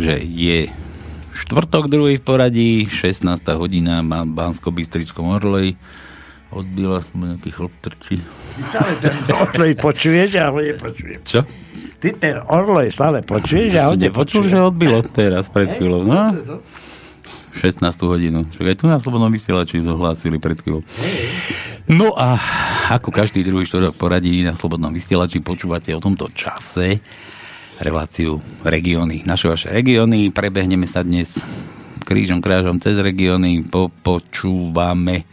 Takže je štvrtok druhý v poradí, 16. hodina, mám bansko bystrickom Orlej. Odbila som nejaký chlop trčí. Stále ten Orlej počuješ, ho nepočujem. Čo? Ty ten Orlej stále počuješ, ja ho Nepočul, že odbilo teraz pred chvíľou, no? 16. hodinu. Však aj tu na Slobodnom vysielači zohlásili pred chvíľou. No a ako každý druhý štvrtok poradí na Slobodnom vysielači počúvate o tomto čase reláciu regióny. Naše vaše regióny. Prebehneme sa dnes krížom krážom cez regióny. Popočúvame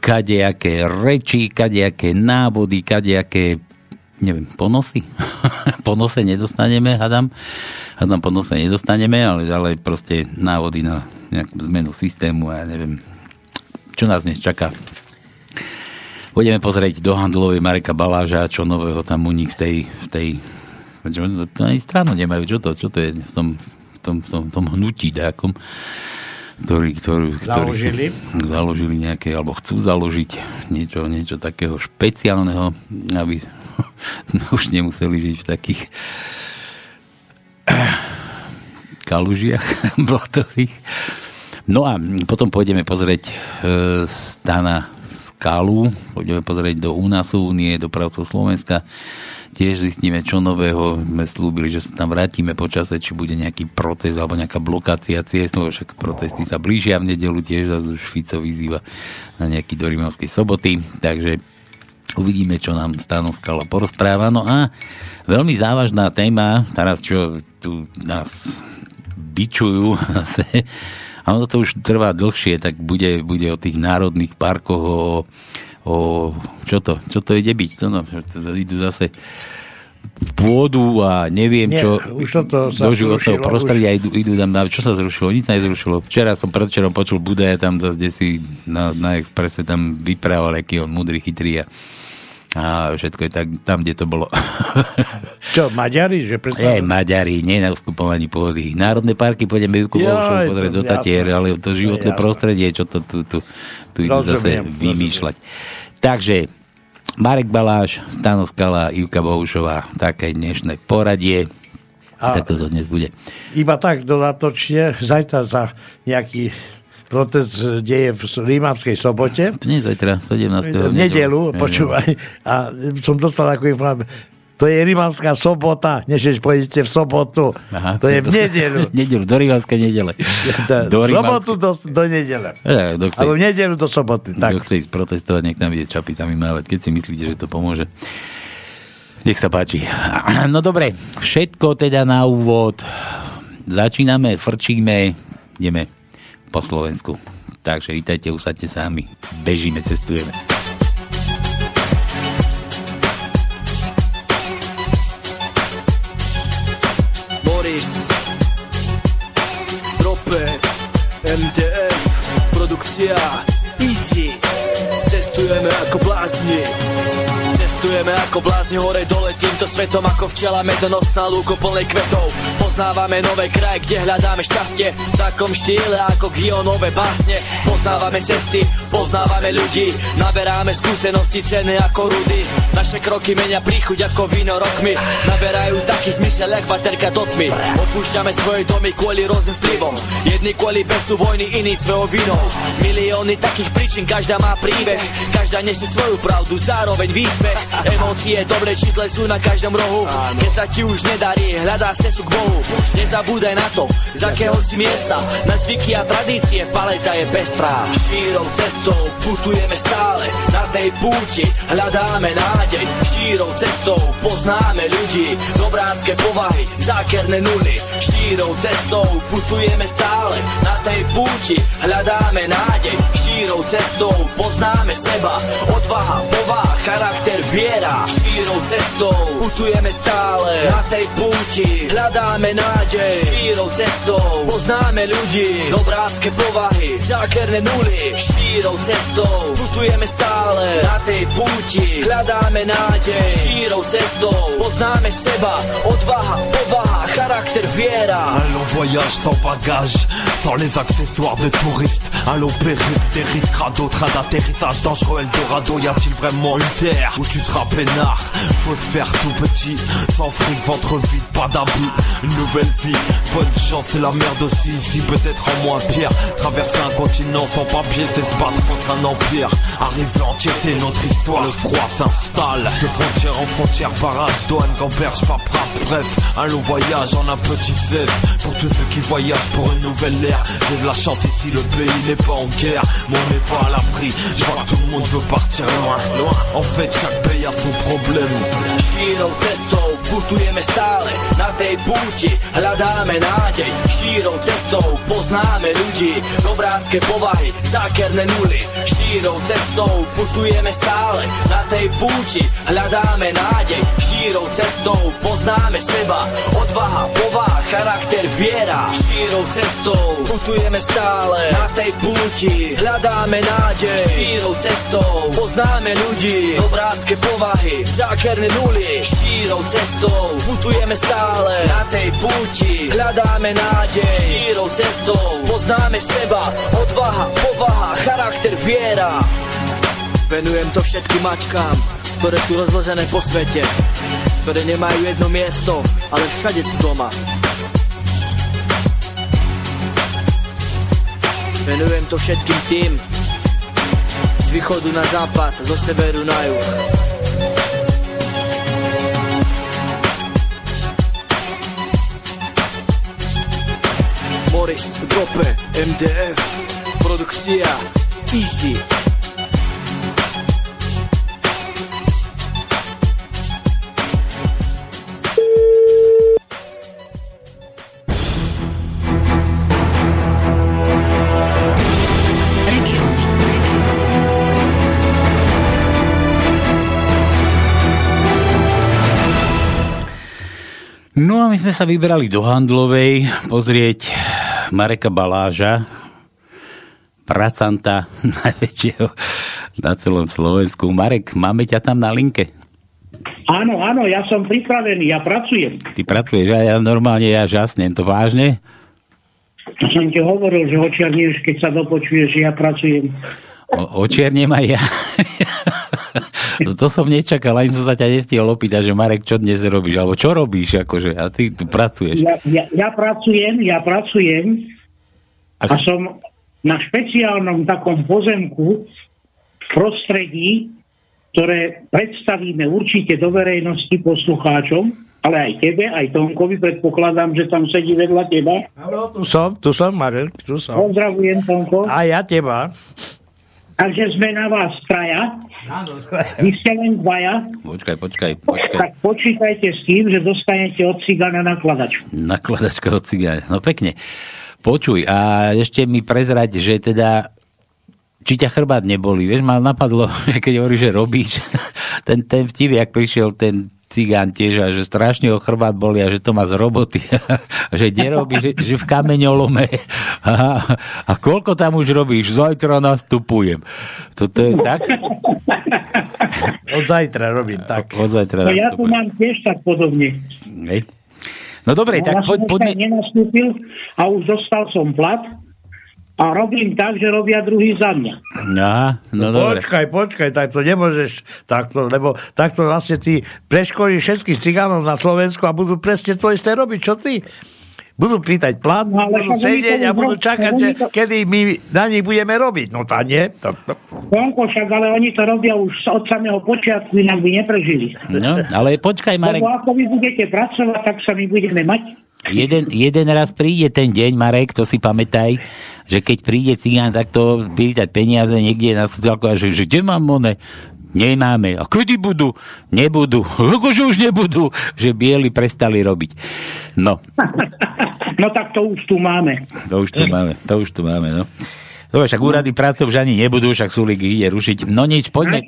kadejaké reči, kadejaké návody, kadejaké neviem, ponosy. ponose nedostaneme, hadam. Hadam ponose nedostaneme, ale, ale proste návody na nejakú zmenu systému a ja neviem, čo nás dnes čaká. Budeme pozrieť do handlovej Mareka Baláža, čo nového tam u nich v tej, v tej ani stranu nemajú, čo to, čo to je v tom, v tom, v tom, v tom hnutí nejakom, ktorý, ktorý, Založili? založili nejaké, alebo chcú založiť niečo, niečo takého špeciálneho, aby sme už nemuseli žiť v takých kalužiach blatových. No a potom pôjdeme pozrieť e, Stana Skalu, pôjdeme pozrieť do UNASu, Unie dopravcov Slovenska, tiež zistíme, čo nového sme slúbili, že sa tam vrátime počase, či bude nejaký protest alebo nejaká blokácia ciest, lebo však protesty sa blížia v nedelu tiež, zase už Fico vyzýva na nejaký do Rímavskej soboty, takže uvidíme, čo nám Stano Skala porozpráva. No a veľmi závažná téma, teraz čo tu nás bičujú zase, a ono to už trvá dlhšie, tak bude, bude o tých národných parkoch, o, o čo to, čo to ide byť, to, no, to, idú zase pôdu a neviem Nie, čo už toto sa do životného prostredia idú, idú tam na, čo sa zrušilo? Nič nezrušilo. Včera som predvčerom počul Budaja tam zase si na, na Expresse tam vyprával, aký on múdry, chytrý a a všetko je tak, tam, kde to bolo. Čo, Maďari? Že predsa... Nie, Maďari, nie na skupovaní pôdy. Národné parky pôjdeme Jaj, pozrieť do Tatier, ale to životné jasné. prostredie, čo to tu, tu, tu idú zase vymýšľať. Takže, Marek Baláš, Stano Skala, Ivka Bohušová, také dnešné poradie. A- Tak to dnes bude. Iba tak dodatočne, zajtra sa nejaký protest deje v Rímavskej sobote. Je zajtra, 17. V nedelu, počúvaj. A som dostal ako informáciu, to je Rímavská sobota, než pôjdete v sobotu. Aha, to je v nedelu. nedelu, do Rímavskej nedele. Do Do sobotu do, do nedele. Ja, kto chce, Alebo v nedelu do soboty. kto Tak. chce ísť protestovať, nech tam ide čapicami mávať, keď si myslíte, že to pomôže. Nech sa páči. No dobre, všetko teda na úvod. Začíname, frčíme, ideme po Slovensku. Takže vítajte, usadte sami. Bežíme, cestujeme. Boris Trope MTF Produkcia Cestujeme ako blázni hore dole týmto svetom ako včela medonosná lúko plnej kvetov. Poznávame nové kraje, kde hľadáme šťastie V takom štýle ako Gionové básne. Poznávame cesty, poznávame ľudí Naberáme skúsenosti cenné ako rudy. Naše kroky menia príchuť ako víno rokmi Naberajú taký zmysel, jak baterka do tmy. Opúšťame svoje domy kvôli rôznym vplyvom Jedni kvôli besu vojny, iní svojou vinou. Milióny takých príčin, každá má príbeh Každá nesie svoju pravdu, zároveň výsmech. Emócie, dobré či zlé sú na každom rohu. Keď sa ti už nedarí, hľadá cestu k Bohu. Nezabúdaj na to, z akého si miesta. Na zvyky a tradície paleta je pestrá. Šírou cestou putujeme stále Na tej púti hľadáme nádej. Šírou cestou poznáme ľudí Dobrácké povahy, zákerné nuly. Šírou cestou putujeme stále Na tej púti hľadáme nádej. Šírou cestou poznáme seba. Odvaha, povaha, charakter, viera Šírou cestou. Putujeme stále Na tej púti hľadáme nádej Šírou cestou. Poznáme ľudí Dobrácké povahy, zákerné nuly Šírou cestou. Putujeme stále Na tej púti hľadáme nádej Šírou cestou. Poznáme seba Odvaha, povaha, charakter, viera. Un long voyage sans bagage, sans les accessoires de touriste. Allô périple, dérive, crado, train d'atterrissage dangereux, Eldorado Y a-t-il vraiment une terre où tu seras peinard? Faut se faire tout petit, sans fric, ventre vide, pas d'abus Une nouvelle vie, bonne chance, c'est la merde aussi. Ici Peut-être en moins pire, traverser un continent sans papier C'est se battre contre un empire. Arriver entier, c'est notre histoire, le froid s'installe. De frontière en frontière, barrage, douane, gamberge, paperasse. Bref, un long voyage en un petit fait Pour tous ceux qui voyagent pour une nouvelle ère J'ai de la chance ici, le pays n'est pas en guerre. Mais on n'est pas à l'abri, je vois que tout le monde veut partir loin, En fait, chaque pays a son problème. Šírou cestou putujeme stále Na tej púti hľadáme nádej Šírou cestou poznáme ľudí Dobrácké povahy, zákerné nuly Šírou cestou putujeme stále Na tej púti hľadáme nádej Šírou cestou poznáme seba. Odvaha, povaha, charakter, viera. Šírou cestou putujeme stále Na tej púti hľadáme nádej. Šírou cestou poznáme ľudí Dobrácké povahy, zákerné nuly. Šírou cestou putujeme stále Na tej púti hľadáme nádej. Šírou cestou poznáme seba Odvaha, povaha, charakter, viera. Venujem to všetkým mačkám, ktoré sú rozložené po svete Ktoré nemajú jedno miesto, ale všade sú doma. Venujem to všetkým tým Z východu na západ, zo severu na juh. Morris, Drope, MDF Produkcia Easy No a my sme sa vybrali do Handlovej pozrieť Mareka Baláža, pracanta najväčšieho na celom Slovensku. Marek, máme ťa tam na linke? Áno, áno, ja som pripravený, ja pracujem. Ty pracuješ a ja normálne ja žasnem. To vážne? To som ti hovoril, že očiarnieš, keď sa dopočuješ, že ja pracujem. O, očiernem aj ja. to, to som nečakal, ani som sa ťa nestihol opýtať, že Marek, čo dnes robíš? Alebo čo robíš? Akože, a ty tu pracuješ. Ja, ja, ja pracujem, ja pracujem a A, som na špeciálnom takom pozemku v prostredí, ktoré predstavíme určite do verejnosti poslucháčom, ale aj tebe, aj Tomkovi, predpokladám, že tam sedí vedľa teba. Áno, tu som, tu som, Marek, tu som. Pozdravujem, Tomko. A ja teba. Takže sme na vás traja. Áno. Vy ste len dvaja. počkaj, počkaj, počkaj. Tak počítajte s tým, že dostanete od cigana nakladačku. Nakladačka od cigáň. No pekne. Počuj, a ešte mi prezrať, že teda či ťa chrbát neboli. Vieš, ma napadlo, keď hovoríš, že robíš, ten, ten vtip, jak prišiel ten cigán tiež a že strašne ho chrbát boli a že to má z roboty. že kde robí, že, že v kameňolome. A, a koľko tam už robíš? Zajtra nastupujem. Toto je tak? Od zajtra robím tak. Od zajtra No ja to mám tiež tak podobne. Hej. No dobre, No, tak ja som poď, poďme... nenastúpil a už dostal som plat a robím tak, že robia druhý za mňa. Aha, no dobre. Počkaj, počkaj, tak to nemôžeš takto, lebo takto vlastne ty preškolíš všetkých cigánov na Slovensku a budú presne to isté robiť, čo ty. Budú pýtať plán, No, ale budú sedieť a budú čakať, že to- kedy my na nich budeme robiť. No tá nie. To, to, Tonko, však ale oni to robia už od samého počiatku, inak by neprežili. No, ale počkaj, Marek, Lebo ako vy budete pracovať, tak sa my budeme mať. jeden, jeden raz príde ten deň, Marek, to si pamätaj, že keď príde cigán takto pýtať peniaze niekde na sociálku a že, že kde mám one? Nemáme. A kedy budú? Nebudú. Akože už nebudú. Že bieli prestali robiť. No, No tak to už tu máme. to už tu máme. To už tu máme, no. Dobre, však úrady práce už ani nebudú, však ich ide rušiť. No nič, poďme,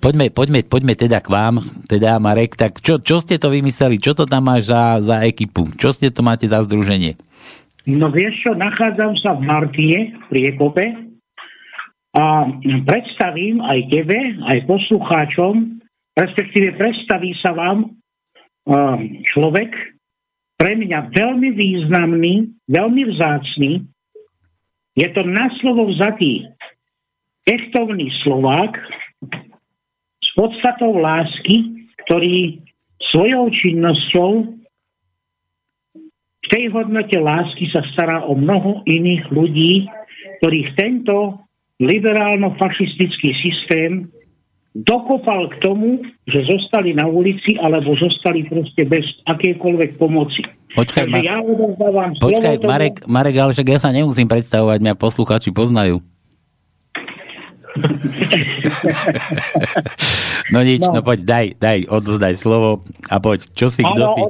poďme, poďme, poďme teda k vám, teda Marek, tak čo, čo ste to vymysleli? Čo to tam máš za, za ekipu? Čo ste to máte za združenie? No vieš čo, nachádzam sa v Martine, pri Ekope a predstavím aj tebe, aj poslucháčom, respektíve predstaví sa vám človek, pre mňa veľmi významný, veľmi vzácný, Je to na slovo vzatý echtovný Slovák s podstatou lásky, ktorý svojou činnosťou v tej hodnote lásky sa stará o mnoho iných ľudí, ktorých tento liberálno-fašistický systém dokopal k tomu, že zostali na ulici alebo zostali proste bez akékoľvek pomoci. Počkaj, ma... ja Počkaj tomu... Marek, Marek, ale však ja sa nemusím predstavovať, mňa posluchači poznajú. no nič, no. no poď, daj, daj, odozdaj slovo a poď, čo si, kto si?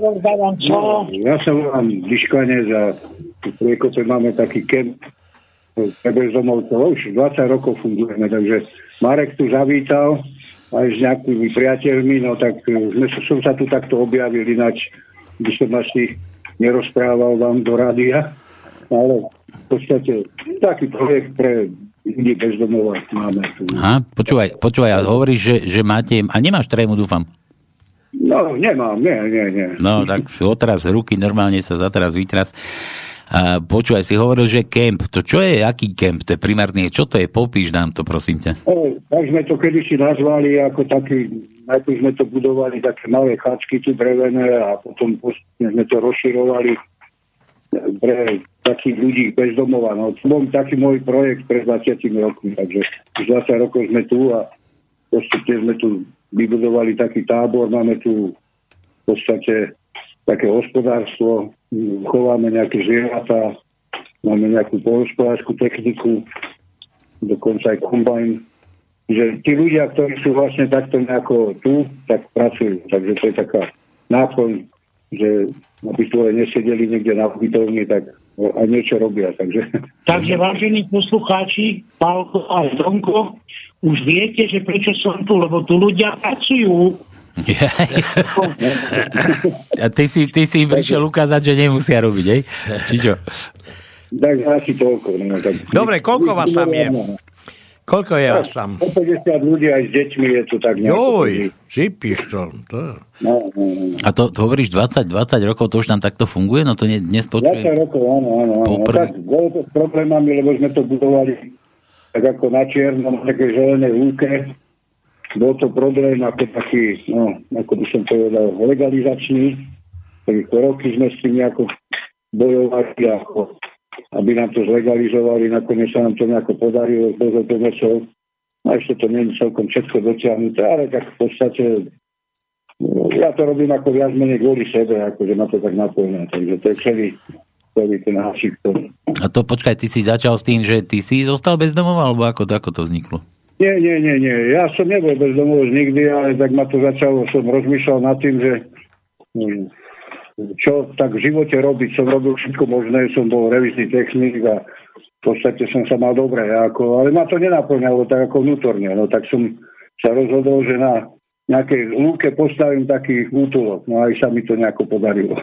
No, ja sa volám Vyškane za Priekope máme taký kemp pre bezdomovcov, už 20 rokov fungujeme, takže Marek tu zavítal aj s nejakými priateľmi, no tak e, sme, som sa tu takto objavil, ináč by som asi nerozprával vám do rádia, ale v podstate taký projekt pre ľudí bezdomova máme tu. Aha, počúvaj, počúvaj, hovoríš, že, že máte, a nemáš trému, dúfam. No, nemám, nie, nie, nie. No, tak otraz ruky, normálne sa zatraz, vytraz. A počúvaj, si hovoril, že kemp. To čo je, aký kemp? To je primárne, čo to je? Popíš nám to, prosím ťa. O, tak sme to kedysi nazvali ako taký, najprv sme to budovali také malé chačky tu drevené a potom postupne sme to rozširovali pre takých ľudí bez domova. No, bol taký môj projekt pred 20 rokmi, takže už 20 rokov sme tu a postupne sme tu vybudovali taký tábor, máme tu v podstate také hospodárstvo, chováme nejaké zvieratá, máme nejakú pohospodárskú techniku, dokonca aj kombajn. Že tí ľudia, ktorí sú vlastne takto nejako tu, tak pracujú. Takže to je taká náplň, že aby tu nesedeli niekde na ubytovni, tak a niečo robia. Takže, takže vážení poslucháči, Pálko a Donko, už viete, že prečo som tu, lebo tu ľudia pracujú a ty si, ty si im prišiel ukázať, že nemusia robiť, hej? Či čo? Tak asi toľko. No, tak... Dobre, koľko vás tam je? Koľko je vás tam? 50 ľudí aj s deťmi je tu tak nejako. Joj, šipíš to. to. No, no, no. A to, to hovoríš 20, 20 rokov, to už tam takto funguje? No to ne, nespočuje? 20 rokov, áno, áno. áno. Popr... No, tak bolo to s problémami, lebo sme to budovali tak ako na čiernom, také zelené úke bol to problém ako taký, no, ako by som povedal, legalizačný. Tak roky sme s tým nejako bojovali, ako, aby nám to zlegalizovali. Nakoniec sa nám to nejako podarilo bez OPMSov. No ešte to nie je celkom všetko dotiahnuté, ale tak v podstate no, ja to robím ako viac menej kvôli sebe, akože ma to tak napojené. Takže to je celý, celý ten hášik. A to počkaj, ty si začal s tým, že ty si zostal bez domova, alebo ako, ako to vzniklo? Nie, nie, nie, nie. Ja som nebol bezdomovec nikdy, ale tak ma to začalo, som rozmýšľal nad tým, že čo tak v živote robiť. Som robil všetko možné, som bol revizný technik a v podstate som sa mal dobre, ako, ale ma to nenaplňalo tak ako vnútorne. No tak som sa rozhodol, že na nejakej lúke postavím taký útulok. No aj sa mi to nejako podarilo.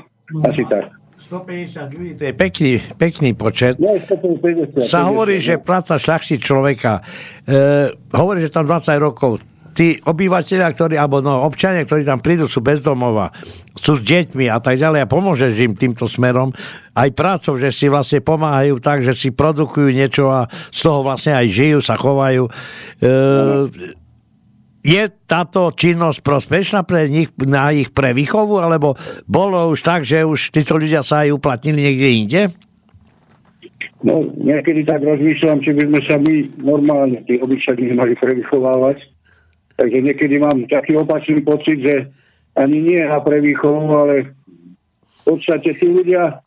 Asi tak. 150 ľudí, to je pekný, pekný počet. No, 150, sa hovorí, že práca šľachti človeka. E, hovorí, že tam 20 rokov tí obyvateľia, ktorí, alebo no, občania, ktorí tam prídu, sú bezdomova, sú s deťmi a tak ďalej a pomôžeš im týmto smerom aj prácou, že si vlastne pomáhajú tak, že si produkujú niečo a z toho vlastne aj žijú, sa chovajú. E, je táto činnosť prospešná pre nich, na ich pre výchovu, alebo bolo už tak, že už títo ľudia sa aj uplatnili niekde inde? No, niekedy tak rozmýšľam, či by sme sa my normálne, tí obyčajní, mali prevychovávať. Takže niekedy mám taký opačný pocit, že ani nie na prevýchovu, ale v podstate tí ľudia,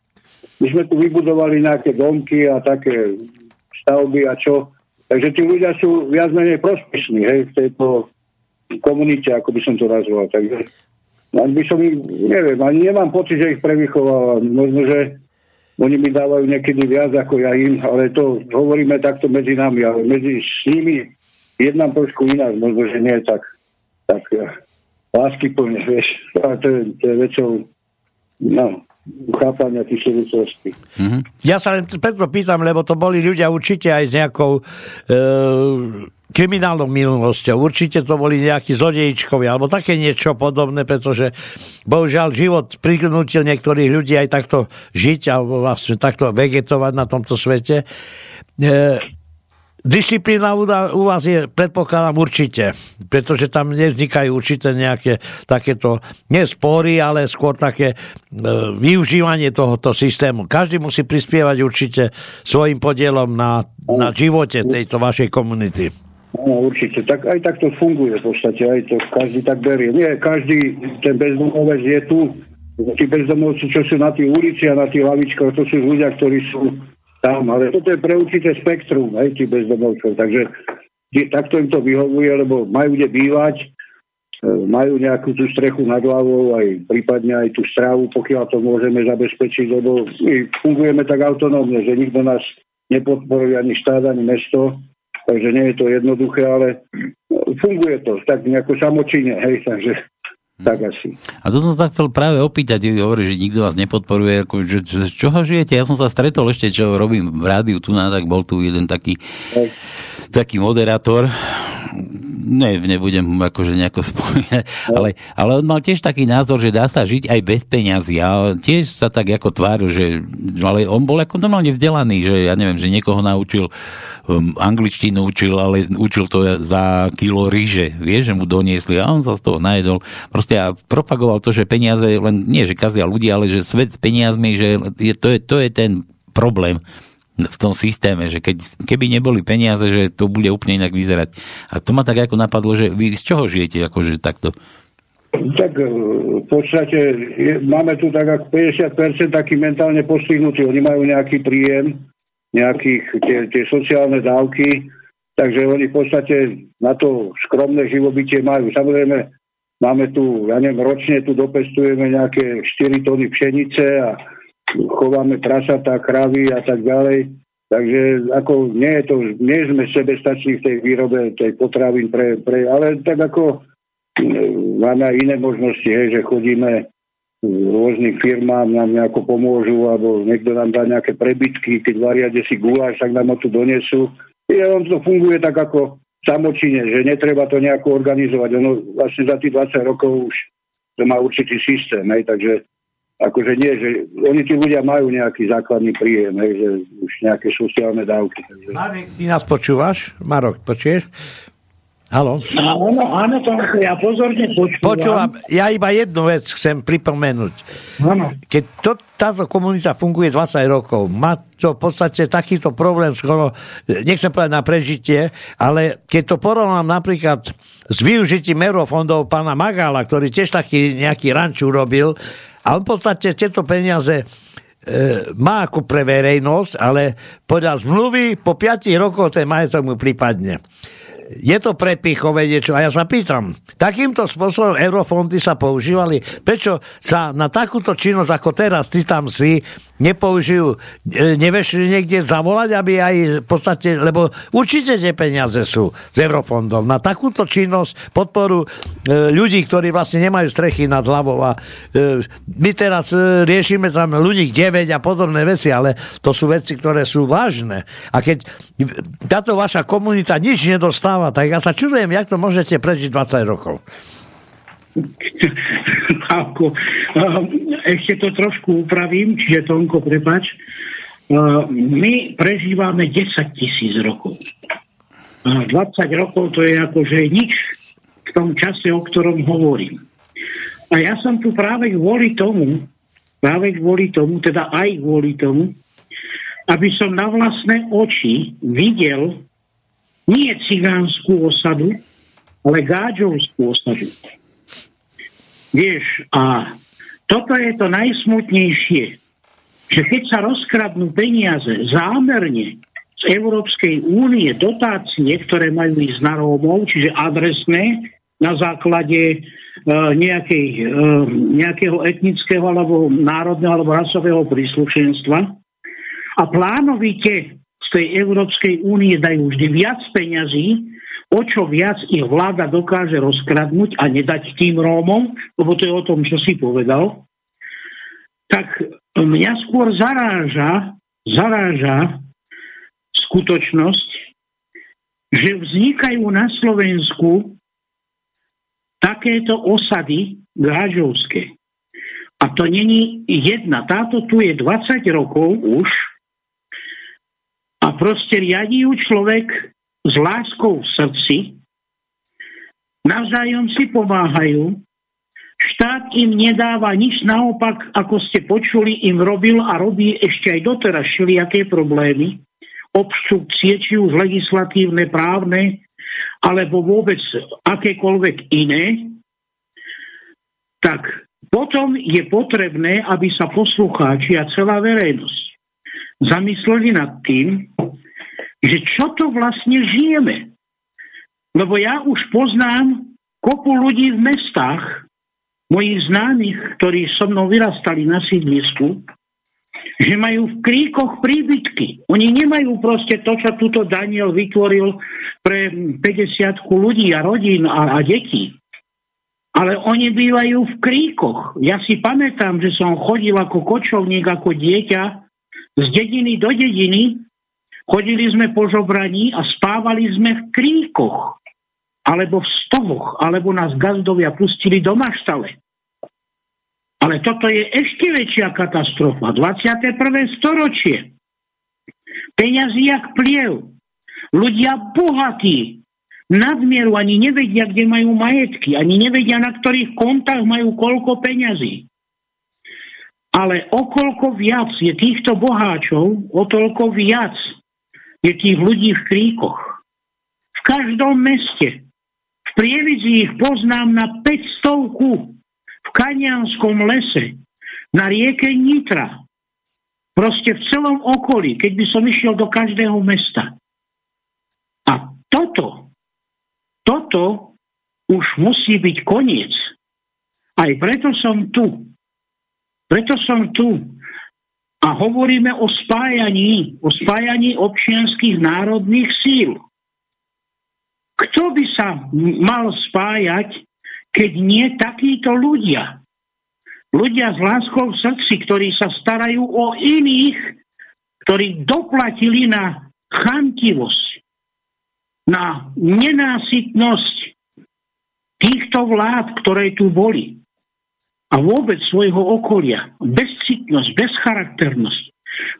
my sme tu vybudovali nejaké domky a také stavby a čo. Takže tí ľudia sú viac menej prospešní hej, v tejto komunite, ako by som to nazval. Takže ani by som ich, neviem, ani nemám pocit, že ich prevychovávam. Možno, že oni mi dávajú niekedy viac ako ja im, ale to hovoríme takto medzi nami, ale medzi s nimi jednám trošku inak, možno, že nie tak, tak lásky plne, vieš. A to je, to je vecou, no, chápania tých súvislostí. Mm-hmm. Ja sa len preto pýtam, lebo to boli ľudia určite aj s nejakou e, kriminálnou minulosťou. Určite to boli nejakí zlodejičkovia alebo také niečo podobné, pretože bohužiaľ život prignútil niektorých ľudí aj takto žiť alebo vlastne takto vegetovať na tomto svete. E, disciplína u vás je, predpokladám, určite, pretože tam nevznikajú určité nejaké takéto, nie spory, ale skôr také e, využívanie tohoto systému. Každý musí prispievať určite svojim podielom na, na živote tejto vašej komunity. No, určite. Tak aj tak to funguje v podstate, aj to každý tak berie. Nie, každý ten bezdomovec je tu, tí bezdomovci, čo sú na tých ulici a na tých lavičkách, to sú ľudia, ktorí sú tam, ale toto je pre určité spektrum, aj tí bezdomovcov, takže takto im to vyhovuje, lebo majú kde bývať, e, majú nejakú tú strechu nad hlavou, aj prípadne aj tú strávu, pokiaľ to môžeme zabezpečiť, lebo my fungujeme tak autonómne, že nikto nás nepodporuje ani štát, ani mesto, takže nie je to jednoduché, ale funguje to tak nejako samočine, hej, takže tak asi. A to som sa chcel práve opýtať, hovorí, že nikto vás nepodporuje, ako, že, že, z čoho žijete? Ja som sa stretol ešte, čo robím v rádiu tu na, tak bol tu jeden taký, taký moderátor, ne, nebudem akože nejako spomínať, ale, ale on mal tiež taký názor, že dá sa žiť aj bez peňazí a tiež sa tak ako tváril, že ale on bol ako normálne vzdelaný, že ja neviem, že niekoho naučil um, angličtinu učil, ale učil to za kilo ríže, vieš, že mu doniesli a on sa z toho najedol. Proste a propagoval to, že peniaze len, nie že kazia ľudí, ale že svet s peniazmi, že je, to, je, to je ten problém v tom systéme, že keď, keby neboli peniaze, že to bude úplne inak vyzerať. A to ma tak ako napadlo, že vy z čoho žijete, akože takto? Tak e, v podstate je, máme tu tak ako 50% taký mentálne postihnutí. Oni majú nejaký príjem, nejakých tie, tie sociálne dávky, takže oni v podstate na to skromné živobytie majú. Samozrejme, máme tu, ja neviem, ročne tu dopestujeme nejaké 4 tony pšenice a chováme prasatá, kravy a tak ďalej. Takže ako nie, je to, nie sme sebestační v tej výrobe tej potravín, pre, pre, ale tak ako mm, máme aj iné možnosti, hej, že chodíme rôznym firmám nám nejako pomôžu, alebo niekto nám dá nejaké prebytky, keď varia si guláš, tak nám ho tu donesú. Je, on to funguje tak ako samočine, že netreba to nejako organizovať. Ono vlastne za tých 20 rokov už to má určitý systém, hej, takže akože nie, že oni tí ľudia majú nejaký základný príjem, hej, že už nejaké sociálne dávky. Takže... Marek, ty nás počúvaš? Marok, počuješ? Halo? Áno, áno, Tomko, ja pozorne počúvam. Počúvam, ja iba jednu vec chcem pripomenúť. Áno. Keď to, táto komunita funguje 20 rokov, má to v podstate takýto problém skoro, nechcem povedať na prežitie, ale keď to porovnám napríklad s využitím eurofondov pána Magala, ktorý tiež taký nejaký ranč urobil, a on v podstate tieto peniaze e, má ako pre verejnosť, ale podľa zmluvy po 5 rokoch ten majetok mu prípadne je to prepichové niečo. A ja sa pýtam, takýmto spôsobom eurofondy sa používali, prečo sa na takúto činnosť, ako teraz ty tam si, nepoužijú, e, nevieš niekde zavolať, aby aj v podstate, lebo určite tie peniaze sú z eurofondov na takúto činnosť, podporu e, ľudí, ktorí vlastne nemajú strechy nad hlavou a e, my teraz riešime tam ľudí 9 a podobné veci, ale to sú veci, ktoré sú vážne. A keď táto vaša komunita nič nedostáva, tak ja sa čudujem, jak to môžete prežiť 20 rokov. Ako, ešte to trošku upravím, čiže Tonko, prepač. My prežívame 10 tisíc rokov. 20 rokov to je akože nič v tom čase, o ktorom hovorím. A ja som tu práve kvôli tomu, práve kvôli tomu, teda aj kvôli tomu, aby som na vlastné oči videl nie cigánsku osadu, ale gáďovskú osadu. Vieš, a toto je to najsmutnejšie, že keď sa rozkradnú peniaze zámerne z Európskej únie, dotácie, ktoré majú ísť na Rómov, čiže adresné, na základe e, nejakej, e, nejakého etnického alebo národného alebo rasového príslušenstva a plánovite tej Európskej únie dajú vždy viac peňazí, o čo viac ich vláda dokáže rozkradnúť a nedať tým Rómom, lebo to je o tom, čo si povedal, tak mňa skôr zaráža, zaráža skutočnosť, že vznikajú na Slovensku takéto osady gážovské. A to není jedna. Táto tu je 20 rokov už a proste riadí ju človek s láskou v srdci, navzájom si pomáhajú, štát im nedáva nič, naopak, ako ste počuli, im robil a robí ešte aj doteraz všelijaké problémy, obštrukcie, či už legislatívne, právne, alebo vôbec akékoľvek iné, tak potom je potrebné, aby sa poslucháči a celá verejnosť zamysleli nad tým, že čo to vlastne žijeme. Lebo ja už poznám kopu ľudí v mestách, mojich známych, ktorí so mnou vyrastali na sídlisku, že majú v kríkoch príbytky. Oni nemajú proste to, čo túto Daniel vytvoril pre 50 ľudí a rodín a, a detí. Ale oni bývajú v kríkoch. Ja si pamätám, že som chodil ako kočovník, ako dieťa z dediny do dediny. Chodili sme po žobraní a spávali sme v kríkoch alebo v stovoch, alebo nás gazdovia pustili do maštale. Ale toto je ešte väčšia katastrofa. 21. storočie. Peňazí jak pliev. Ľudia bohatí. Nadmieru ani nevedia, kde majú majetky. Ani nevedia, na ktorých kontách majú koľko peňazí. Ale okolko viac je týchto boháčov, o toľko viac je tých ľudí v kríkoch. V každom meste. V prievidzi ich poznám na 500 v Kanianskom lese, na rieke Nitra, proste v celom okolí, keď by som išiel do každého mesta. A toto, toto už musí byť koniec. Aj preto som tu. Preto som tu. A hovoríme o spájaní, o spájaní občianských národných síl. Kto by sa mal spájať keď nie takíto ľudia. Ľudia s láskou v srdci, ktorí sa starajú o iných, ktorí doplatili na chantivosť, na nenásytnosť týchto vlád, ktoré tu boli a vôbec svojho okolia. Bezcitnosť, bezcharakternosť.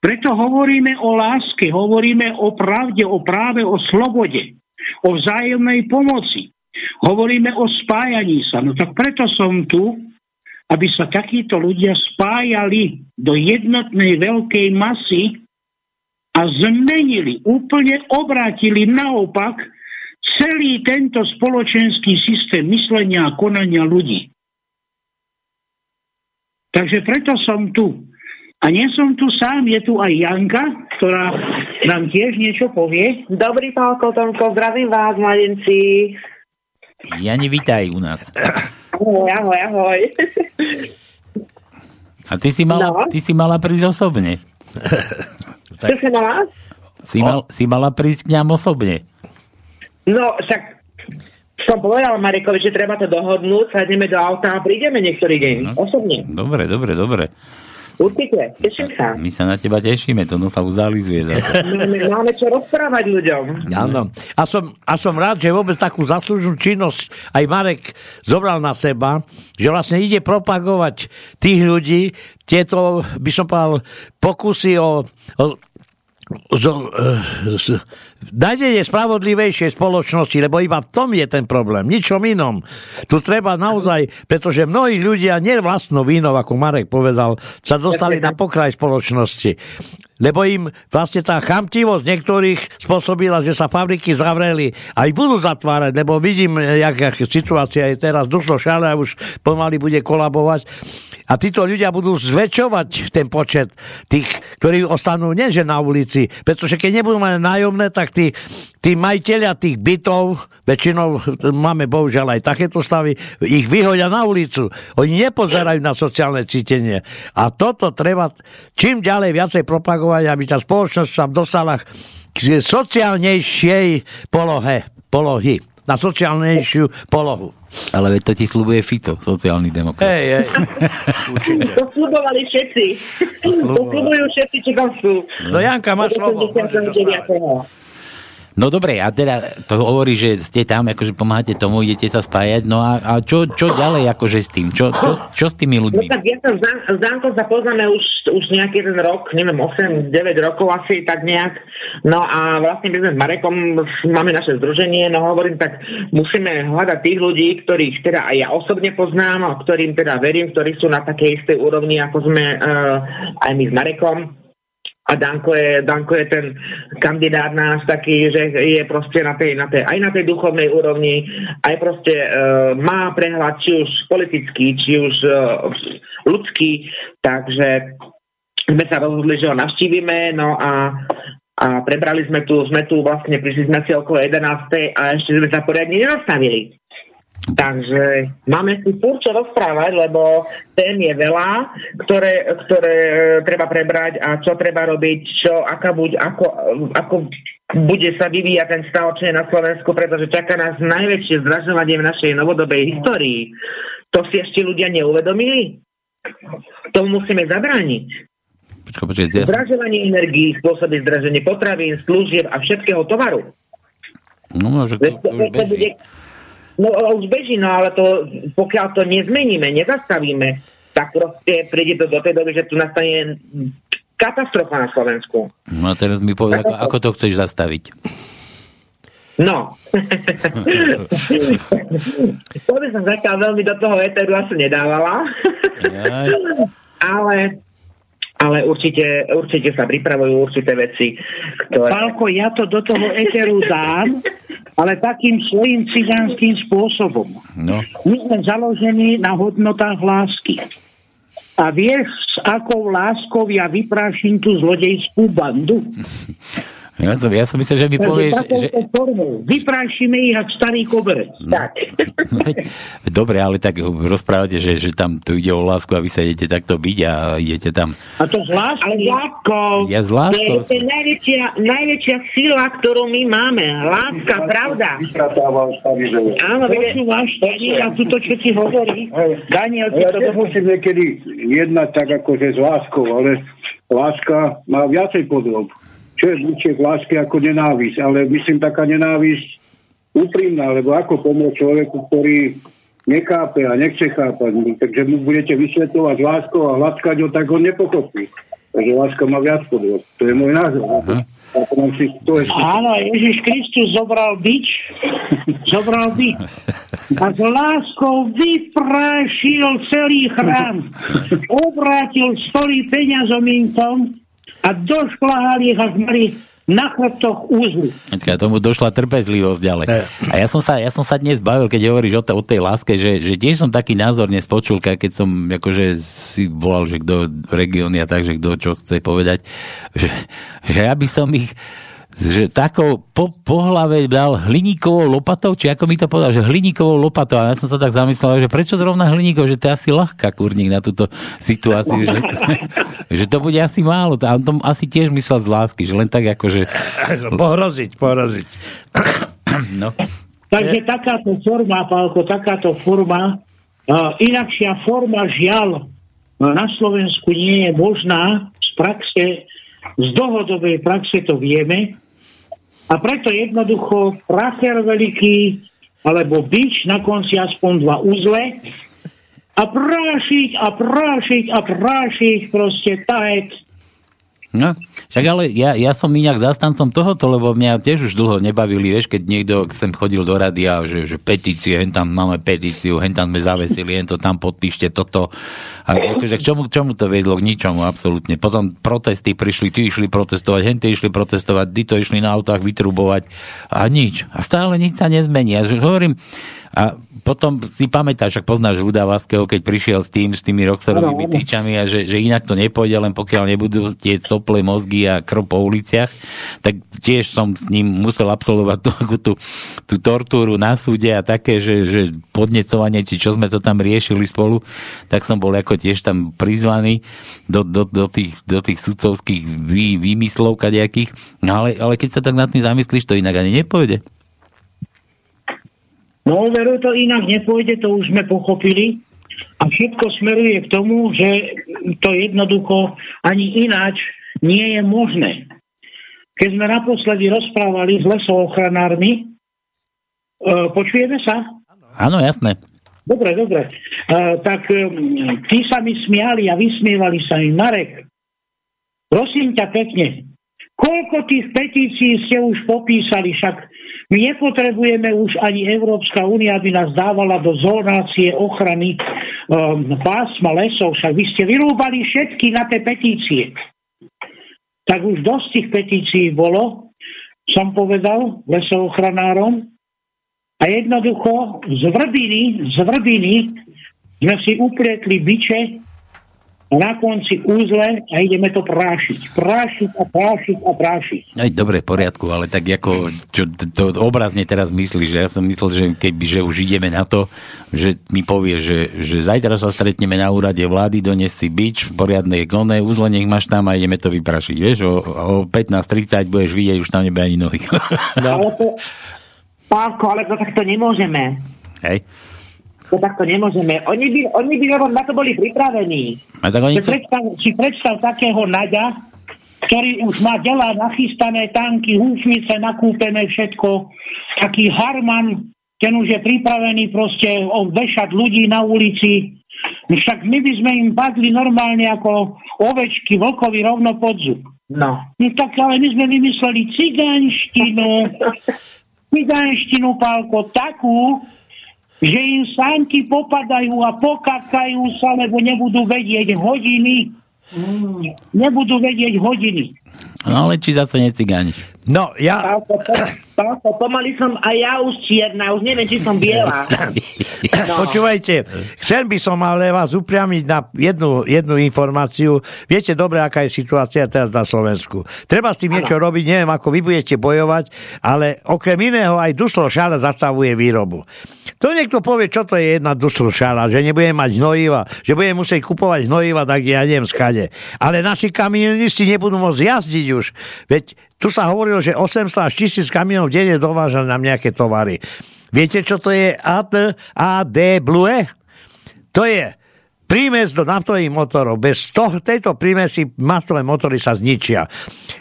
Preto hovoríme o láske, hovoríme o pravde, o práve, o slobode, o vzájomnej pomoci. Hovoríme o spájaní sa. No tak preto som tu, aby sa takíto ľudia spájali do jednotnej veľkej masy a zmenili, úplne obrátili naopak celý tento spoločenský systém myslenia a konania ľudí. Takže preto som tu. A nie som tu sám, je tu aj Janka, ktorá nám tiež niečo povie. Dobrý pán Kotonko, zdravím vás, mladenci. Jani, vítaj u nás. Ahoj, ahoj, ahoj. A ty si mala, no. ty si mala prísť osobne. Čo si mala? Si, mal, si mala prísť k nám osobne. No, však som povedal Marekovi, že treba to dohodnúť, sadneme do auta a prídeme niektorý deň. No. Osobne. Dobre, dobre, dobre. Určite, teším sa. My sa na teba tešíme, to no sa uzalizuje zase. Máme čo rozprávať ľuďom. Áno. A som, a som rád, že vôbec takú zaslúžnú činnosť aj Marek zobral na seba, že vlastne ide propagovať tých ľudí, tieto, by som povedal, pokusy o, o zo, z, je spravodlivejšej spoločnosti, lebo iba v tom je ten problém, ničom inom. Tu treba naozaj, pretože mnohí ľudia, nie vlastnou vínou, ako Marek povedal, sa dostali na pokraj spoločnosti lebo im vlastne tá chamtivosť niektorých spôsobila, že sa fabriky zavreli aj budú zatvárať, lebo vidím, jak, situácia je teraz, došlo šale a už pomaly bude kolabovať. A títo ľudia budú zväčšovať ten počet tých, ktorí ostanú nieže na ulici, pretože keď nebudú mať nájomné, tak tí, tí majiteľia tých bytov, väčšinou máme bohužiaľ aj takéto stavy, ich vyhodia na ulicu. Oni nepozerajú na sociálne cítenie. A toto treba čím ďalej viacej propagovať, aby tá spoločnosť sa dostala k sociálnejšej polohe, polohy na sociálnejšiu polohu. Ale veď to ti slubuje Fito, sociálny demokrat. Hej, hej. To slubovali všetci. To slubujú všetci, či tam sú. No Janka, máš slovo. No dobre, a teda to hovorí, že ste tam, akože pomáhate tomu, idete sa spájať, no a, a čo, čo ďalej akože s tým? Čo, čo, čo s tými ľuďmi? No tak ja sa s Dankom sa poznáme už, už nejaký ten rok, neviem, 8-9 rokov asi tak nejak. No a vlastne my sme s Marekom, máme naše združenie, no hovorím, tak musíme hľadať tých ľudí, ktorých teda aj ja osobne poznám, ktorým teda verím, ktorí sú na takej istej úrovni, ako sme uh, aj my s Marekom a Danko je, Danko je ten kandidát náš taký, že je proste na tej, na tej, aj na tej duchovnej úrovni, aj proste e, má prehľad či už politický, či už e, ľudský, takže sme sa rozhodli, že ho navštívime, no a, a prebrali sme tu, sme tu vlastne, prišli sme si okolo 11. a ešte sme sa poriadne nenastavili. Takže máme si furt čo rozprávať, lebo tém je veľa, ktoré, ktoré e, treba prebrať a čo treba robiť, čo, aká buď, ako, ako bude sa vyvíjať ten stav na Slovensku, pretože čaká nás najväčšie zdražovanie v našej novodobej histórii. To si ešte ľudia neuvedomili? Tomu musíme zabrániť. Počko, počkej, ja... Zdražovanie energií spôsobí zdraženie potravín, služieb a všetkého tovaru. No, že to, to, to, to bude No už beží, no ale to, pokiaľ to nezmeníme, nezastavíme, tak proste príde to do tej doby, že tu nastane katastrofa na Slovensku. No a teraz mi povedz, ako, ako to chceš zastaviť? No. to by som zatiaľ veľmi do toho eteru asi nedávala. ale ale určite, určite sa pripravujú určité veci, ktoré... Pálko, ja to do toho eteru dám, ale takým svojím cigánským spôsobom. No. My sme založení na hodnotách lásky. A vieš, s akou láskou ja vyprášim tú zlodejskú bandu? Ja som, ja som myslel, že mi povieš... Že... Vyprášime ich ako starý koberec. No. Tak. Dobre, ale tak rozprávate, že, že tam tu ide o lásku a vy sa idete takto byť a idete tam... A to s láskou. Ja s láskou. To je najväčšia, najväčšia sila, ktorú my máme. Láska, pravda. Áno, počúvaš, a tu to, čo ti hovorí. Daniel, ja to... musím niekedy jednať tak akože s láskou, ale láska má viacej podrob čo je bližšie k láske ako nenávisť. Ale myslím, taká nenávisť úprimná, lebo ako pomôcť človeku, ktorý nekápe a nechce chápať. Takže mu budete vysvetľovať s láskou a hladkať ho, tak ho nepochopí. Takže láska má viac podvod. To je môj názor. Si, to je... Áno, Ježiš Kristus zobral bič, zobral bič a s láskou vyprášil celý chrám. Obrátil stoly peňazomíncom a došplhali ich až mali na chrbtoch úzlu. Počkaj, tomu došla trpezlivosť ďalej. A ja som sa, ja som sa dnes bavil, keď hovoríš o, te, o tej láske, že, že tiež som taký názor dnes počul, keď som akože si volal, že kto regióny a tak, že kto čo chce povedať, že, že ja by som ich že takou po, po hlave dal hliníkovou lopatou, či ako mi to povedal, že hliníkovou lopatou. A ja som sa tak zamyslel, že prečo zrovna hliníkov, že to je asi ľahká kurník na túto situáciu, že, že to bude asi málo. A on to asi tiež myslel z lásky, že len tak ako, že... Pohroziť, pohroziť. No. Takže takáto forma, Pálko, takáto forma, uh, inakšia forma žiaľ na Slovensku nie je možná z praxe, z dlhodobej praxe to vieme, a preto jednoducho pracher veľký, alebo bič na konci aspoň dva uzle. A prášiť a prášiť a prášiť proste tahet No, však ale ja, ja som inak zastancom tohoto, lebo mňa tiež už dlho nebavili, vieš, keď niekto sem chodil do radia, že, že petície, hen tam máme petíciu, hen tam sme zavesili, hen to tam podpíšte, toto. A akože k čomu, k čomu to vedlo? K ničomu, absolútne. Potom protesty prišli, tí išli protestovať, hen išli protestovať, tí to išli na autách vytrubovať a nič. A stále nič sa nezmení. A že hovorím, a potom si pamätáš, ak poznáš Ľuda Vaského, keď prišiel s tým, s tými roxorovými týčami a že, že inak to nepôjde, len pokiaľ nebudú tie sople mozgy a krv po uliciach, tak tiež som s ním musel absolvovať tú, tú, tú tortúru na súde a také, že, že podnecovanie, či čo sme to tam riešili spolu, tak som bol ako tiež tam prizvaný do, do, do, tých, do tých sudcovských vý, výmyslov kadejakých. No ale, ale keď sa tak nad tým zamyslíš, to inak ani nepôjde. No veru to inak nepôjde, to už sme pochopili. A všetko smeruje k tomu, že to jednoducho ani ináč nie je možné. keď sme naposledy rozprávali s lesoochranármi. E, počujeme sa? Áno, jasné. Dobre, dobre. E, tak e, tí sa mi smiali a vysmievali sa mi. Marek, prosím ťa pekne, koľko tých petícií ste už popísali, však my nepotrebujeme už ani Európska únia, aby nás dávala do zónácie ochrany um, pásma lesov, však vy ste vyrúbali všetky na tie petície. Tak už dosť tých petícií bolo, som povedal lesoochranárom, a jednoducho z vrbiny, z vrbiny sme si uprietli byče na konci úzle a ideme to prášiť. Prášiť a prášiť a prášiť. Aj dobre, v poriadku, ale tak ako, čo to, obrazne teraz myslíš, že ja som myslel, že keby, že už ideme na to, že mi povie, že, že zajtra sa stretneme na úrade vlády, dones si bič, poriadne koné, úzle nech máš tam a ideme to vyprašiť. Vieš, o, o 15.30 budeš vidieť, už tam nebe ani nohy. No. Ale to, Pálko, ale to takto nemôžeme. Hej to takto nemôžeme. Oni by, oni by na to boli pripravení. A tak oni si, predstav, si predstav takého Naďa, ktorý už má dela nachystané tanky, húfnice nakúpené všetko, taký Harman, ten už je pripravený proste vešať ľudí na ulici. Však my by sme im padli normálne ako ovečky, vlkovi rovno pod zub. No. no tak ale my sme vymysleli cigánštinu, cigánštinu, pálko, takú, že im sánky popadajú a pokakajú sa, lebo nebudú vedieť hodiny. Mm. Nebudú vedieť hodiny. No ale či za to necigániš? No, ja... Pálko, pálko, pomaly som aj ja už čierna, už neviem, či som biela. No. Počúvajte, chcel by som ale vás upriamiť na jednu, jednu informáciu. Viete dobre, aká je situácia teraz na Slovensku. Treba s tým ano. niečo robiť, neviem, ako vy budete bojovať, ale okrem iného aj Duslo Šála zastavuje výrobu. To niekto povie, čo to je jedna Duslo Šála, že nebude mať hnojiva, že bude musieť kupovať hnojiva, tak ja neviem skade. Ale naši kamionisti nebudú môcť jazdiť už. Veď tu sa hovorilo, že 800 až 1000 kamionov denne dovážali nám nejaké tovary. Viete, čo to je AD, AD Blue? To je prímes do naftových motorov. Bez toho, tejto prímesy naftové motory sa zničia.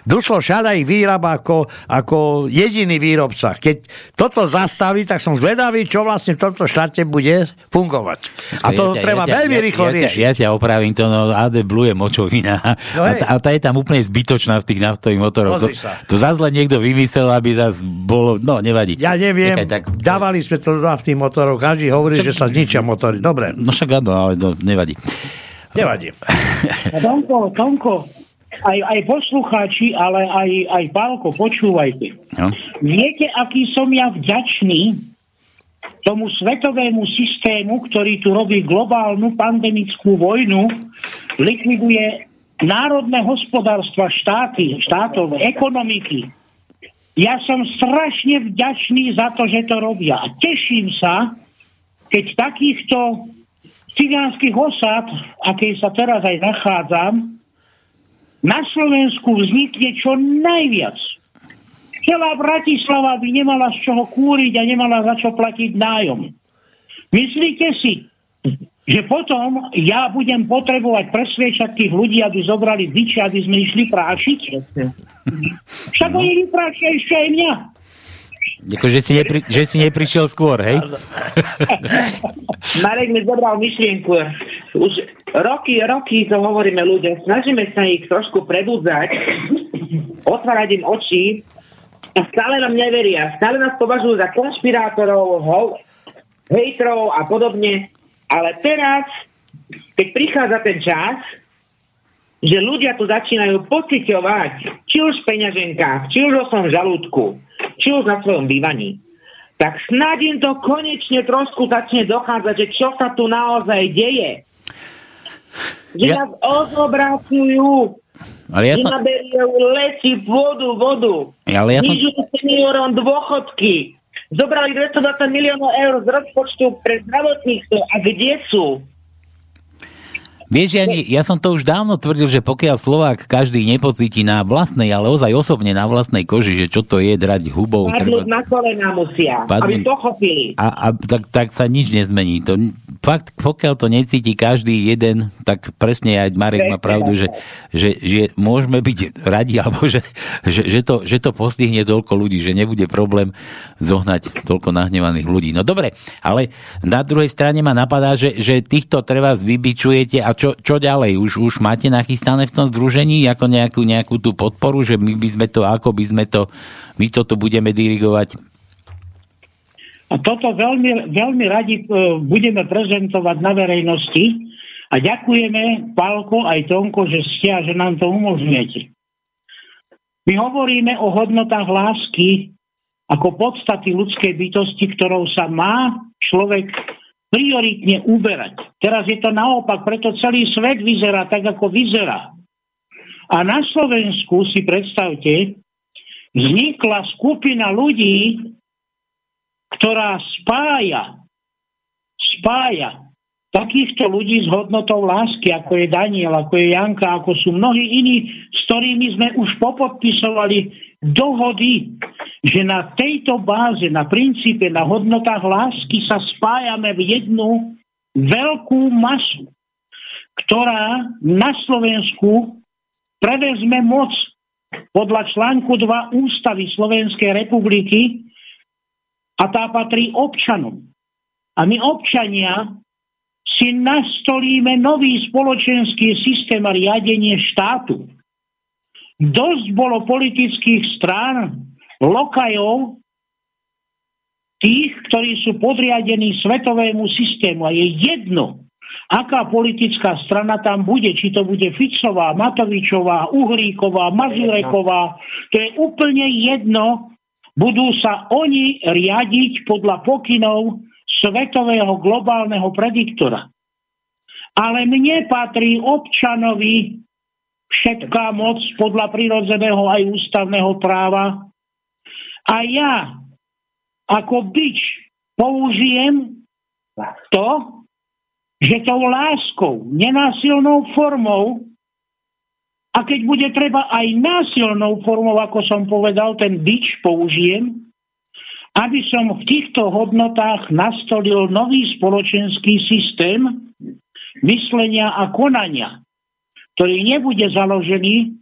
Duslo Šada ich vyrába ako, ako jediný výrobca. Keď toto zastaví, tak som zvedavý, čo vlastne v tomto štáte bude fungovať. A to ja, treba ja, veľmi ja, rýchlo ja, riešiť. Ja, ja ťa opravím, to no, AD Blue je močovina. No a, tá, a tá je tam úplne zbytočná v tých naftových motoroch. To, to zase len niekto vymyslel, aby zase bolo, no nevadí. Ja neviem, Nechaj, tak, dávali sme to do naftných motorov, každý hovorí, čo, že sa zničia motory. Dobre. No však áno, ale no, nevadí. Nevadí. Tomko, Tomko, aj, aj poslucháči, ale aj, aj Pálko, počúvajte. No. Viete, aký som ja vďačný tomu svetovému systému, ktorý tu robí globálnu pandemickú vojnu, likviduje národné hospodárstva štáty, štátov, ekonomiky. Ja som strašne vďačný za to, že to robia. A teším sa, keď takýchto cigánskych osád, akej sa teraz aj nachádzam, na Slovensku vznikne čo najviac. Celá Bratislava by nemala z čoho kúriť a nemala za čo platiť nájom. Myslíte si, že potom ja budem potrebovať presviečať tých ľudí, aby zobrali biče, aby sme išli prášiť? Však oni vyprášia ešte aj mňa. Jako, že, si nepri, že si neprišiel skôr, hej? Marek mi zobral myšlienku. Už roky, roky to hovoríme ľuďom. Snažíme sa ich trošku prebudzať, otvárať im oči a stále nám neveria. Stále nás považujú za konšpirátorov, hejtrov a podobne. Ale teraz, keď prichádza ten čas, že ľudia tu začínajú pociťovať, či už v peňaženkách, či už svojom žalúdku, či už na svojom bývaní, tak snáď im to konečne trošku začne dochádzať, že čo sa tu naozaj deje. Že ja... nás ozobracujú, ale ja som... naberajú lesy, vodu, vodu. Ale ja som... seniorom dôchodky. Zobrali 220 miliónov eur z rozpočtu pre zdravotníctvo. A kde sú? Vieš, ja, ja som to už dávno tvrdil, že pokiaľ Slovák každý nepocíti na vlastnej, ale ozaj osobne na vlastnej koži, že čo to je drať hubou. Padnúť treba... na kolena musia, Padnúť... aby pochopili. A, a tak, tak sa nič nezmení. To, fakt, pokiaľ to necíti každý jeden, tak presne aj Marek má pravdu, že, že, že môžeme byť radi, alebo že, že, že, to, že to postihne toľko ľudí, že nebude problém zohnať toľko nahnevaných ľudí. No dobre, ale na druhej strane ma napadá, že, že týchto treba vybičujete a čo, čo ďalej? Už, už máte nachystané v tom združení ako nejakú, nejakú tú podporu, že my by sme to, ako by sme to, my toto budeme dirigovať a toto veľmi, veľmi radi e, budeme prezentovať na verejnosti a ďakujeme Pálko aj Tonko, že ste a že nám to umožňujete. My hovoríme o hodnotách lásky ako podstaty ľudskej bytosti, ktorou sa má človek prioritne uberať. Teraz je to naopak, preto celý svet vyzerá tak, ako vyzerá. A na Slovensku si predstavte, vznikla skupina ľudí, ktorá spája, spája takýchto ľudí s hodnotou lásky, ako je Daniel, ako je Janka, ako sú mnohí iní, s ktorými sme už popodpisovali dohody, že na tejto báze, na princípe, na hodnotách lásky sa spájame v jednu veľkú masu, ktorá na Slovensku prevezme moc podľa článku 2 Ústavy Slovenskej republiky a tá patrí občanom. A my občania si nastolíme nový spoločenský systém a riadenie štátu. Dosť bolo politických strán, lokajov, tých, ktorí sú podriadení svetovému systému. A je jedno, aká politická strana tam bude, či to bude Ficová, Matovičová, Uhlíková, Mazureková, to je úplne jedno, budú sa oni riadiť podľa pokynov svetového globálneho prediktora. Ale mne patrí občanovi všetká moc podľa prirodzeného aj ústavného práva. A ja ako byč použijem to, že tou láskou, nenásilnou formou a keď bude treba aj násilnou formou, ako som povedal, ten bič použijem, aby som v týchto hodnotách nastolil nový spoločenský systém myslenia a konania, ktorý nebude založený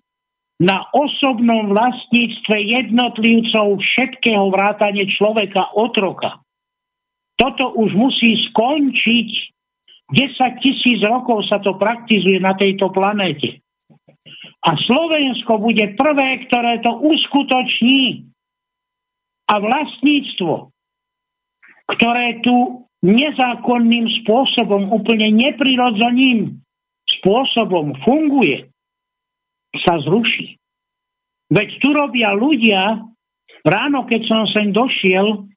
na osobnom vlastníctve jednotlivcov všetkého vrátane človeka otroka. Toto už musí skončiť. 10 tisíc rokov sa to praktizuje na tejto planéte. A Slovensko bude prvé, ktoré to uskutoční. A vlastníctvo, ktoré tu nezákonným spôsobom, úplne neprirodzeným spôsobom funguje, sa zruší. Veď tu robia ľudia, ráno keď som sem došiel,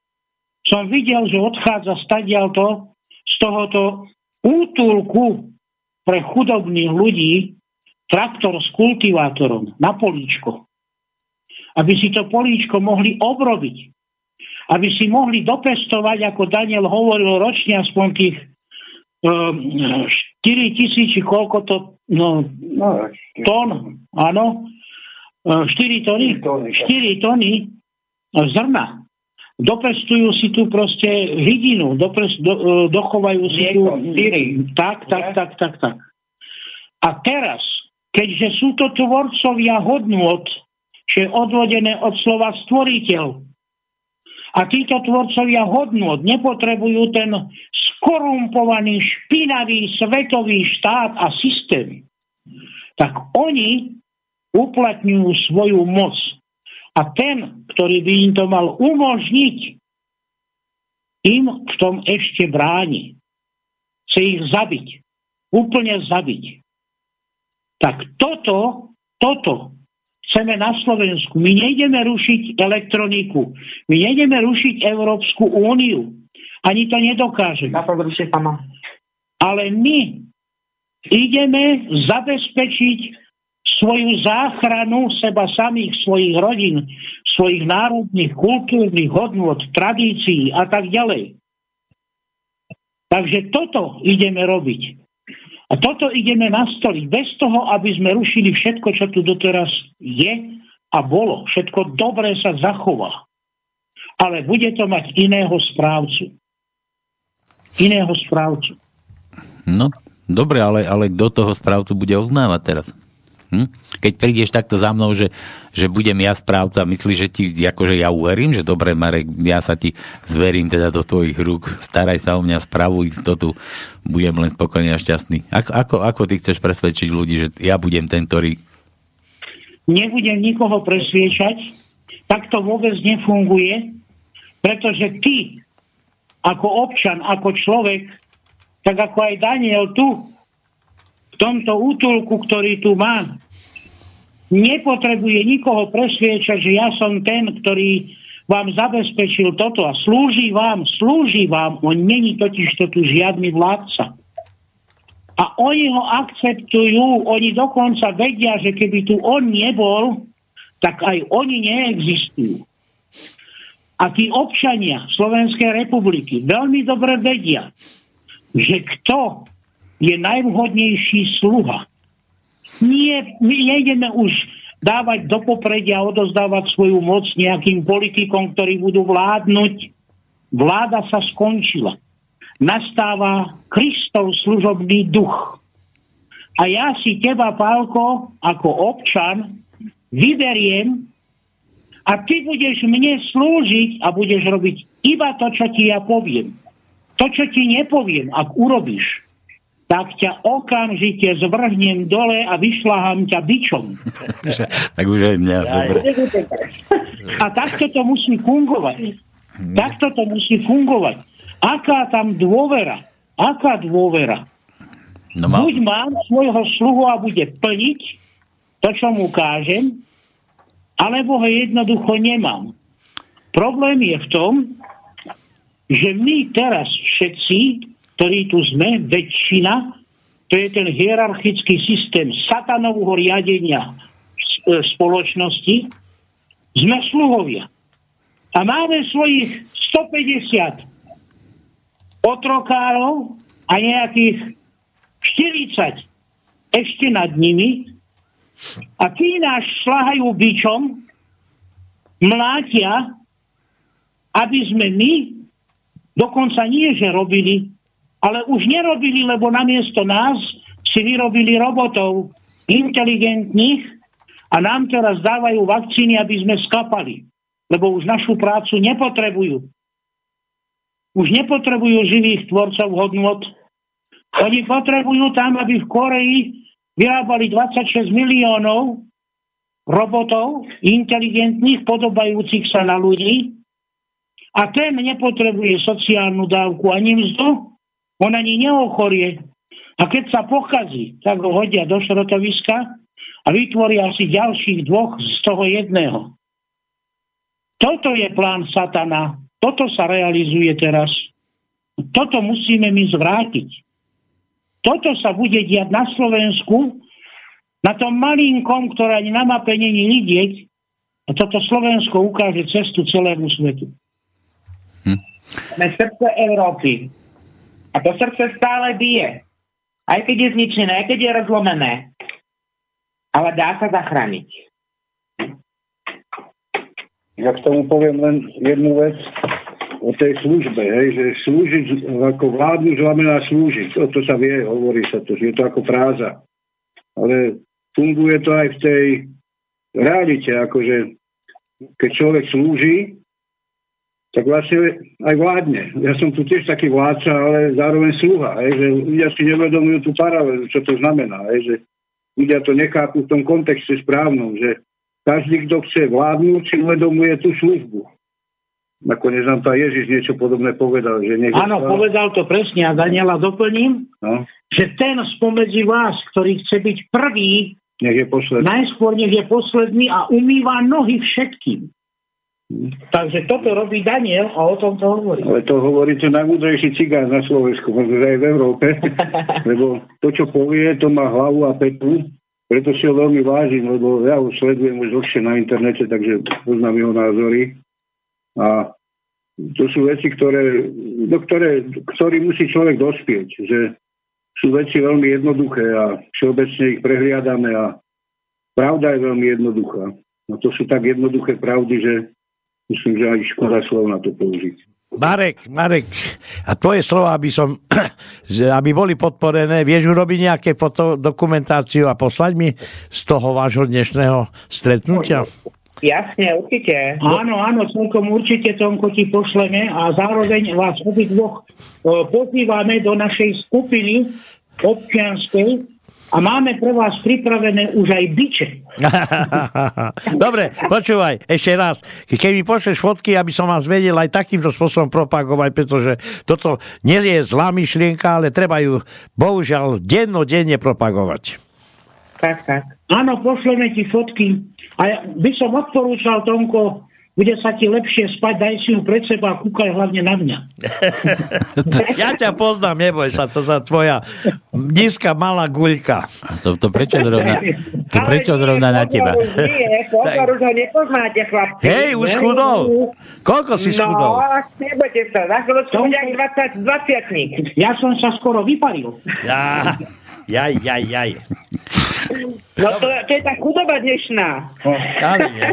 som videl, že odchádza stadialto z tohoto útulku pre chudobných ľudí traktor s kultivátorom na políčko, aby si to políčko mohli obrobiť, aby si mohli dopestovať, ako Daniel hovoril ročne aspoň tých um, 4 tisíc, či koľko to, no, no tón, áno, 4 tony, 4 tony zrna. Dopestujú si tu proste hydinu, dopres, do, e, dochovajú si tu... Tak, tak, tak, tak, tak. A teraz keďže sú to tvorcovia hodnôt, je odvodené od slova stvoriteľ. A títo tvorcovia hodnôt nepotrebujú ten skorumpovaný, špinavý svetový štát a systém. Tak oni uplatňujú svoju moc. A ten, ktorý by im to mal umožniť, im v tom ešte bráni. Chce ich zabiť. Úplne zabiť. Tak toto, toto chceme na Slovensku. My nejdeme rušiť elektroniku. My nejdeme rušiť Európsku úniu. Ani to nedokážeme. Ale my ideme zabezpečiť svoju záchranu seba samých, svojich rodín, svojich národných, kultúrnych hodnot, tradícií a tak ďalej. Takže toto ideme robiť. A toto ideme nastoliť bez toho, aby sme rušili všetko, čo tu doteraz je a bolo. Všetko dobré sa zachová. Ale bude to mať iného správcu. Iného správcu. No, dobre, ale, ale do toho správcu bude oznávať teraz? Hm? Keď prídeš takto za mnou, že, že budem ja správca, myslíš, že ti, akože ja uverím, že dobre, Marek, ja sa ti zverím teda do tvojich rúk, staraj sa o mňa, spravuj tu budem len spokojný a šťastný. Ako, ako, ako ty chceš presvedčiť ľudí, že ja budem ten, ktorý... Nebudem nikoho presviečať, tak to vôbec nefunguje, pretože ty, ako občan, ako človek, tak ako aj Daniel tu, tomto útulku, ktorý tu má, nepotrebuje nikoho presviečať, že ja som ten, ktorý vám zabezpečil toto a slúži vám, slúži vám. On není totiž to tu žiadny vládca. A oni ho akceptujú, oni dokonca vedia, že keby tu on nebol, tak aj oni neexistujú. A tí občania Slovenskej republiky veľmi dobre vedia, že kto je najvhodnejší sluha. Nie, my nejdeme už dávať do popredia a odozdávať svoju moc nejakým politikom, ktorí budú vládnuť. Vláda sa skončila. Nastáva Kristov služobný duch. A ja si teba, Pálko, ako občan, vyberiem a ty budeš mne slúžiť a budeš robiť iba to, čo ti ja poviem. To, čo ti nepoviem, ak urobíš, tak ťa okamžite zvrhnem dole a vyšľahám ťa bičom. tak už aj mňa, ja, dobre. A takto to musí fungovať. Takto to musí fungovať. Aká tam dôvera? Aká dôvera? No mal... Buď mám svojho sluhu a bude plniť to, čo mu kážem, alebo ho jednoducho nemám. Problém je v tom, že my teraz všetci ktorí tu sme, väčšina, to je ten hierarchický systém satanovho riadenia e, spoločnosti, sme sluhovia. A máme svojich 150 otrokárov a nejakých 40 ešte nad nimi a tí nás šlahajú bičom, mlátia, aby sme my dokonca nie, že robili ale už nerobili, lebo namiesto nás si vyrobili robotov inteligentných a nám teraz dávajú vakcíny, aby sme skapali. Lebo už našu prácu nepotrebujú. Už nepotrebujú živých tvorcov hodnot. Oni potrebujú tam, aby v Koreji vyrábali 26 miliónov robotov inteligentných, podobajúcich sa na ľudí. A ten nepotrebuje sociálnu dávku ani mzdu, on ani neochorie. A keď sa pokazí, tak ho hodia do šrotoviska a vytvoria si ďalších dvoch z toho jedného. Toto je plán satana. Toto sa realizuje teraz. Toto musíme my zvrátiť. Toto sa bude diať na Slovensku, na tom malinkom, ktoré ani na mape není vidieť. A toto Slovensko ukáže cestu celému svetu. Hm. Sme srdce Európy. A to srdce stále bije. Aj keď je zničené, aj keď je rozlomené. Ale dá sa zachrániť. Ja k tomu poviem len jednu vec o tej službe, hej, že slúžiť ako vládnu znamená slúžiť. To, to sa vie, hovorí sa to, je to ako fráza. Ale funguje to aj v tej realite, akože keď človek slúži, tak vlastne aj vládne. Ja som tu tiež taký vládca, ale zároveň sluha, hej, že ľudia si nevedomujú tú paralelu, čo to znamená, hej, že ľudia to nechápu v tom kontexte správnom, že každý, kto chce vládnuť, si uvedomuje tú službu. Nakoniec nám to Ježiš niečo podobné povedal. Že Áno, stál... povedal to presne a Daniela doplním, no. že ten spomedzi vás, ktorý chce byť prvý, nech je posledný. najskôr nech je posledný a umýva nohy všetkým. Takže toto robí Daniel a o tom to hovorí. Ale to hovorí to najmúdrejší cigán na Slovensku, možno aj v Európe, lebo to, čo povie, to má hlavu a petu, preto si ho veľmi vážim, lebo ja ho sledujem už dlhšie na internete, takže poznám jeho názory. A to sú veci, ktoré, do ktoré, ktorý musí človek dospieť, že sú veci veľmi jednoduché a všeobecne ich prehliadame a pravda je veľmi jednoduchá. No to sú tak jednoduché pravdy, že myslím, že aj škoda slov na to použiť. Marek, Marek, a tvoje slova, aby som, aby boli podporené, vieš urobiť nejaké fotodokumentáciu a poslať mi z toho vášho dnešného stretnutia? Jasne, určite. Áno, áno, celkom určite Tonko ti pošleme a zároveň vás obidvoch pozývame do našej skupiny občianskej, a máme pre vás pripravené už aj byče. Dobre, počúvaj, ešte raz. Keď mi pošleš fotky, aby som vás vedel aj takýmto spôsobom propagovať, pretože toto nie je zlá myšlienka, ale treba ju bohužiaľ dennodenne propagovať. Tak, tak. Áno, pošleme ti fotky. A ja by som odporúčal, Tonko, bude sa ti lepšie spať, daj si ju pred seba a kúkaj hlavne na mňa. ja ťa poznám, neboj sa, to za tvoja nízka malá guľka. To, to prečo zrovna, to prečo zrovna na teba? Nie, už ho nepoznáte, chlapci. Hej, už chudol. Koľko si schudol? No, nebojte sa, bude aj 20, 20 Ja som sa skoro vyparil. Ja, jaj, jaj, jaj. No to, to je tá chudoba dnešná. Ale nie.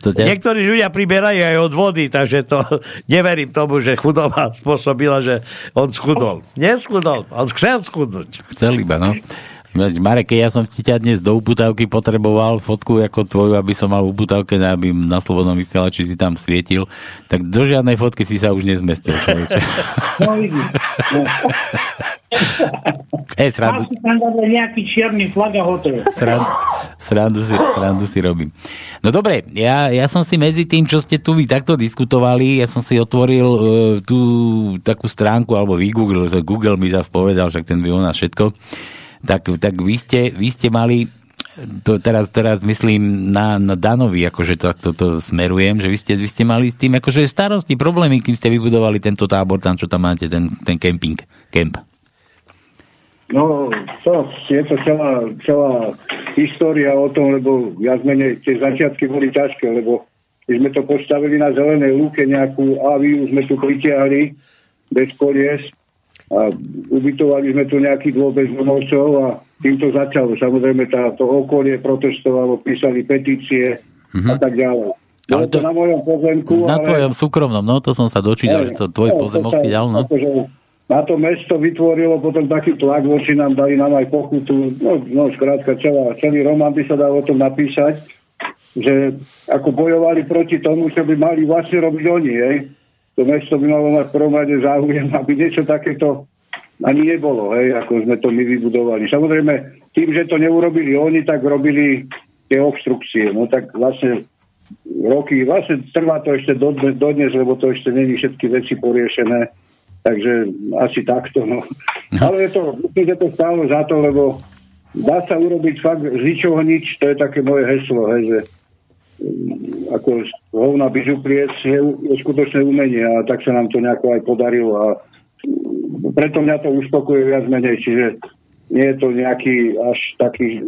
to ťa... Niektorí ľudia priberajú aj od vody, takže to neverím tomu, že chudoba spôsobila, že on schudol. Neschudol, on chcel schudnúť. Chcel iba, no. Marek, ja som ti ťa dnes do uputávky potreboval fotku ako tvoju, aby som mal uputávke, aby na slobodnom vysielači si tam svietil, tak do žiadnej fotky si sa už nezmestil, človeče. No, Ej, srandu... tam nejaký čierny flag a hotovo. Srandu, srandu, si, srandu si robím. No dobre, ja, ja som si medzi tým, čo ste tu vy takto diskutovali, ja som si otvoril uh, tú takú stránku, alebo vy Google, Google mi zase povedal, však ten vy nás všetko, tak, tak vy, ste, vy ste mali to teraz, teraz myslím na, na Danovi, akože to, to, to smerujem, že vy ste, vy ste mali s tým akože starosti, problémy, kým ste vybudovali tento tábor, tam čo tam máte, ten, ten camping, camp. No, to je to celá, celá história o tom, lebo viac menej tie začiatky boli ťažké, lebo keď sme to postavili na zelenej lúke nejakú aviu, sme tu pritiahli bez kolies a ubytovali sme tu nejakých dvoch bezdomovcov a tým to začalo. Samozrejme, tá, to okolie protestovalo, písali petície mm-hmm. a tak ďalej. Ale to, to na mojom pozemku. Na ale... tvojom súkromnom, no to som sa dočítal, že to tvoj no, pozemok si dal, no. Akože, na to mesto vytvorilo potom taký tlak voči nám, dali nám aj pokutu. No, no skrátka, celá, celý román by sa dal o tom napísať, že ako bojovali proti tomu, čo by mali vlastne robiť oni, hej to mesto by malo mať prvom rade záujem, aby niečo takéto ani nebolo, hej, ako sme to my vybudovali. Samozrejme, tým, že to neurobili oni, tak robili tie obstrukcie. No tak vlastne roky, vlastne trvá to ešte dodnes, dodnes lebo to ešte není všetky veci poriešené. Takže asi takto, no. Ale je to, myslím, že to stálo za to, lebo dá sa urobiť fakt z ničoho nič, to je také moje heslo, hej, že ako hovna bižupliec je, je skutočné umenie a tak sa nám to nejako aj podarilo a preto mňa to uspokojuje viac menej, čiže nie je to nejaký až taký,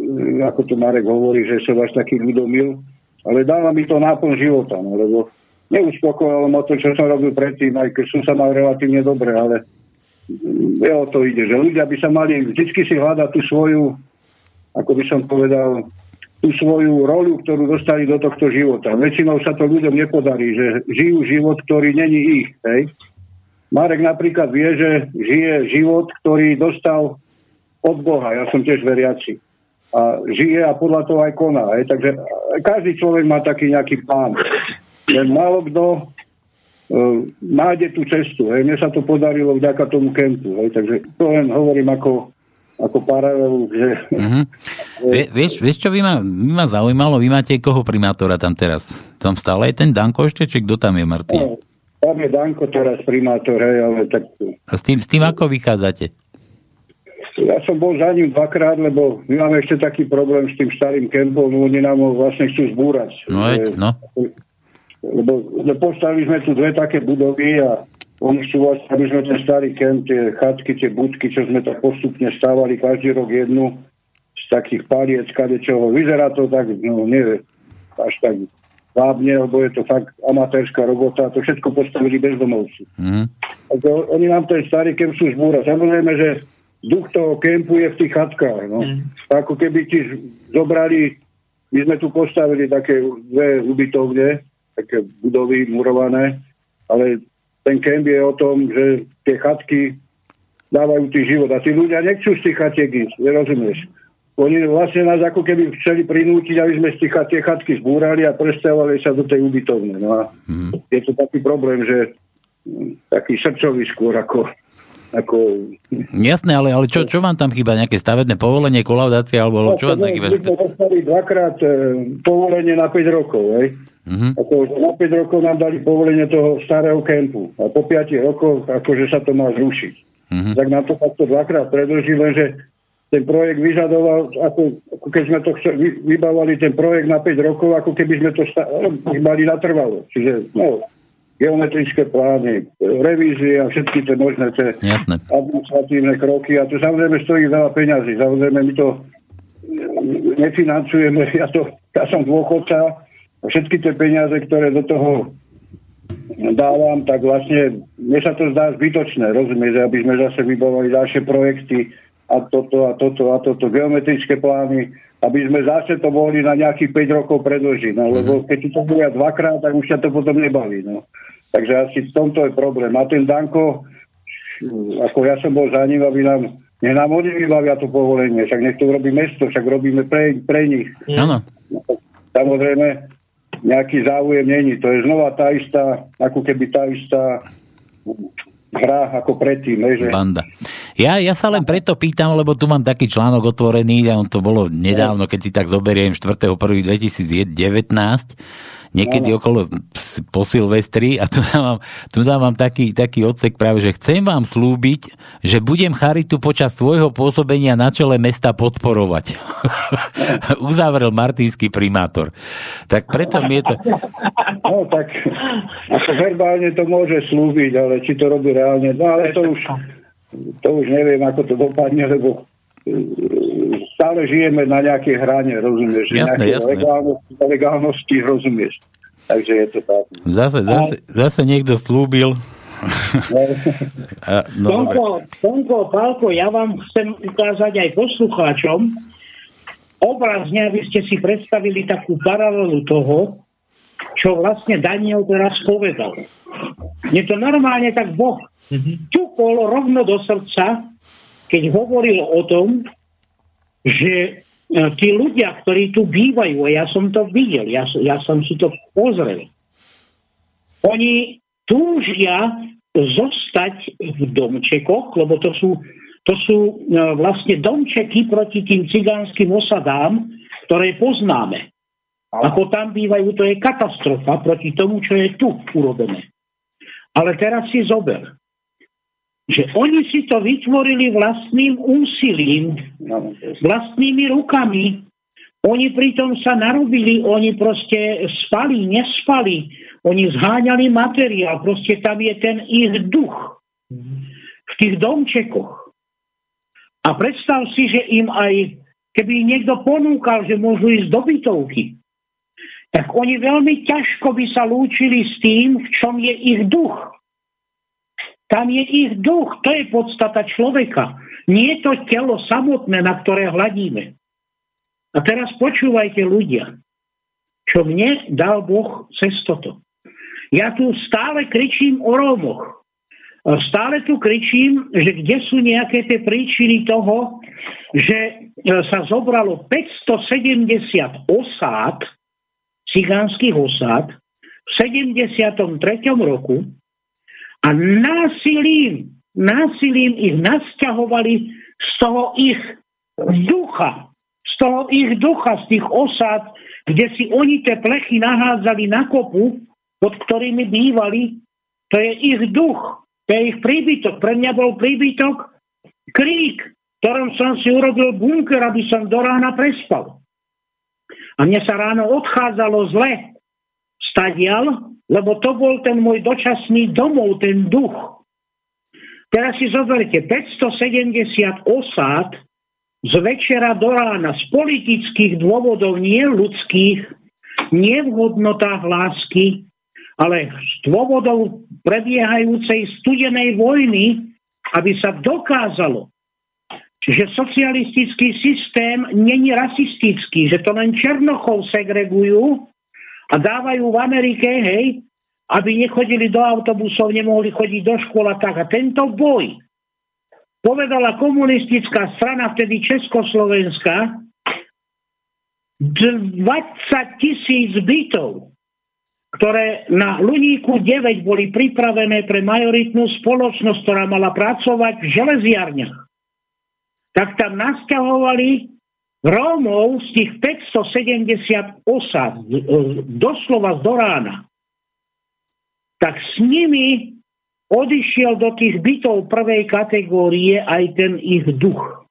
ako to Marek hovorí, že som až taký ľudomil, ale dáva mi to náplň života, no, lebo neuspokojilo ma to, čo som robil predtým, aj keď som sa mal relatívne dobre, ale je o to ide, že ľudia by sa mali vždy si hľadať tú svoju, ako by som povedal, tú svoju rolu, ktorú dostali do tohto života. Väčšinou sa to ľuďom nepodarí, že žijú život, ktorý není ich. Hej? Marek napríklad vie, že žije život, ktorý dostal od Boha. Ja som tiež veriaci. A žije a podľa toho aj koná. Hej? Takže každý človek má taký nejaký plán. Len málo kto uh, nájde tú cestu. Hej? Mne sa to podarilo vďaka tomu kempu. Hej? Takže to len hovorím ako ako paralelu, že... Mm-hmm. Vie, vieš, vieš, čo by ma, by ma zaujímalo? Vy máte koho primátora tam teraz? Tam stále je ten Danko ešte, či kto tam je, Martin? No, tam je Danko teraz primátor, hej, ale tak... A s tým, s tým ako vychádzate? Ja som bol za ním dvakrát, lebo my máme ešte taký problém s tým starým kempom, oni nám ho vlastne chcú zbúrať. No, je, no. Lebo, lebo postavili sme tu dve také budovy a oni chcú vlastne, aby sme ten starý kemp, tie chatky, tie budky, čo sme to postupne stávali každý rok jednu z takých paliec, kadečoho. Vyzerá to tak, no neviem, až tak vábne, lebo je to fakt amatérska robota, to všetko postavili bezdomovci. Mm. Takže oni nám ten starý kemp sú zbúra. Samozrejme, že duch toho kempu je v tých chatkách. No. Mm. Ako keby ti zobrali, my sme tu postavili také dve ubytovne, také budovy murované, ale ten kemp je o tom, že tie chatky dávajú tý život a tí ľudia nechcú z tých chatiek ísť, nerozumieš? Oni vlastne nás ako keby chceli prinútiť, aby sme z tých tie chatky zbúrali a presťahovali sa do tej ubytovne. No a mm. je to taký problém, že taký srdcový skôr ako, ako... Jasné, ale, ale čo, čo vám tam chýba? Nejaké stavebné povolenie, kolaudácia, alebo no, čo vám tam chýba? Dostali dvakrát e, povolenie na 5 rokov, hej? Mm-hmm. Ako, na 5 rokov nám dali povolenie toho starého kempu a po 5 rokoch akože sa to má zrušiť. Mm-hmm. Tak nám to takto dvakrát predlží, lenže ten projekt vyžadoval, ako, ako keď sme to vy, vybavali ten projekt na 5 rokov, ako keby sme to sta- mali natrvalo. Čiže, no, geometrické plány, revízie a všetky tie možné tie administratívne kroky. A to samozrejme stojí veľa peňazí. Samozrejme my to nefinancujeme. Ja, to, ja som dôchodca všetky tie peniaze, ktoré do toho dávam, tak vlastne mne sa to zdá zbytočné, rozumiete, aby sme zase vybavali ďalšie projekty, a toto a toto a toto, geometrické plány, aby sme zase to mohli na nejakých 5 rokov predložiť. No, lebo mhm. keď to bude dvakrát, tak už sa to potom nebaví. No. Takže asi v tomto je problém. A ten Danko, ako ja som bol za ním, aby nám nech nám oni vybavia to povolenie, však nech to robí mesto, však robíme pre, pre nich. Áno. Samozrejme, nejaký záujem není. To je znova tá istá, ako keby tá istá hra ako predtým. Že... Banda. Ja, ja sa len preto pýtam, lebo tu mám taký článok otvorený a on to bolo nedávno, keď si tak zoberiem 4.1.2019 niekedy no. okolo po Silvestri a tu dávam, tu dávam taký, taký odsek práve, že chcem vám slúbiť, že budem Charitu počas svojho pôsobenia na čele mesta podporovať. Uzavrel martinský primátor. Tak preto mi je to... No tak verbálne to môže slúbiť, ale či to robí reálne, no ale to už, to už neviem, ako to dopadne, lebo stále žijeme na nejakej hrane, rozumieš? Jasné, jasné. Legálnosti, legálnosti, rozumieš? Takže je to tak. Zase, zase, zase niekto slúbil. no, Tonko, Tonko, Pálko, ja vám chcem ukázať aj poslucháčom obrazne, aby ste si predstavili takú paralelu toho, čo vlastne Daniel teraz povedal. Je to normálne tak Boh mm-hmm. ťukol rovno do srdca, keď hovoril o tom, že e, tí ľudia, ktorí tu bývajú, a ja som to videl, ja, ja som si to pozrel, oni túžia zostať v domčekoch, lebo to sú, to sú e, vlastne domčeky proti tým cigánskym osadám, ktoré poznáme. Ako tam bývajú, to je katastrofa proti tomu, čo je tu urobené. Ale teraz si zober že oni si to vytvorili vlastným úsilím, vlastnými rukami. Oni pritom sa narobili, oni proste spali, nespali, oni zháňali materiál, proste tam je ten ich duch v tých domčekoch. A predstav si, že im aj, keby niekto ponúkal, že môžu ísť do bytovky, tak oni veľmi ťažko by sa lúčili s tým, v čom je ich duch. Tam je ich duch, to je podstata človeka. Nie je to telo samotné, na ktoré hľadíme. A teraz počúvajte ľudia, čo mne dal Boh cez toto. Ja tu stále kričím o Rómoch. Stále tu kričím, že kde sú nejaké tie príčiny toho, že e, sa zobralo 570 osád, cigánskych osád, v 73. roku a násilím, násilím ich nasťahovali z toho ich ducha, z toho ich ducha, z tých osad, kde si oni tie plechy nahádzali na kopu, pod ktorými bývali, to je ich duch, to je ich príbytok. Pre mňa bol príbytok krík, ktorom som si urobil bunker, aby som do rána prespal. A mne sa ráno odchádzalo zle. Stadial lebo to bol ten môj dočasný domov, ten duch. Teraz si zoberte, 570 osád z večera do rána z politických dôvodov, nie ľudských, nie v hodnotách lásky, ale z dôvodov prebiehajúcej studenej vojny, aby sa dokázalo, že socialistický systém není rasistický, že to len Černochov segregujú a dávajú v Amerike, hej, aby nechodili do autobusov, nemohli chodiť do škôl a tak. A tento boj povedala komunistická strana, vtedy Československa, 20 tisíc bytov, ktoré na Luníku 9 boli pripravené pre majoritnú spoločnosť, ktorá mala pracovať v železiarniach. Tak tam nasťahovali Rómov z tých 570 osad, doslova z rána. Tak s nimi odišiel do tých bytov prvej kategórie aj ten ich duch.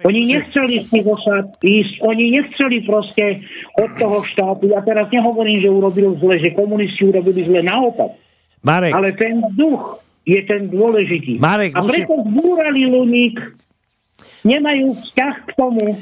Oni nechceli z tých osad ísť, oni nechceli proste od toho štátu. Ja teraz nehovorím, že urobil zle, že komunisti urobili zle naopak. Marek. Ale ten duch je ten dôležitý. Marek, a preto musím... zbúrali Luník, nemajú vzťah k tomu.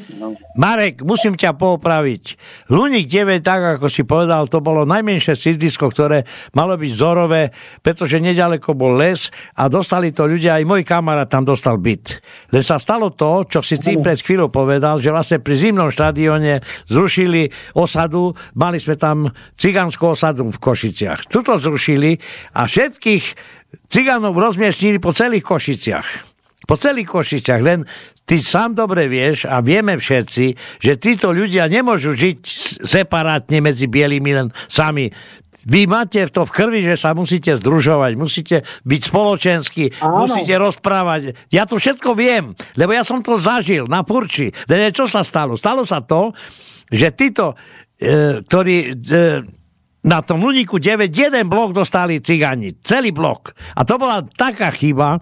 Marek, musím ťa poopraviť. Luník 9, tak ako si povedal, to bolo najmenšie sídlisko, ktoré malo byť vzorové, pretože nedaleko bol les a dostali to ľudia, aj môj kamarát tam dostal byt. Len sa stalo to, čo si ty pred chvíľou povedal, že vlastne pri zimnom štadióne zrušili osadu, mali sme tam cigánskú osadu v Košiciach. Tuto zrušili a všetkých cigánov rozmiestnili po celých Košiciach po celých Košičach, len ty sám dobre vieš a vieme všetci, že títo ľudia nemôžu žiť separátne medzi bielými len sami. Vy máte to v krvi, že sa musíte združovať, musíte byť spoločenskí, Áno. musíte rozprávať. Ja to všetko viem, lebo ja som to zažil na Furči. Len čo sa stalo? Stalo sa to, že títo, e, ktorí e, na tom Luníku 9 jeden blok dostali cigani. Celý blok. A to bola taká chyba,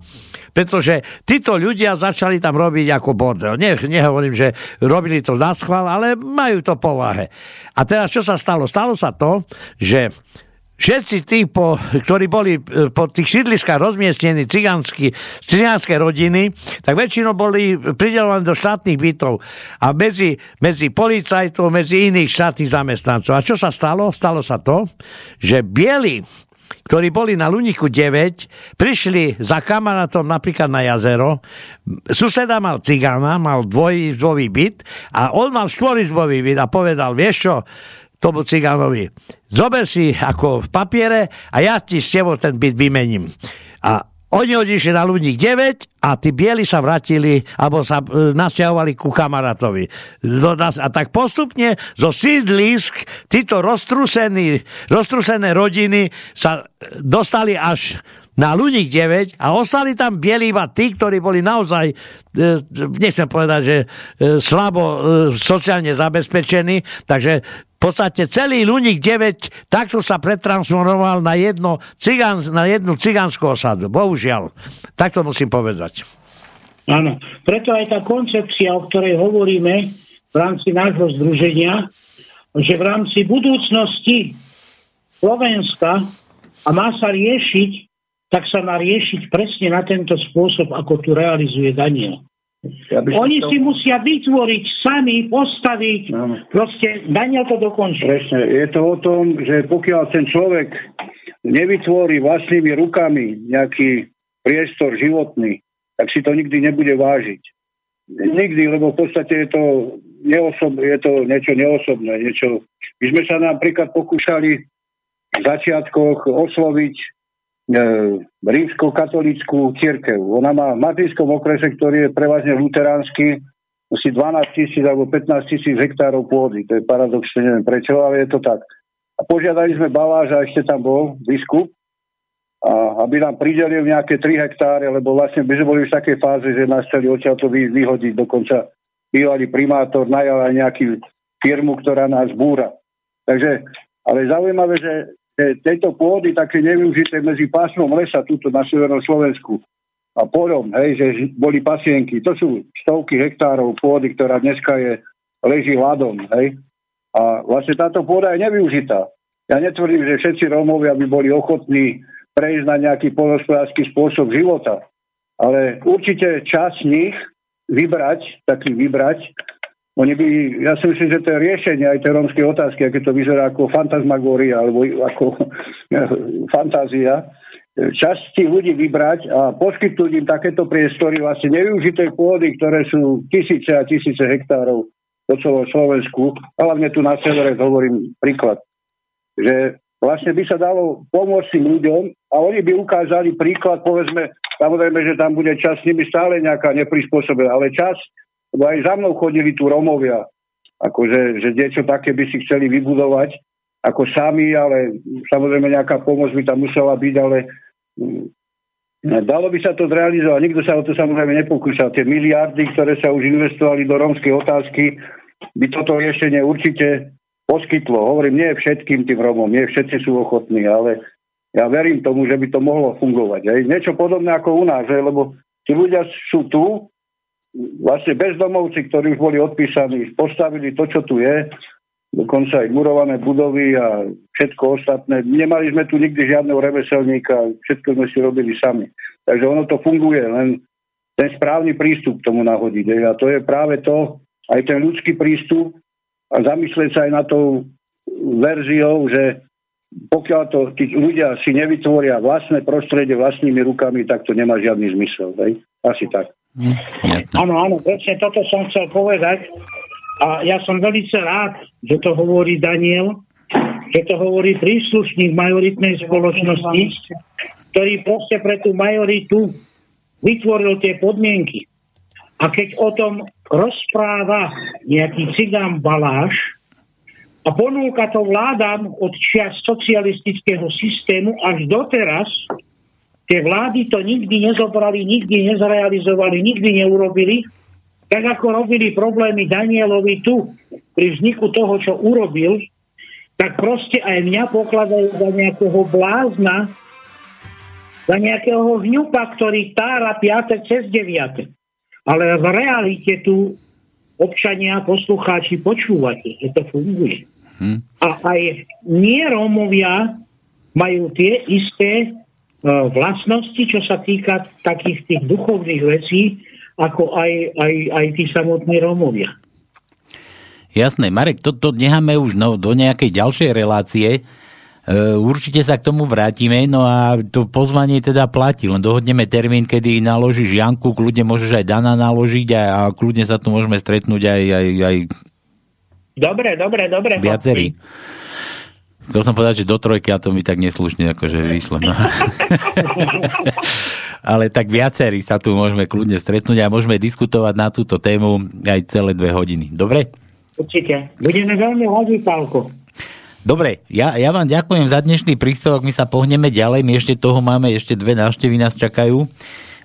pretože títo ľudia začali tam robiť ako bordel. Ne, nehovorím, že robili to na schvál, ale majú to povahe. A teraz čo sa stalo? Stalo sa to, že všetci tí, po, ktorí boli e, po tých sídliskách rozmiestnení cigánske rodiny, tak väčšinou boli pridelovaní do štátnych bytov a medzi, medzi policajtov, medzi iných štátnych zamestnancov. A čo sa stalo? Stalo sa to, že bieli ktorí boli na Luniku 9, prišli za kamarátom napríklad na jazero, suseda mal cigána, mal dvojizbový byt a on mal štvorizbový byt a povedal, vieš čo, tomu cigánovi. Zober si ako v papiere a ja ti s tebou ten byt vymením. A oni odišli na ľudí 9 a tí bieli sa vrátili alebo sa e, nasťahovali ku kamarátovi. A tak postupne zo sídlisk títo roztrúsené rodiny sa dostali až na Luník 9 a ostali tam bieli iba tí, ktorí boli naozaj, e, nechcem povedať, že e, slabo e, sociálne zabezpečení, takže podstate celý Luník 9 takto sa pretransformoval na, jedno cigán, na jednu cigánskú osadu. Bohužiaľ. Tak to musím povedať. Áno. Preto aj tá koncepcia, o ktorej hovoríme v rámci nášho združenia, že v rámci budúcnosti Slovenska a má sa riešiť tak sa má riešiť presne na tento spôsob, ako tu realizuje Daniel. Ja Oni to... si musia vytvoriť sami, postaviť, no. proste Daniel to dokončí. Presne, je to o tom, že pokiaľ ten človek nevytvorí vlastnými rukami nejaký priestor životný, tak si to nikdy nebude vážiť. Nikdy, lebo v podstate je to, neosob, je to niečo neosobné. Niečo... My sme sa napríklad pokúšali v začiatkoch osloviť rímsko-katolickú církev. Ona má v Matýskom okrese, ktorý je prevažne luteránsky, asi 12 tisíc alebo 15 tisíc hektárov pôdy. To je paradoxne, neviem prečo, ale je to tak. A požiadali sme Baláža, ešte tam bol biskup, a aby nám pridelil nejaké 3 hektáre, lebo vlastne by sme boli v takej fáze, že nás chceli odtiaľ to vyhodiť. Dokonca bývalý primátor najal aj nejakú firmu, ktorá nás búra. Takže, ale zaujímavé, že tejto pôdy také nevyužité medzi pásmom lesa tuto na severnom Slovensku a porom, hej, že boli pasienky. To sú stovky hektárov pôdy, ktorá dneska je, leží ľadom, hej. A vlastne táto pôda je nevyužitá. Ja netvrdím, že všetci Rómovia by boli ochotní prejsť na nejaký polnospodársky spôsob života, ale určite čas nich vybrať, taký vybrať oni by, ja si myslím, že to je riešenie aj tej rómskej otázky, aké to vyzerá ako fantasmagória alebo ako fantázia. Časť tých ľudí vybrať a poskytnúť im takéto priestory vlastne nevyužité pôdy, ktoré sú tisíce a tisíce hektárov po celom Slovensku, hlavne tu na severe, hovorím príklad. že vlastne by sa dalo pomôcť tým ľuďom a oni by ukázali príklad, povedzme, samozrejme, že tam bude čas s nimi stále nejaká neprispôsobená, ale čas, lebo aj za mnou chodili tu Romovia, akože, že niečo také by si chceli vybudovať ako sami, ale samozrejme nejaká pomoc by tam musela byť, ale mm, dalo by sa to zrealizovať. Nikto sa o to samozrejme nepokúšal. Tie miliardy, ktoré sa už investovali do rómskej otázky, by toto riešenie určite poskytlo. Hovorím, nie všetkým tým Romom, nie všetci sú ochotní, ale ja verím tomu, že by to mohlo fungovať. Aj. Niečo podobné ako u nás, lebo tí ľudia sú tu, vlastne bezdomovci, ktorí už boli odpísaní, postavili to, čo tu je, dokonca aj murované budovy a všetko ostatné. Nemali sme tu nikdy žiadneho remeselníka, všetko sme si robili sami. Takže ono to funguje, len ten správny prístup k tomu nahodiť. A to je práve to, aj ten ľudský prístup a zamyslieť sa aj na tou verziou, že pokiaľ to tí ľudia si nevytvoria vlastné prostredie vlastnými rukami, tak to nemá žiadny zmysel. Hej? Asi tak. Hm, áno, áno, presne toto som chcel povedať. A ja som veľmi rád, že to hovorí Daniel, že to hovorí príslušník majoritnej spoločnosti, ktorý proste pre tú majoritu vytvoril tie podmienky. A keď o tom rozpráva nejaký cigán Baláš a ponúka to vládam od čias socialistického systému až doteraz, tie vlády to nikdy nezobrali, nikdy nezrealizovali, nikdy neurobili, tak ako robili problémy Danielovi tu, pri vzniku toho, čo urobil, tak proste aj mňa pokladajú za nejakého blázna, za nejakého hňupa, ktorý tára 5 cez 9. Ale v realite tu občania, poslucháči počúvate, že to funguje. Hmm. A aj nie Rómovia majú tie isté vlastnosti, čo sa týka takých tých duchovných vecí, ako aj, aj, aj tí samotní Rómovia. Jasné, Marek, toto to necháme už no, do nejakej ďalšej relácie. E, určite sa k tomu vrátime, no a to pozvanie teda platí, len dohodneme termín, kedy naložíš Janku, kľudne môžeš aj Dana naložiť a, a kľudne sa tu môžeme stretnúť aj, aj, aj Dobre, dobre, dobre. Viacerí. Chcel som povedať, že do trojky a to mi tak neslušne akože vyšlo. No. Ale tak viacerí sa tu môžeme kľudne stretnúť a môžeme diskutovať na túto tému aj celé dve hodiny. Dobre? Určite. Budeme veľmi radi, Pálko. Dobre, ja, ja vám ďakujem za dnešný príspevok, my sa pohneme ďalej, my ešte toho máme, ešte dve návštevy nás čakajú.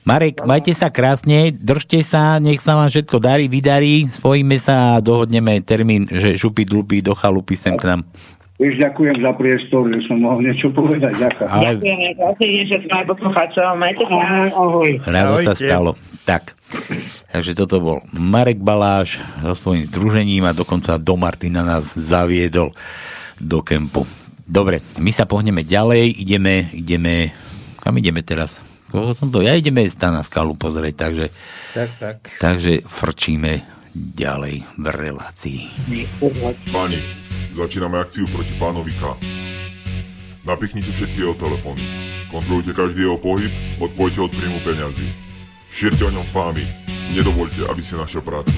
Marek, majte sa krásne, držte sa, nech sa vám všetko darí, vydarí, spojíme sa a dohodneme termín, že šupy dlupy do chalupy sem k nám. Víš, ďakujem za priestor, že som mohol niečo povedať. Ďakujem. Ale... Ďakujem, že sme aj poslucháčov. Majte sa. Ahoj. Rado sa stalo. Tak. Takže toto bol Marek Baláš so svojím združením a dokonca do Martina nás zaviedol do kempu. Dobre, my sa pohneme ďalej, ideme, ideme, kam ideme teraz? Koho som to? Ja ideme na skalu pozrieť, takže, tak, tak. takže frčíme ďalej v relácii. Pani, Začíname akciu proti pánovi K. Napichnite všetky jeho telefóny. Kontrolujte každý jeho pohyb, odpojte od príjmu peňazí. Šírte o ňom fámy. Nedovolte, aby ste našiel prácu.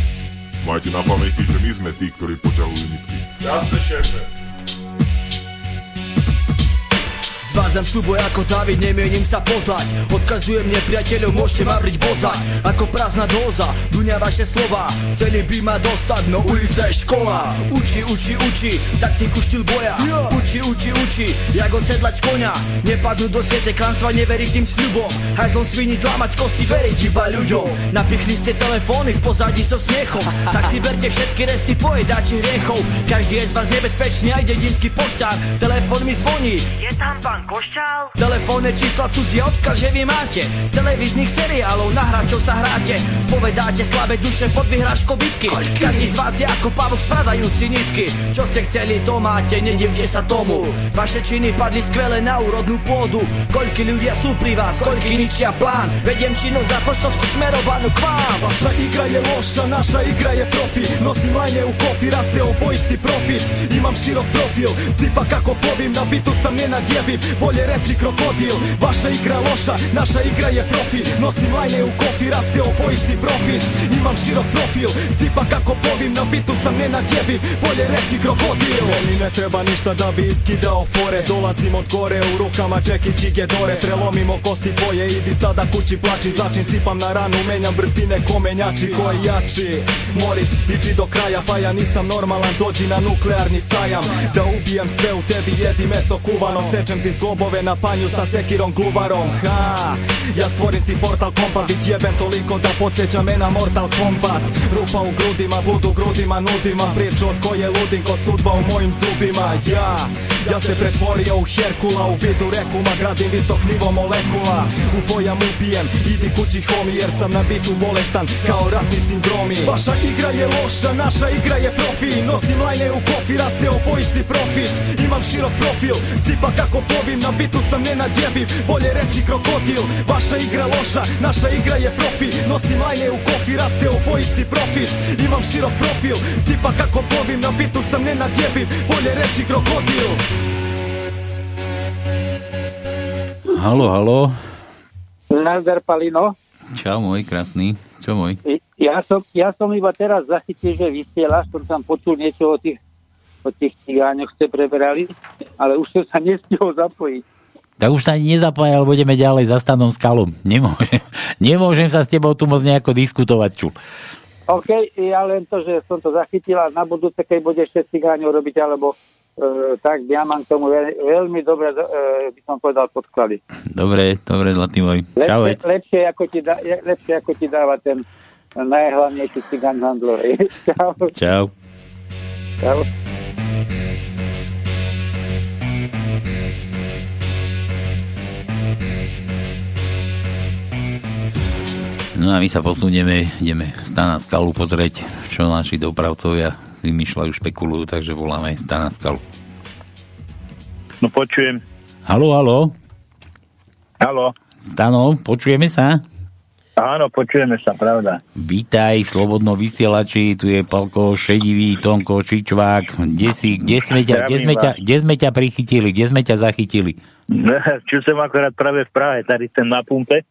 Majte na pamäti, že my sme tí, ktorí poťahujú nitky. Jasne, šéfe. Zvádzam súboj ako David, nemienim sa podať Odkazujem nepriateľov, môžete ma vriť bozať Ako prázdna dóza, duňa vaše slova. Chceli by ma dostať, no ulica je škola. Uči, uči, uči, taktiku štýl boja. Uči, uči, uči, jak osedlať konia. Nepadnú do siete klamstva, neveriť tým sľubom. Hajzlom svini zlámať kosti, veriť iba ľuďom. Napichli ste telefóny v pozadí so smiechom. Tak si berte všetky resty pojedáči hriechov Každý je z vás nebezpečný, aj dedinský poštár Telefón mi zvoní. Je tam pán Košťal? Telefónne čísla cudzie odkaz, že vy máte. Z televíznych seriálov na hráčov sa hráte. Spovedáte slabé duše pod vyhrážkou bitky. Každý z vás je ako pavok spradajúci nitky. Čo ste chceli, to máte, nedivte sa tomu. Vaše činy padli skvele na úrodnú pôdu. Koľky ľudia sú pri vás, koľky ničia plán. Vediem činnosť za poštovskú smerovanú k vám. Vaša igra je loša, naša igra je profi Nosím lajne u kofi, raste obojici profit. Imam širok profil, zipak kako plovím Na bitu sam nenadjebim bolje reći krokodil Vaša igra loša, naša igra je profi Nosim lajne u kofi, raste obojici profit. Imam širok profil, sipa kako povim Na bitu sam ne nadjebim, bolje reći krokodil. Meni ne treba ništa da bi iskidao fore. Dolazim od gore, u rukama čeki čige dore. Prelomimo kosti tvoje, idi sada kući plači Začin sipam na ranu, menjam brzine ko menjači Ko je jači, Moris, ići do kraja Pa ja nisam normalan, dođi na nuklearni sajam. Da ubijem sve u tebi, jedi meso kuvano Sečem ti zglobove na panju sa sekirom gluvarom Ha, ja stvorim ti portal kompat Bit jebem toliko da podsjeća me na Mortal Kombat. Rupa u grudima, blud u grudima, nudima Priču od koje ludim ko sudba u mojim zubima. Ja, ja se pretvorio u Herkula U vidu rekuma, gradim visok nivo molekula. U pojam ubijem, idi kući homi Jer sam na bitu bolestan kao ratni sindromi. Vaša igra je loša, naša igra je profi Nosim lajne u kofi, raste obojici profit. Imam širok profil, sipa kako povim Na bitu sam ne nadjebim, bolje reći krokodil Vaša igra loša, naša igra je profi Nosim lajne u kofi, raste obojici profit Imam širok profil, sipa kako povim Na bitu sam ne nadjebim, bolje reći krokodil Halo, halo. Nazdar Palino. Čau môj krásny. Čo môj? Ja som, ja som iba teraz zachytil, že vysielaš, som tam počul niečo o tých, o tých cigáňoch ste preberali, ale už som sa nestihol zapojiť. Tak už sa ani nezapája, ale budeme ďalej za stanom skalom. Nemôžem, nemôžem sa s tebou tu moc nejako diskutovať, ču. OK, ja len to, že som to zachytila na budúce, keď bude ešte cigáňov robiť, alebo e, tak ja mám k tomu veľ, veľmi dobre, e, by som povedal, podklady. Dobre, dobre, zlatý môj. Lepšie, lepšie, ako ti dá, lepšie ako ti dáva ten najhlavnejší cigán handlovej. Čau. Čau. Čau. No a my sa posunieme, ideme stana skalu pozrieť, čo naši dopravcovia vymýšľajú, špekulujú, takže voláme stana skalu. No počujem. Halo, halo. Halo. Stano, počujeme sa? Áno, počujeme sa, pravda. Vítaj v Slobodnom vysielači, tu je Palko Šedivý, Tonko Čičvák. Kde si, kde sme ťa, kde sme ťa, kde sme ťa prichytili, kde sme ťa zachytili? Čo som akorát práve v Prahe, tady ten na pumpe.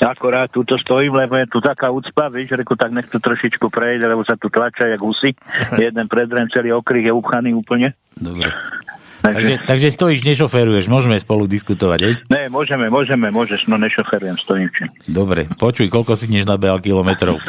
Akorát túto stojím, lebo je tu taká úcpa, vieš, reku, tak nech to trošičku prejde, lebo sa tu tlačia jak usy. Jeden predren, celý okryh je upchaný úplne. Dobre. Takže, takže, takže stojíš, nešoferuješ, môžeme spolu diskutovať, hej? Ne, môžeme, môžeme, môžeš, no nešoferujem, stojím. Či. Dobre, počuj, koľko si dnes nabehal kilometrov?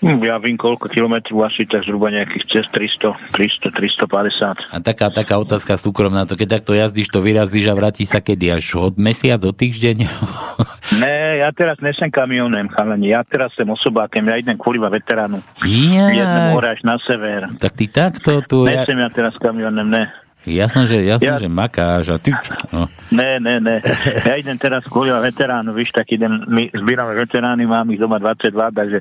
Hm, ja vím, koľko kilometrov asi, tak zhruba nejakých cez 300, 300, 350. A taká, taká otázka súkromná, to keď takto jazdíš, to vyrazíš a vrátiš sa kedy? Až od mesiac, od týždeň? ne, ja teraz nesem kamionem, chalani, ja teraz som osobákem, ja idem kvôli veteránu. Ja. Až na sever. Tak ty takto tu... Nesem ja, ja teraz kamionem, ne. Jasno, že, jasno, ja... že makáš a ty... No. Ne, ne, ne. Ja idem teraz kvôli veteránu, víš, tak idem, my zbierame veterány, mám ich doma 22, takže...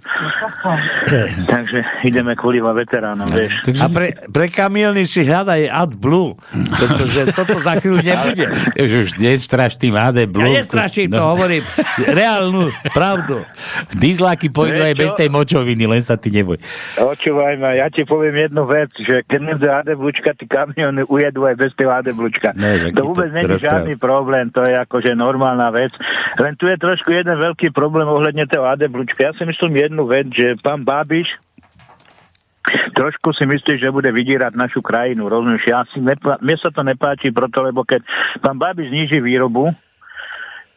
takže ideme kvôli veteránom, vieš. A pre, pre kamiony si hľadaj AdBlue, pretože toto za chvíľu nebude. Už, už nestraš tým AdBlue. Ja nestraším, no. to hovorím. Reálnu pravdu. Dizláky pôjdu aj bez tej močoviny, len sa ty neboj. Očúvaj ma, ja ti poviem jednu vec, že keď mi AdBluečka, ty kamiony uje jedu aj bez tej ADBlučka. Ne, to vôbec nie je žiadny problém, to je akože normálna vec. Len tu je trošku jeden veľký problém ohľadne toho ADBlučka. Ja si myslím jednu vec, že pán Babiš trošku si myslí, že bude vydírať našu krajinu, rozumieš? Ja si nepá- mne sa to nepáči proto, lebo keď pán Babiš zniží výrobu,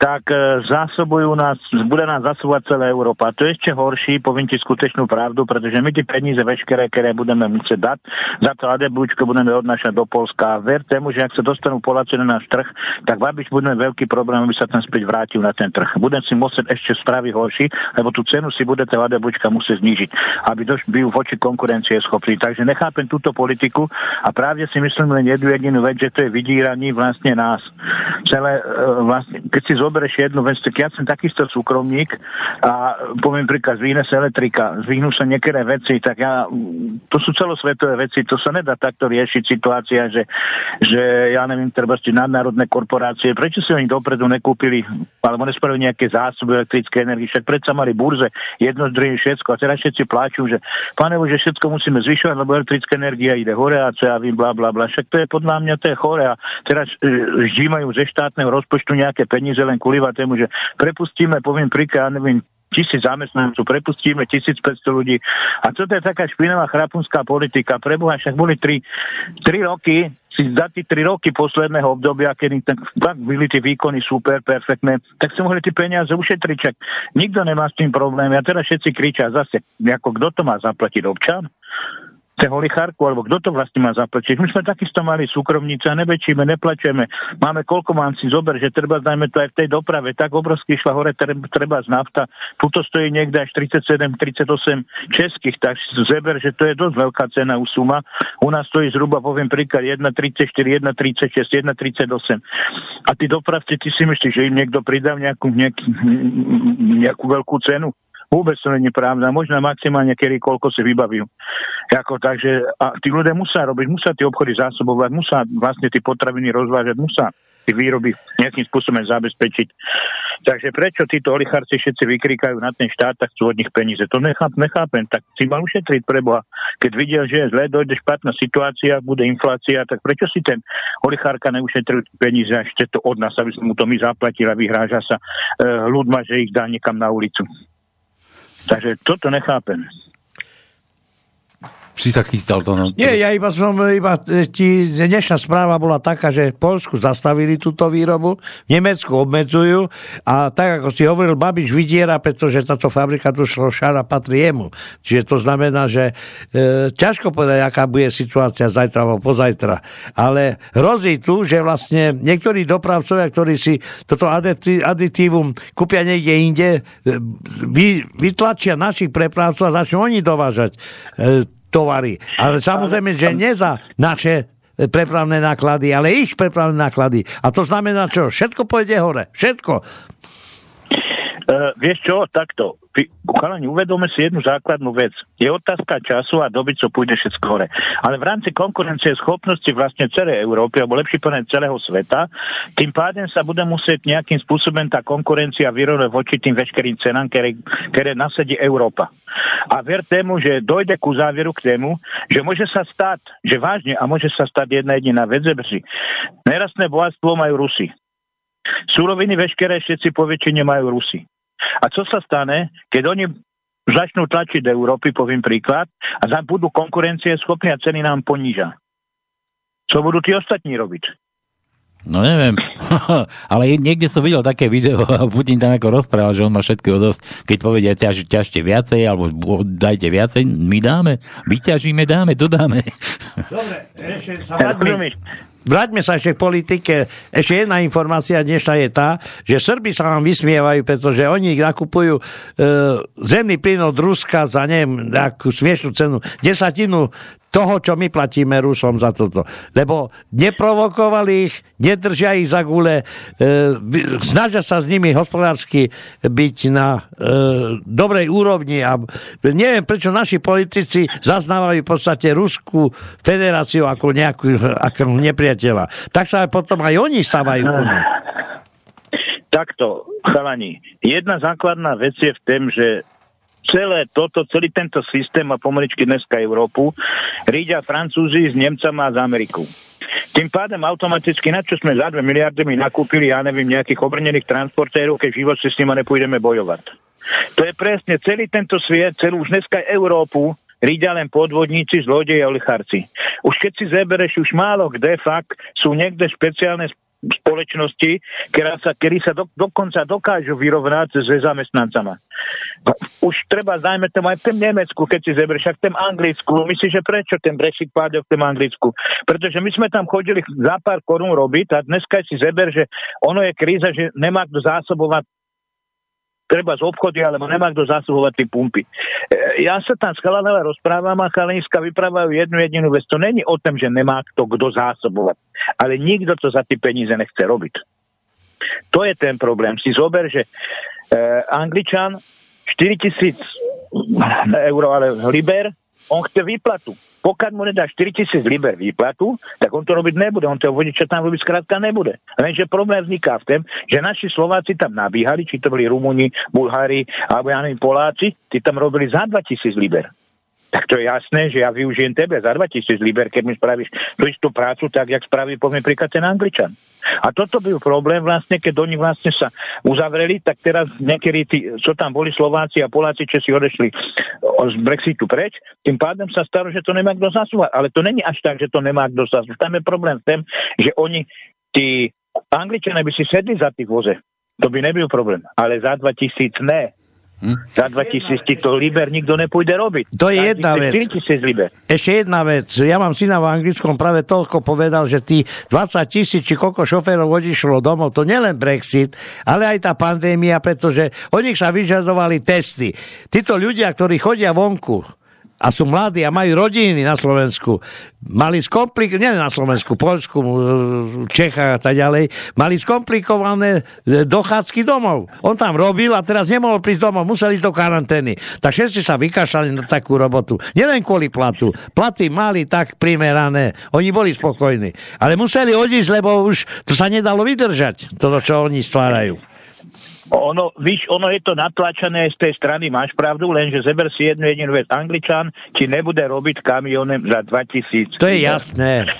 tak e, zásobujú nás, bude nás zásobovať celá Európa. To je ešte horší, poviem ti skutečnú pravdu, pretože my tie peniaze veškeré, ktoré budeme musieť dať, za to ADBučko budeme odnášať do Polska. A ver tému, že ak sa dostanú Poláci na náš trh, tak Babiš bude veľký problém, aby sa ten späť vrátil na ten trh. Budem si musieť ešte spraviť horší, lebo tú cenu si bude tá ADBučka musieť znížiť, aby doš- byl voči konkurencie schopný. Takže nechápem túto politiku a právě si myslím len jednu jedinú vec, že to je vydíraní vlastne nás. Celé, e, vlastne, keď si zoberieš jednu vec, tak ja som takisto súkromník a poviem príklad, zvýhne sa elektrika, zvýhnú sa niektoré veci, tak ja, to sú celosvetové veci, to sa nedá takto riešiť situácia, že, že ja neviem, treba ste nadnárodné korporácie, prečo si oni dopredu nekúpili, alebo nespravili nejaké zásoby elektrické energie, však predsa mali burze, jedno z druhým všetko a teraz všetci pláču, že pane, že všetko musíme zvyšovať, lebo elektrická energia ide hore a co ja vím, bla, bla, bla. Však to je podľa mňa to je chore a teraz e, ždímajú ze štátneho rozpočtu nejaké peniaze len kvôli tému, že prepustíme, poviem príklad, ja neviem, tisíc zamestnancov, prepustíme 1500 ľudí. A čo to je taká špinavá chrapunská politika? Preboha, však boli tri, tri roky, si za tie tri roky posledného obdobia, kedy tak, tak byli tie výkony super, perfektné, tak si mohli tie peniaze ušetriť. Nikto nemá s tým problém. A teraz všetci kričia zase, ako kto to má zaplatiť občan? Chce holicharku, alebo kto to vlastne má zaplatiť. My sme takisto mali súkromníci a nebečíme, neplačeme. Máme koľko mám si zober, že treba, dajme to aj v tej doprave, tak obrovský išla hore, treba z nafta. Tuto stojí niekde až 37, 38 českých, tak zeber, že to je dosť veľká cena u suma. U nás stojí zhruba, poviem príklad, 1,34, 1,36, 1,38. A tí dopravci, ty si myslíš, že im niekto pridá nejakú, nejakú, nejakú veľkú cenu? Vôbec to není pravda. Možno maximálne kedy koľko si vybavujú. Ako, takže, a tí ľudia musia robiť, musia tie obchody zásobovať, musia vlastne tie potraviny rozvážať, musia tie výroby nejakým spôsobom zabezpečiť. Takže prečo títo oligarci všetci vykrikajú na ten štát, tak chcú od nich peníze? To nechápem, nechápem. Tak si mal ušetriť preboha. Keď vidia, že je zle, dojde špatná situácia, bude inflácia, tak prečo si ten oligarka neušetril peníze a ešte to od nás, aby sme mu to my zaplatili a vyhráža sa e, ľudma, že ich dá niekam na ulicu. Takže toto nechápem si sa chystal to. No, Nie, ja iba som, iba ti, dnešná správa bola taká, že v Polsku zastavili túto výrobu, v Nemecku obmedzujú a tak, ako si hovoril, Babiš vydiera, pretože táto fabrika tu šara patrí jemu. Čiže to znamená, že e, ťažko povedať, aká bude situácia zajtra alebo pozajtra. Ale hrozí tu, že vlastne niektorí dopravcovia, ktorí si toto aditívum kúpia niekde inde, e, vy, vytlačia našich prepravcov a začnú oni dovážať e, tovary. Ale samozrejme, že nie za naše prepravné náklady, ale ich prepravné náklady. A to znamená čo? Všetko pôjde hore. Všetko. Uh, vieš čo, takto. Chalani, uvedome si jednu základnú vec. Je otázka času a doby, co pôjde všetko hore. Ale v rámci konkurencie schopnosti vlastne celej Európy, alebo lepšie povedať celého sveta, tým pádem sa bude musieť nejakým spôsobom tá konkurencia vyrovnať voči tým veškerým cenám, ktoré, ktoré nasadí Európa. A ver tému, že dojde ku záveru k tému, že môže sa stať, že vážne, a môže sa stať jedna jediná vec, že nerastné bohatstvo majú Rusy. Súroviny veškeré všetci poväčšine majú Rusy. A čo sa stane, keď oni začnú tlačiť do Európy, poviem príklad, a budú konkurencie schopní a ceny nám poníža. Čo budú tí ostatní robiť? No neviem, ale niekde som videl také video a Putin tam ako rozprával, že on má všetko dosť. Keď povedia, ťaž, ťažte viacej, alebo dajte viacej, my dáme, vyťažíme, dáme, dodáme. Dobre, ešte sa Vráťme sa ešte k politike. Ešte jedna informácia dnešná je tá, že Srby sa vám vysmievajú, pretože oni nakupujú e, zemný plyn od Ruska za neviem, akú smiešnú cenu, desatinu toho, čo my platíme Rusom za toto. Lebo neprovokovali ich, nedržia ich za gule, e, snažia sa s nimi hospodársky byť na e, dobrej úrovni a neviem, prečo naši politici zaznávajú v podstate Ruskú federáciu ako nejakú ako nepriateľa. Tak sa potom aj oni stávajú. Takto, chalani, jedna základná vec je v tom, že celé toto, celý tento systém a pomaličky dneska Európu rídia Francúzi s Nemcami a z Ameriku. Tým pádem automaticky, na čo sme za 2 miliardy my nakúpili, ja neviem, nejakých obrnených transportérov, keď život si s nimi nepôjdeme bojovať. To je presne celý tento sviet, celú už dneska Európu rídia len podvodníci, zlodeji a olicharci. Už keď si zebereš, už málo kde fakt sú niekde špeciálne spoločnosti, ktorá sa, ktorí sa do, dokonca dokážu vyrovnať s zamestnancama. Už treba, dajme tomu aj v Nemecku, keď si zeber, však v Anglicku. Myslíš, že prečo ten Brexit páde v tom Anglicku? Pretože my sme tam chodili za pár korún robiť a dneska si zeber, že ono je kríza, že nemá kto zásobovať treba z obchody, alebo nemá kto zásobovať tie pumpy. E, ja sa tam s chalanova rozprávam a chalaniska vyprávajú jednu jedinú vec. To není o tom, že nemá kto kto zásobovať, ale nikto to za tie peníze nechce robiť. To je ten problém. Si zober, že uh, Angličan 4000 eur, ale liber, on chce výplatu. Pokiaľ mu nedá 4000 liber výplatu, tak on to robiť nebude. On toho vodiča tam robiť skrátka nebude. Lenže problém vzniká v tom, že naši Slováci tam nabíhali, či to boli Rumúni, Bulhári, alebo ja neviem, Poláci, tí tam robili za 2000 liber tak to je jasné, že ja využijem tebe za 2000 liber, keď mi spravíš tú istú prácu, tak jak spraví, poviem príklad, ten Angličan. A toto byl problém vlastne, keď oni vlastne sa uzavreli, tak teraz niektorí, tí, čo tam boli Slováci a Poláci, čo si odešli z Brexitu preč, tým pádem sa stalo, že to nemá kto zasúvať. Ale to není až tak, že to nemá kto zasúvať. Tam je problém v tom, že oni, tí Angličania by si sedli za tých voze. To by nebyl problém. Ale za 2000 ne. Hm? Za 2000 ti to liber nikto nepôjde robiť. To je jedna vec. liber. Ešte jedna vec. Ja mám syna v anglickom práve toľko povedal, že tí 20 tisíc či koľko šoférov odišlo domov, to nielen Brexit, ale aj tá pandémia, pretože od nich sa vyžadovali testy. Títo ľudia, ktorí chodia vonku, a sú mladí a majú rodiny na Slovensku. Mali skomplik- nie na Slovensku, Polsku, Čechách a tak ďalej, mali skomplikované e, dochádzky domov. On tam robil a teraz nemohol prísť domov, museli do karantény. Tak všetci sa vykašľali na takú robotu. Nielen kvôli platu. Platy mali tak primerané. Oni boli spokojní. Ale museli odísť, lebo už to sa nedalo vydržať, to, čo oni stvárajú. Ono, víš, ono je to natlačené z tej strany, máš pravdu, lenže zeber si jednu jedinú vec. Angličan ti nebude robiť kamionem za 2000. To je jasné.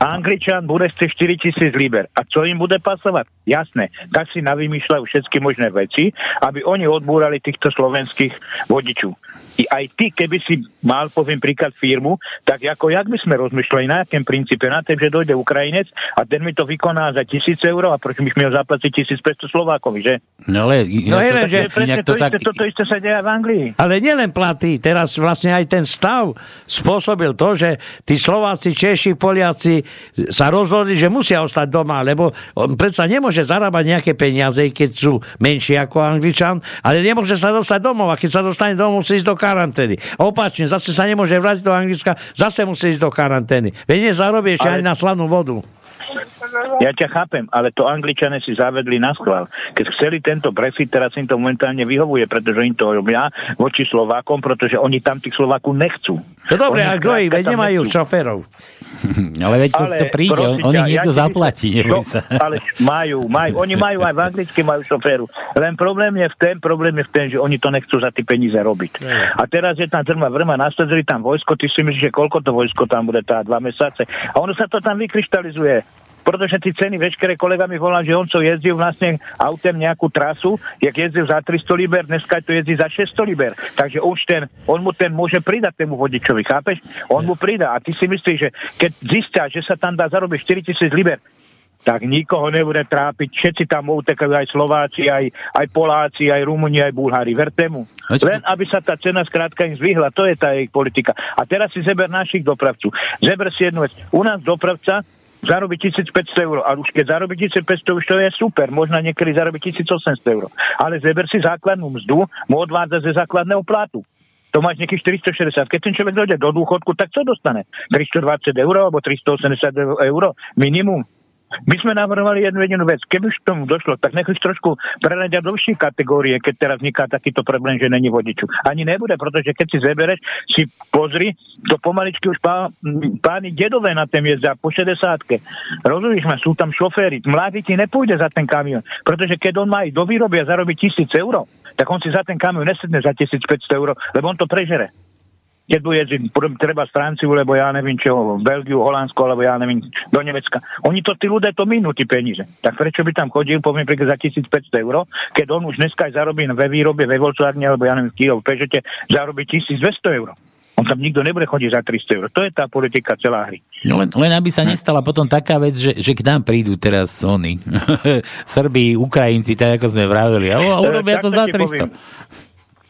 Angličan bude chce 4000 liber. A čo im bude pasovať? Jasné. Tak si navymýšľajú všetky možné veci, aby oni odbúrali týchto slovenských vodičov. I aj ty, keby si mal, poviem príklad, firmu, tak ako jak by sme rozmýšľali, na akém princípe? Na tým, že dojde Ukrajinec a ten mi to vykoná za 1000 eur a prečo bych miel zaplatiť 1500 Slovákovi, že? No ale... No je len, že... To, to, tak... isté, toto isté sa deje v Anglii. Ale nielen platy, teraz vlastne aj ten stav spôsobil to, že tí Slováci, Češi, Poliaci sa rozhodli, že musia ostať doma, lebo on predsa nemôže zarábať nejaké peniaze, keď sú menšie ako Angličan, ale nemôže sa dostať domov a keď sa dostane domov, musí ísť do karantény. A opačne, zase sa nemôže vrátiť do Anglicka, zase musí ísť do karantény. Veď nezarobí ešte ale... ani na slanú vodu. Ja ťa chápem, ale to Angličane si zavedli na schvál. Keď chceli tento Brexit, teraz im to momentálne vyhovuje, pretože im to robia voči Slovákom, pretože oni tam tých Slovákov nechcú. No dobre, a kto ich? Veď nemajú šoferov. ale veď ale, to príde, prosím, oni niekto ja zaplatí. Čo, sa. ale majú, majú, oni majú aj v anglicky majú šoféru. Len problém je v tom, problém je v tom, že oni to nechcú za tie peníze robiť. A teraz je tam zrma vrma, nastavili tam vojsko, ty si myslíš, že koľko to vojsko tam bude tá dva mesiace. A ono sa to tam vykryštalizuje pretože tí ceny, veškeré kolega mi že on co jezdil vlastne autem nejakú trasu, jak jezdil za 300 liber, dneska to jezdí za 600 liber. Takže už ten, on mu ten môže pridať tému vodičovi, chápeš? On mu pridá. A ty si myslíš, že keď zistia, že sa tam dá zarobiť 4000 liber, tak nikoho nebude trápiť. Všetci tam utekajú aj Slováci, aj, aj Poláci, aj Rumúni, aj Bulhári. Verte mu. Len aby sa tá cena skrátka im zvýhla. To je tá ich politika. A teraz si zeber našich dopravcov. Zeber si jednu vec. U nás dopravca zarobí 1500 eur. A už keď zarobí 1500, už to je super. Možno niekedy zarobí 1800 eur. Ale zeber si základnú mzdu, mu odvádza ze základného platu. To máš nejakých 460. Keď ten človek dojde do dôchodku, tak co dostane? 320 eur alebo 380 eur minimum. My sme navrhovali jednu jedinú vec. Keby už k tomu došlo, tak nech už trošku preledia do kategórie, keď teraz vzniká takýto problém, že není vodiču. Ani nebude, pretože keď si zebereš, si pozri, to pomaličky už pá, páni dedové na tém jezdia po 60 Rozumieš ma, sú tam šoféry. Mladý ti nepôjde za ten kamion, pretože keď on má aj do výroby a zarobí 1000 eur, tak on si za ten kamion nesedne za 1500 eur, lebo on to prežere keď bude treba z Franciu, lebo ja neviem čo, Belgiu, Holandsko, alebo ja neviem, do Nemecka. Oni to, tí ľudia to minú, tí peníze. Tak prečo by tam chodil, poviem príklad, za 1500 eur, keď on už dneska aj zarobí ve výrobe, ve Volkswagene, alebo ja neviem, v Pežete, zarobí 1200 eur. On tam nikto nebude chodiť za 300 eur. To je tá politika celá hry. No len, len aby sa nestala potom taká vec, že, že k nám prídu teraz oni, Srbí, Ukrajinci, tak ako sme vravili, a urobia to za 300. Poviem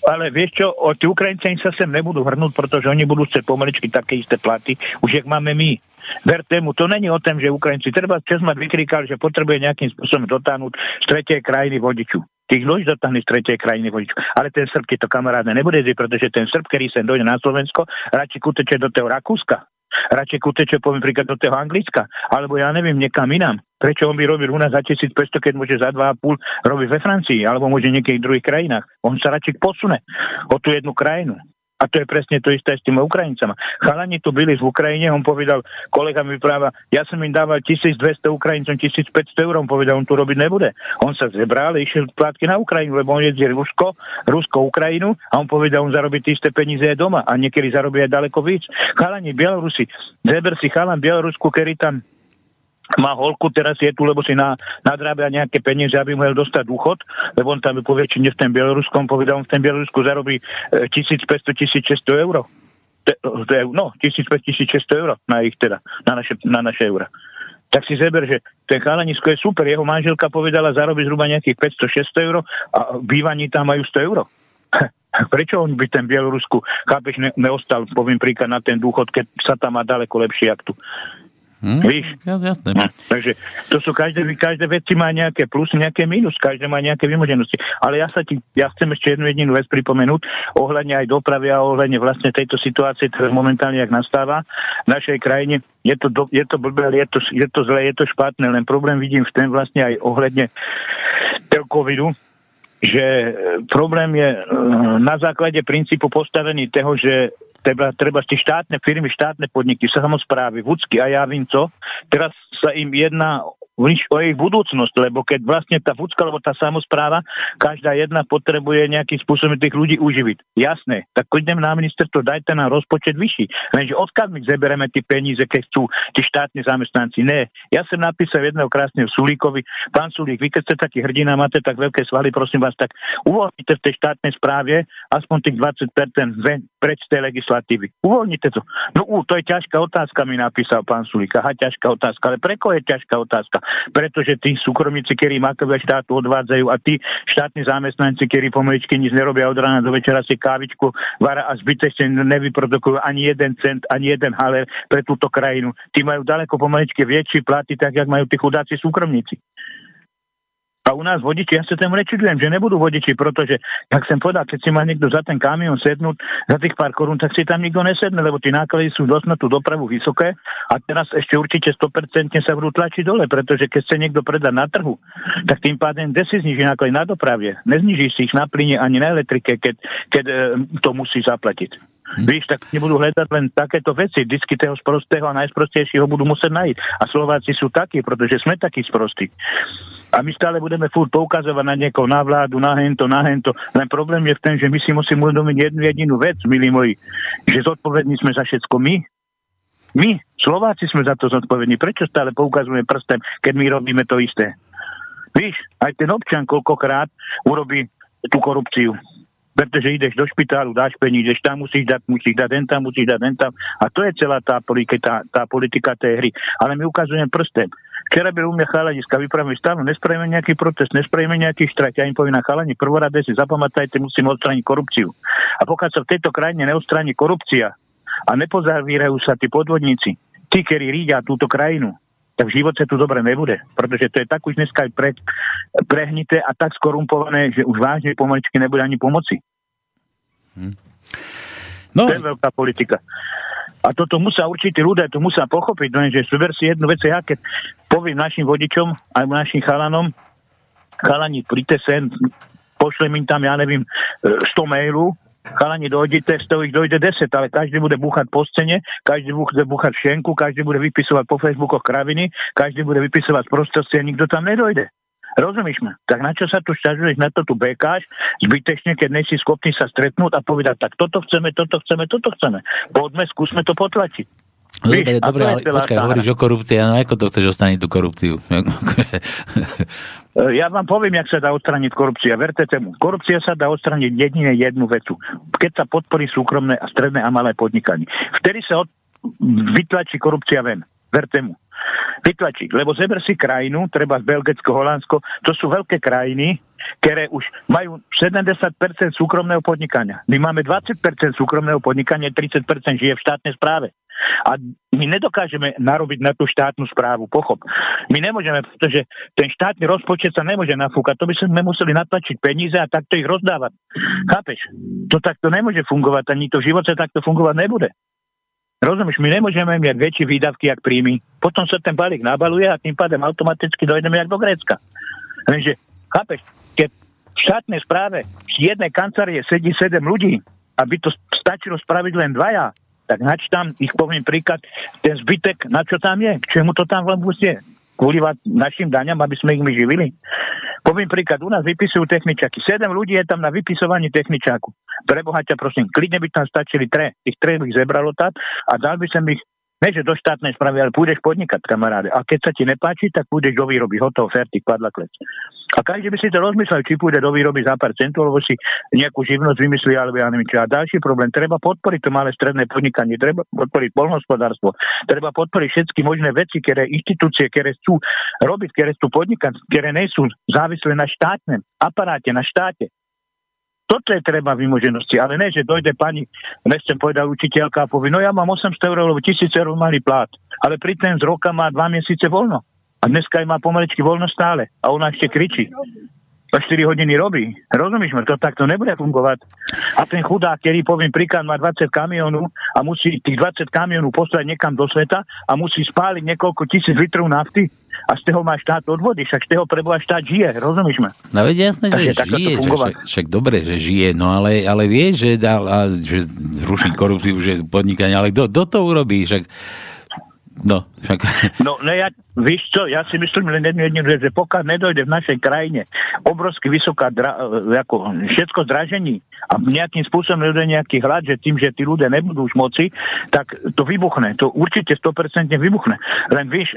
ale vieš čo, o tí Ukrajinci sa sem nebudú hrnúť, pretože oni budú chcieť pomaličky také isté platy, už jak máme my. Verte mu, to není o tom, že Ukrajinci, treba čas mať vykríkal, že potrebuje nejakým spôsobom dotáhnuť z tretej krajiny vodiču. Tých ľudí dotáhne z tretej krajiny vodiču. Ale ten Srb to kamarádne nebude zjeť, pretože ten Srb, ktorý sem dojde na Slovensko, radšej kuteče do toho Rakúska. Radšej kuteče, poviem príklad, do toho Anglicka. Alebo ja neviem, niekam inám. Prečo on by robil u nás za 1500, keď môže za 2,5 robiť ve Francii, alebo môže v niekých druhých krajinách. On sa radšej posune o tú jednu krajinu. A to je presne to isté s tými Ukrajincami. Chalani tu byli v Ukrajine, on povedal, kolega mi práva, ja som im dával 1200 Ukrajincom, 1500 eur, on povedal, on tu robiť nebude. On sa zebral išiel plátky na Ukrajinu, lebo on jezdí Rusko, Rusko, Ukrajinu a on povedal, on zarobí isté peniaze aj doma a niekedy zarobí aj ďaleko víc. Chalani, Bielorusi, zeber si chalan Bielorusku, ktorý tam má holku, teraz je tu, lebo si na, nadrábia nejaké peniaze, aby mohol dostať dôchod, lebo on tam povie, či v tom Bieloruskom, povedal, on v tom Bielorusku zarobí 1500-1600 e, eur. No, 1500-1600 eur na ich teda, na naše, na naše eura tak si zeber, že ten chalanisko je super. Jeho manželka povedala, zarobí zhruba nejakých 500-600 eur a bývaní tam majú 100 eur. Prečo on by ten Bielorusku, chápeš, ne, neostal, poviem príklad, na ten dôchod, keď sa tam má daleko lepšie, jak tu. Hm? Víš? Jasné. Hm. Takže to sú každé, každé veci má nejaké plus, nejaké minus, každé má nejaké vymoženosti. Ale ja sa ti, ja chcem ešte jednu jedinú vec pripomenúť, ohľadne aj dopravy a ohľadne vlastne tejto situácie, ktorá momentálne jak nastáva v našej krajine. Je to, do, je to blbé, je to, je to zlé, je to špatné, len problém vidím v tom vlastne aj ohľadne covidu, že e, problém je e, na základe princípu postavený toho, že treba, treba tie štátne firmy, štátne podniky, samozprávy, Vúcky a Javinco, teraz sa im jedná o jej budúcnosť, lebo keď vlastne tá Fucka, alebo tá samozpráva, každá jedna potrebuje nejakým spôsobom tých ľudí uživiť. Jasné, tak idem na ministerstvo, dajte nám rozpočet vyšší. Lenže odkiaľ my zeberieme tie peníze, keď sú tí štátni zamestnanci? Ne. Ja som napísal jedného krásneho Sulíkovi, pán Sulík, vy keď ste taký hrdina, máte tak veľké svaly, prosím vás, tak uvoľnite v tej štátnej správe aspoň tých 20% preč z tej legislatívy. Uvoľnite to. No, to je ťažká otázka, mi napísal pán Sulík. Aha, ťažká otázka. Ale pre koho je ťažká otázka? pretože tí súkromníci, ktorí makové štátu odvádzajú a tí štátni zamestnanci, ktorí pomaličky nič nerobia od rána do večera si kávičku vara a zbytečne nevyprodukujú ani jeden cent, ani jeden haler pre túto krajinu. Tí majú ďaleko pomaličky väčší platy, tak jak majú tí chudáci súkromníci. A u nás vodiči, ja sa tomu nečudujem, že nebudú vodiči, pretože, jak som povedal, keď si má niekto za ten kamión sednúť za tých pár korún, tak si tam nikto nesedne, lebo tie náklady sú dosť na tú dopravu vysoké a teraz ešte určite 100% sa budú tlačiť dole, pretože keď chce niekto predať na trhu, tak tým pádem kde si zniží náklady na dopravie. Nezniží si ich na plyne ani na elektrike, keď, keď e, to musí zaplatiť. Hm. Víš, tak nebudú hľadať len takéto veci. Disky toho sprostého a najsprostejšieho budú musieť nájsť. A Slováci sú takí, pretože sme takí sprostí. A my stále budeme furt poukazovať na niekoho, na vládu, na hento, na hento. Len problém je v tom, že my si musíme uvedomiť jednu jedinú vec, milí moji, že zodpovední sme za všetko my. My, Slováci sme za to zodpovední. Prečo stále poukazujeme prstem, keď my robíme to isté? Víš, aj ten občan koľkokrát urobí tú korupciu pretože ideš do špitálu, dáš peníze, ideš tam, musíš dať, musíš dať, den tam, musíš dať, den tam. A to je celá tá politika, tá, tá politika tej hry. Ale my ukazujeme prstem. Včera byl u mňa chaladiska, vypravíme stále, nespravíme nejaký protest, nespravíme nejaký štrajk. Ja im poviem na chalani, prvorade si zapamätajte, musíme odstrániť korupciu. A pokiaľ sa v tejto krajine neodstráni korupcia a nepozavírajú sa tí podvodníci, tí, ktorí rídia túto krajinu, tak v živote tu dobre nebude. Pretože to je tak už dneska aj pre, prehnité a tak skorumpované, že už vážne pomaličky nebude ani pomoci. Hm. No. To je veľká politika. A toto musia určití ľudia, to musia pochopiť, lenže zober si jednu vec, ja keď poviem našim vodičom aj našim chalanom, chalani, príďte sem, pošlem im tam, ja neviem, 100 mailov, chalani dojdete, z toho ich dojde 10, ale každý bude búchať po scéne, každý bude búchať šenku, každý bude vypisovať po Facebookoch kraviny, každý bude vypisovať prostosti a nikto tam nedojde. Rozumieš ma? Tak na čo sa tu šťažuješ, na to tu bekáš, zbytečne, keď nejsi schopný sa stretnúť a povedať, tak toto chceme, toto chceme, toto chceme. Poďme, skúsme to potlačiť. No, dobre, dobre, ale počkaj, hovoríš o korupcii, no ako to chceš ostaniť tú korupciu? Ja vám poviem, jak sa dá odstraniť korupcia. Verte tomu. Korupcia sa dá odstraniť jedine jednu vecu. Keď sa podporí súkromné a stredné a malé podnikanie. Vtedy sa od... vytlačí korupcia ven. Verte mu. Vytlačí. Lebo zeber si krajinu, treba Belgicko, Holandsko, to sú veľké krajiny, ktoré už majú 70% súkromného podnikania. My máme 20% súkromného podnikania, 30% žije v štátnej správe. A my nedokážeme narobiť na tú štátnu správu, pochop. My nemôžeme, pretože ten štátny rozpočet sa nemôže nafúkať. To by sme museli natlačiť peníze a takto ich rozdávať. Chápeš? To takto nemôže fungovať, ani to v živote takto fungovať nebude. Rozumieš, my nemôžeme mať väčšie výdavky, jak príjmy. Potom sa ten balík nabaluje a tým pádem automaticky dojdeme jak do Grécka. Lenže, chápeš, keď v štátnej správe v jednej kancelárie sedí sedem ľudí, aby to stačilo spraviť len dvaja, tak nač tam, ich poviem príklad, ten zbytek, na čo tam je, k čemu to tam vôbec je kvôli našim daňam, aby sme ich my živili. Poviem príklad, u nás vypisujú techničaky. Sedem ľudí je tam na vypisovaní techničáku. Preboha ťa prosím, klidne by tam stačili tre. Tých tre bych zebralo tak a dal by som ich Ne, že do štátnej správy, ale pôjdeš podnikať, kamaráde. A keď sa ti nepáči, tak pôjdeš do výroby. Hotovo, fertik, padla klec. A každý by si to rozmyslel, či pôjde do výroby za pár centov, alebo si nejakú živnosť vymyslí, alebo ja neviem čo. A ďalší problém, treba podporiť to malé stredné podnikanie, treba podporiť polnohospodárstvo, treba podporiť všetky možné veci, ktoré inštitúcie, ktoré chcú robiť, ktoré chcú podnikať, ktoré nie sú závislé na štátnom aparáte, na štáte. Toto je treba vymoženosti, ale ne, že dojde pani, nechcem povedať učiteľka a povie, no ja mám 800 eur, lebo 1000 eur malý plát, ale pri z roka má 2 mesiace voľno. A dneska má pomaličky voľno stále. A ona ešte kričí. A 4 hodiny robí. Rozumíš ma? To takto nebude fungovať. A ten chudák, ktorý poviem príklad, má 20 kamionov a musí tých 20 kamionov poslať niekam do sveta a musí spáliť niekoľko tisíc litrov nafty, a z toho má štát odvody, však z toho preboha štát žije, rozumieš ma? No veď jasné, že žije, že však, však dobre, že žije, no ale, ale vie, že, dá, a, že zruší korupciu, že podnikanie, ale kto to urobí, však No, však... no, no ja, víš čo, ja si myslím len jednu jednu, že pokiaľ nedojde v našej krajine obrovsky vysoká, dra, ako všetko zdražení a nejakým spôsobom nedojde nejaký hlad, že tým, že tí ľudia nebudú už moci, tak to vybuchne. To určite 100% vybuchne. Len víš,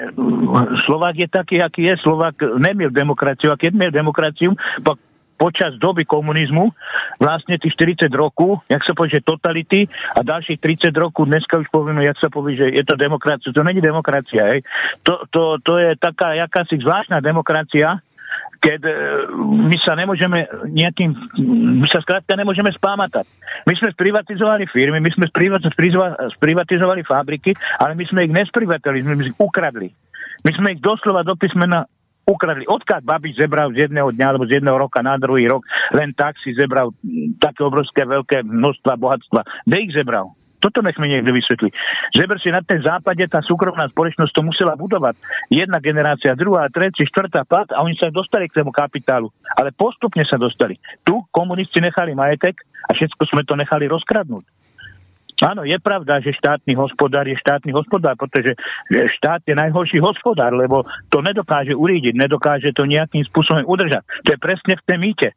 Slovák je taký, aký je. Slovák nemiel demokraciu. A keď miel demokraciu, pak počas doby komunizmu, vlastne tých 40 rokov, jak sa povie, že totality a ďalších 30 rokov, dneska už povieme, jak sa povie, že je to demokracia. To není demokracia, hej. To, to, to je taká jakási zvláštna demokracia, keď e, my sa nemôžeme nejakým, my sa skrátka nemôžeme spámatať. My sme sprivatizovali firmy, my sme sprivatizovali fabriky, ale my sme ich nesprivatizovali, my sme ich ukradli. My sme ich doslova do písmena ukradli. Odkiaľ Babiš zebral z jedného dňa alebo z jedného roka na druhý rok, len tak si zebral také obrovské veľké množstva bohatstva. Kde ich zebral? Toto nechme niekto vysvetliť. Žeber si na tej západe tá súkromná spoločnosť to musela budovať. Jedna generácia, druhá, tretia, štvrtá, pát a oni sa dostali k tomu kapitálu. Ale postupne sa dostali. Tu komunisti nechali majetek a všetko sme to nechali rozkradnúť. Áno, je pravda, že štátny hospodár je štátny hospodár, pretože štát je najhorší hospodár, lebo to nedokáže urídiť, nedokáže to nejakým spôsobom udržať. To je presne v tej mýte.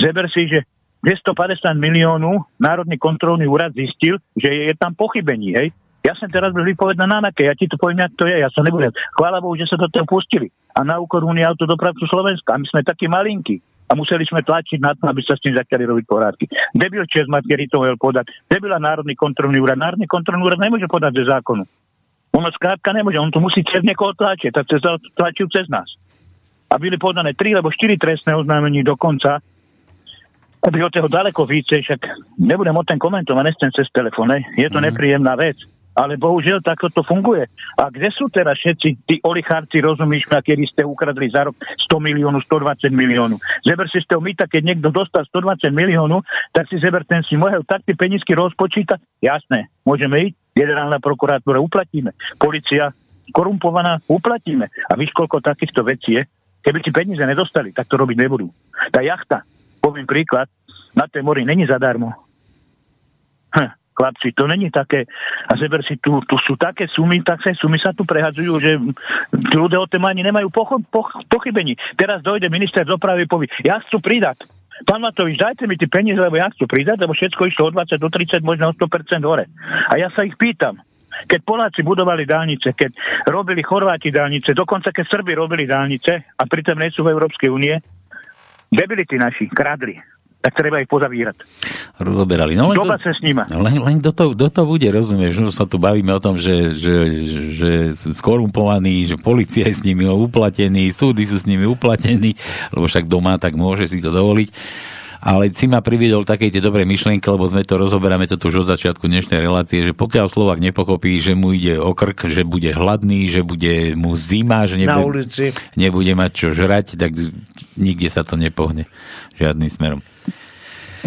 Zeber si, že 250 miliónov Národný kontrolný úrad zistil, že je, je tam pochybení, hej? Ja som teraz bol vypovedať na NAKE, ja ti to poviem, jak to je, ja sa nebudem. Chvála Bohu, že sa do toho pustili. A na úkor Unie autodopravcu Slovenska. A my sme takí malinkí a museli sme tlačiť na to, aby sa s tým začali robiť porádky. Debil Česmat, ktorý to mohol podať. Debila Národný kontrolný úrad. Národný kontrolný úrad nemôže podať ze zákonu. On skrátka nemôže, on to musí cez niekoho tlačiť, tak cez, tlačil cez nás. A byli podané 3 alebo 4 trestné oznámení dokonca, aby od toho daleko více, však nebudem o ten komentovať, nechcem cez telefón, je to mm. nepríjemná vec. Ale bohužiaľ takto to funguje. A kde sú teraz všetci tí olichárci, rozumíš ma, kedy ste ukradli za rok 100 miliónov, 120 miliónov. Zeber si z toho mýta, keď niekto dostal 120 miliónov, tak si zeber ten si mohol tak tie penízky rozpočítať. Jasné, môžeme ísť, generálna prokuratúra uplatíme, policia korumpovaná uplatíme. A víš, koľko takýchto vecí je? Keby ti peniaze nedostali, tak to robiť nebudú. Tá jachta, poviem príklad, na tej mori není zadarmo. Chlapci, to není také, a zeber si, tu, tu sú také sumy, také sumy sa tu prehadzujú, že ľudia o tém ani nemajú pocho, poch, pochybení. Teraz dojde minister dopravy a povie, ja chcú pridať. Pán Matovič, dajte mi tie peniaze, lebo ja chcú pridať, lebo všetko išlo od 20 do 30, možno o 100% hore. A ja sa ich pýtam, keď Poláci budovali dálnice, keď robili Chorváti dálnice, dokonca keď Srby robili dálnice a pritom nie sú v Európskej únie, debility naši, kradli tak treba ich pozavírať. Rozoberali. No, len Doba sa s nima. Len, len do, to, do to bude, rozumieš, že sa tu bavíme o tom, že, že, že sú skorumpovaní, že policia je s nimi uplatení, súdy sú s nimi uplatení, lebo však doma tak môže si to dovoliť. Ale si ma priviedol takej tie dobré myšlienky, lebo sme to rozoberáme toto už od začiatku dnešnej relácie, že pokiaľ Slovak nepokopí, že mu ide o krk, že bude hladný, že bude mu zima, že nebude, Na ulici. nebude mať čo žrať, tak nikde sa to nepohne žiadnym smerom.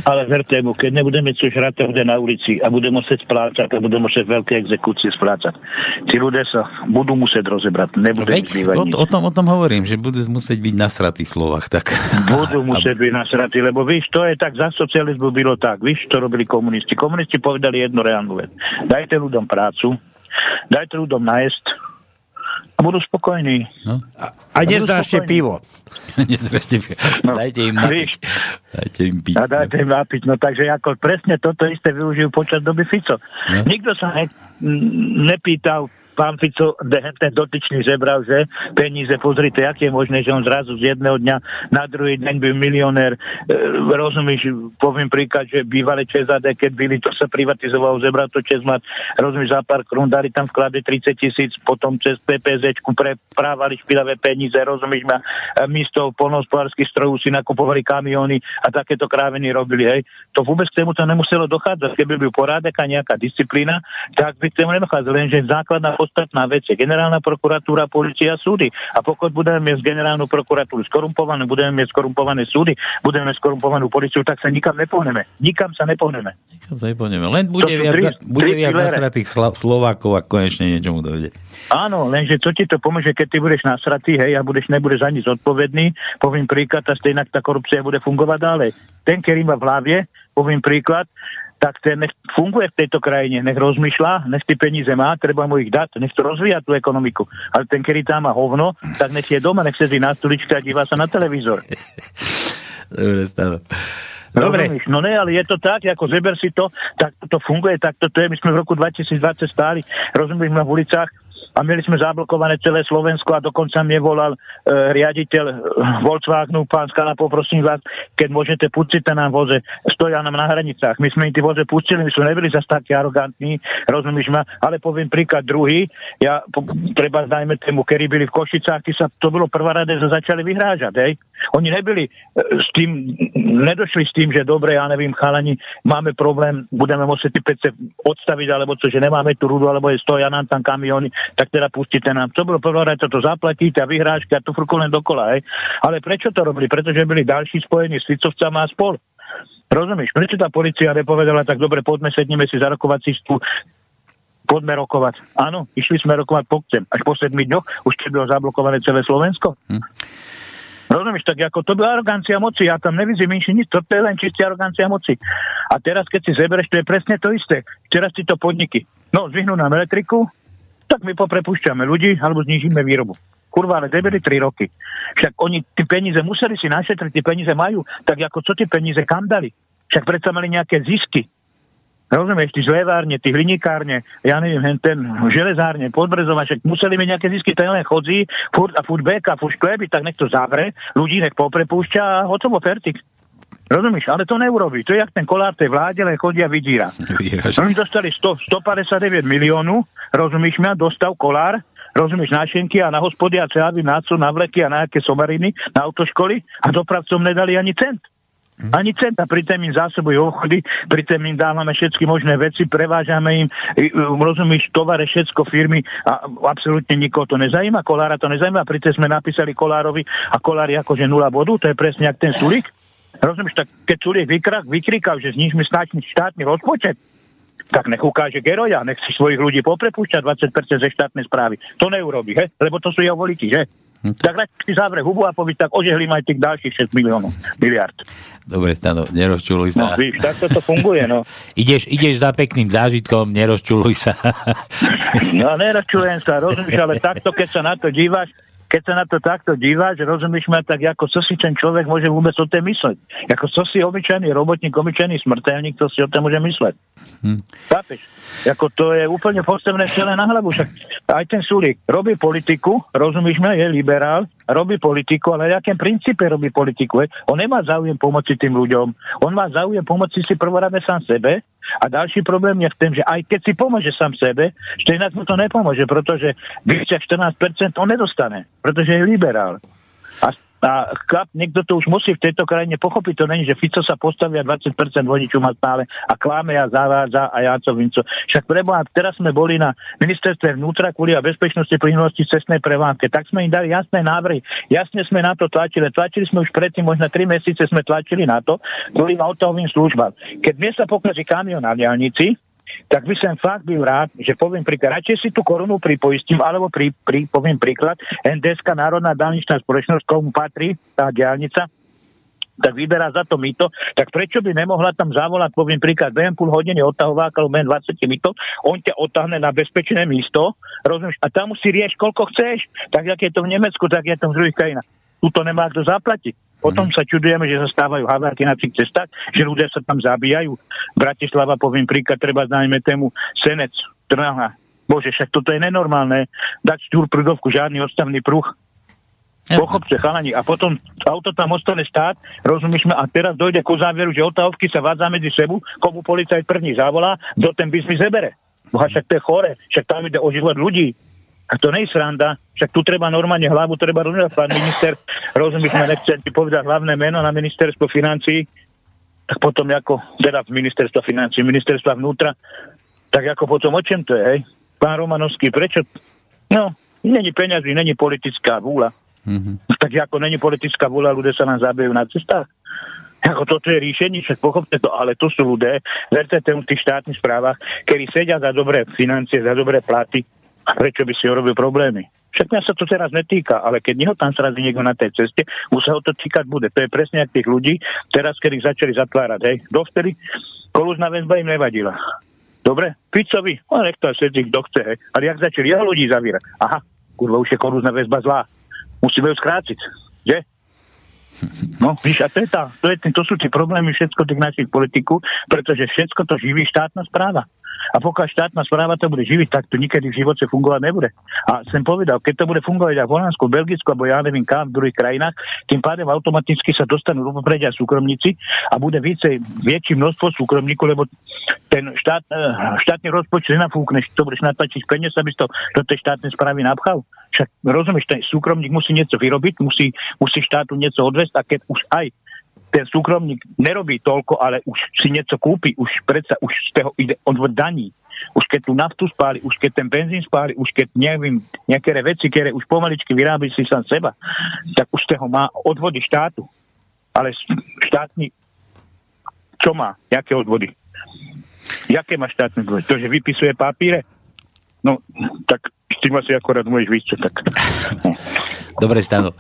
Ale verte mu, keď nebudeme čo žrať bude na ulici a bude musieť splácať a bude musieť veľké exekúcie splácať. Tí ľudia sa budú musieť rozebrať. Nebude Veď, o, o, tom, o tom hovorím, že budú musieť byť nasratí v slovách. Tak. Budú musieť byť nasratí, lebo víš, to je tak, za socializmu bylo tak. Víš, to robili komunisti. Komunisti povedali jednu reálnu vec. Dajte ľuďom prácu, dajte ľuďom najesť, a budú spokojní. No. A, a nezdášte pivo. nezdášte pivo. No. Dajte im napiť. Dajte im piť. A dajte im napiť. No takže ako presne toto isté využijú počas doby Fico. No. Nikto sa ne, nepýtal pán Fico, ten dotyčný zebral, že peníze, pozrite, aké je možné, že on zrazu z jedného dňa na druhý deň byl milionér. E, rozumíš, poviem príklad, že bývalé ČSAD, keď byli, to sa privatizovalo, zebral to ČSMAT, rozumíš, za pár krún dali tam vklade 30 tisíc, potom cez PPZ preprávali špilavé peníze, rozumíš ma, místo polnohospodárských strojov si nakupovali kamiony a takéto kráviny robili, hej. To vôbec k tomu to nemuselo dochádzať. Keby byl porádek a nejaká disciplína, tak by k tomu nedochádzalo, lenže základná podstatná vec je generálna prokuratúra, policia, súdy. A pokud budeme mať generálnu prokuratúru skorumpovanú, budeme mať skorumpované súdy, budeme mať skorumpovanú policiu, tak sa nikam nepohneme. Nikam sa nepohneme. Nikam sa nepohneme. Len bude viac, tri, bude tri viac nasratých Slovákov a konečne niečomu dojde. Áno, lenže čo ti to pomôže, keď ty budeš nasratý, hej, a budeš, nebudeš ani zodpovedný, poviem príklad, a stejnak tá korupcia bude fungovať ďalej. Ten, ktorý má v hlavie, poviem príklad, tak ten nech funguje v tejto krajine, nech rozmýšľa, nech tie peníze má, treba mu ich dať, nech to rozvíja tú ekonomiku. Ale ten, ktorý tam má hovno, tak nech je doma, nech sedí na stoličke a díva sa na televízor. Dobre, stále. Dobre. Rozumíš? No ne, ale je to tak, ako zeber si to, tak to funguje, tak to je. My sme v roku 2020 stáli, rozumieš, v ulicách, a mieli sme zablokované celé Slovensko a dokonca mi volal e, riaditeľ e, Volkswagenu, pán Skala, poprosím vás, keď môžete pustiť nám voze, stoja nám na hranicách. My sme im tie voze pustili, my sme neboli zase takí arogantní, rozumíš ma, ale poviem príklad druhý, ja po, treba dajme tému, kedy byli v Košicách, sa, to bolo prvá rade, že začali vyhrážať, hej. Oni nebyli e, s tým, nedošli s tým, že dobre, ja nevím, chalani, máme problém, budeme musieť tie pece odstaviť, alebo čo, že nemáme tu rudu, alebo je stoja nám tam kamiony, tak teda pustíte nám. To bolo prvé, toto zaplatíte a vyhrážky a to furko len dokola, hej. Ale prečo to robili? Pretože byli ďalší spojení s Ficovcami a spol. Rozumieš, prečo tá policia nepovedala, tak dobre, poďme, sedneme si za rokovací stôl, poďme rokovať. Áno, išli sme rokovať po Až po 7 dňoch už keď bolo zablokované celé Slovensko. Hm. Rozumieš, tak ako to bola arogancia moci, ja tam nevidím nič, nič, to je len čistá arogancia moci. A teraz, keď si zeberieš, to je presne to isté. Teraz si to podniky. No, zvyhnú nám elektriku, tak my poprepúšťame ľudí alebo znižíme výrobu. Kurva, ale debili 3 roky. Však oni tie peniaze museli si našetriť, tie peniaze majú, tak ako co tie peniaze kam dali? Však predsa mali nejaké zisky. Rozumieš, tí zlevárne, tí hlinikárne, ja neviem, ten železárne, podbrezova, však museli mať nejaké zisky, ten len chodzí, furt a furt beka, furt šklebi, tak nech to zavre, ľudí nech poprepúšťa a hotovo, fertik. Rozumieš, ale to neurobí. To je jak ten kolár tej vláde, len chodia vydíra. Oni dostali 100, 159 miliónu, rozumíš ma, dostal kolár, rozumieš, nášenky a na hospody a celý nácu, na vleky a na nejaké somariny, na autoškoly a dopravcom nedali ani cent. Ani centa, pritom im zásobujú obchody, pritom im dávame všetky možné veci, prevážame im, rozumíš, tovare, všetko firmy a absolútne nikoho to nezajíma, kolára to nezajíma, pritom sme napísali kolárovi a kolári akože nula bodu, to je presne jak ten Sulík. Rozumieš, tak keď Sulík vykrak, vykrikal, že znižme štátny, štátny rozpočet, tak nech ukáže Geroja, nech si svojich ľudí poprepúšťa 20% ze štátnej správy. To neurobi, he? lebo to sú jeho voliči, že? Hm. Tak radšej si zavre hubu a povie, tak ožehlím aj tých ďalších 6 miliónov, miliard. Dobre, Stano, nerozčuluj sa. No, víš, tak to funguje, no. ideš, ideš za pekným zážitkom, nerozčuluj sa. no, nerozčulujem sa, rozumíš, ale takto, keď sa na to díváš, keď sa na to takto díváš, rozumíš ma, tak ako co si ten človek môže vôbec o tom mysleť? Ako co si obyčajný robotník, obyčajný smrteľník, to si o tom môže mysleť? Hm. Chápeš? Ako to je úplne postavené celé na hlavu. Však aj ten Sulík robí politiku, rozumíš ma, je liberál, robí politiku, ale na akém princípe robí politiku? Je? On nemá záujem pomoci tým ľuďom. On má záujem pomoci si prvoradne sám sebe. A ďalší problém je v tom, že aj keď si pomôže sám sebe, že inak mu to nepomôže, pretože vyššia 14% on nedostane, pretože je liberál. A, a chlap, niekto to už musí v tejto krajine pochopiť. To není, že Fico sa postavia 20% vodičov má stále a kláme a zavádza a ja co vinco. Však preboha, teraz sme boli na ministerstve vnútra kvôli a bezpečnosti plynulosti cestnej prevánke. Tak sme im dali jasné návrhy. Jasne sme na to tlačili. Tlačili sme už predtým, možno 3 mesiace sme tlačili na to, kvôli autohovým službám. Keď dnes sa pokazí kamion na diálnici, tak by som fakt byl rád, že poviem príklad, radšej si tú korunu pripoistím, alebo pri, pri, poviem príklad, NDSK Národná dálničná spoločnosť, komu patrí tá diálnica, tak vyberá za to mýto, tak prečo by nemohla tam zavolať, poviem príklad, behom pol hodiny odtahováka, alebo 20 mýto, on ťa odtahne na bezpečné místo, rozumieš, a tam si rieš, koľko chceš, tak jak je to v Nemecku, tak je to v druhých krajinách. Tuto nemá kto zaplatiť. Potom sa čudujeme, že sa stávajú havárky na tých cestách, že ľudia sa tam zabíjajú. Bratislava, poviem príklad, treba znajme tému Senec, Trnava. Bože, však toto je nenormálne. Dať štúr prudovku, žiadny odstavný pruh. Pochopte, chalani. A potom auto tam ostane stát, rozumieš ma, a teraz dojde ku záveru, že otávky sa vádza medzi sebou, komu policajt první zavolá, kto ten biznis zebere. Boha, však to je chore, však tam ide o život ľudí. A to nie je sranda, však tu treba normálne hlavu, treba rozumieť, pán minister, rozumieš ma, nechcem ti povedať hlavné meno na ministerstvo financí, tak potom ako, teda ministerstva financí, ministerstva vnútra, tak ako potom o čem to je, hej? Pán Romanovský, prečo? No, není peňazí, není politická vôľa. Mm-hmm. Tak ako není politická vôľa, ľudia sa nám zabijú na cestách. Ako toto je riešenie, však pochopte to, ale to sú ľudia, verte tomu v tých štátnych správach, ktorí sedia za dobré financie, za dobré platy, prečo by si robil problémy? Však mňa sa to teraz netýka, ale keď neho tam srazí niekto na tej ceste, už sa ho to týkať bude. To je presne ak tých ľudí, teraz, keď ich začali zatvárať, hej. Dovtedy kolúzna väzba im nevadila. Dobre? Picovi, on nech to sedí, kto chce, hej. Ale jak začali jeho ľudí zavírať? Aha, kurva, už je kolúzna väzba zlá. Musíme ju skrátiť, že? No, víš, a to, je tá, to, je, to sú tie problémy všetko tých našich politikov, pretože všetko to živí štátna správa. A pokiaľ štátna správa to bude živiť, tak to nikedy v živote fungovať nebude. A som povedal, keď to bude fungovať aj v Holandsku, Belgicku alebo ja neviem kam v druhých krajinách, tým pádem automaticky sa dostanú do popredia súkromníci a bude více, väčšie množstvo súkromníkov, lebo ten štát, eh, štátny rozpočet nenafúkneš, to budeš natlačiť peniaz, aby to do tej štátnej správy napchal. Však rozumieš, ten súkromník musí niečo vyrobiť, musí, musí štátu niečo odvesť a keď už aj ten súkromník nerobí toľko, ale už si niečo kúpi, už predsa už z toho ide od daní. Už keď tú naftu spáli, už keď ten benzín spáli, už keď neviem, nejaké veci, ktoré už pomaličky vyrábi si sám seba, tak už z toho má odvody štátu. Ale štátny, čo má? Jaké odvody? Jaké má štátne odvody? To, že vypisuje papíre? No, tak tým asi akorát môžeš vyšť, tak... Dobre, Stano.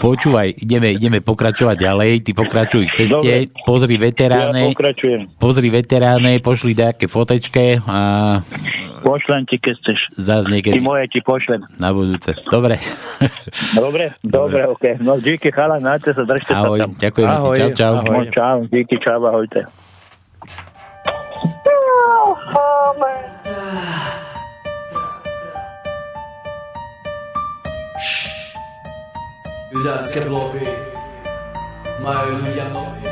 Počúvaj, ideme, ideme pokračovať ďalej, ty pokračuj v ceste, Dobre. pozri veteráne, ja pozri veteráne, pošli nejaké fotečke a... Pošlem ti, keď chceš. Zás niekedy. Ty moje ti pošlem. Na budúce. Dobre. Dobre, dobre, ok. No díky chala, náte sa, držte ahoj, sa tam. Ďakujem ahoj, ti, čau, čau. Ahoj. No, čau, díky, čau, ahojte. Oh, man. Judácké vlohy majú ľudia nohy.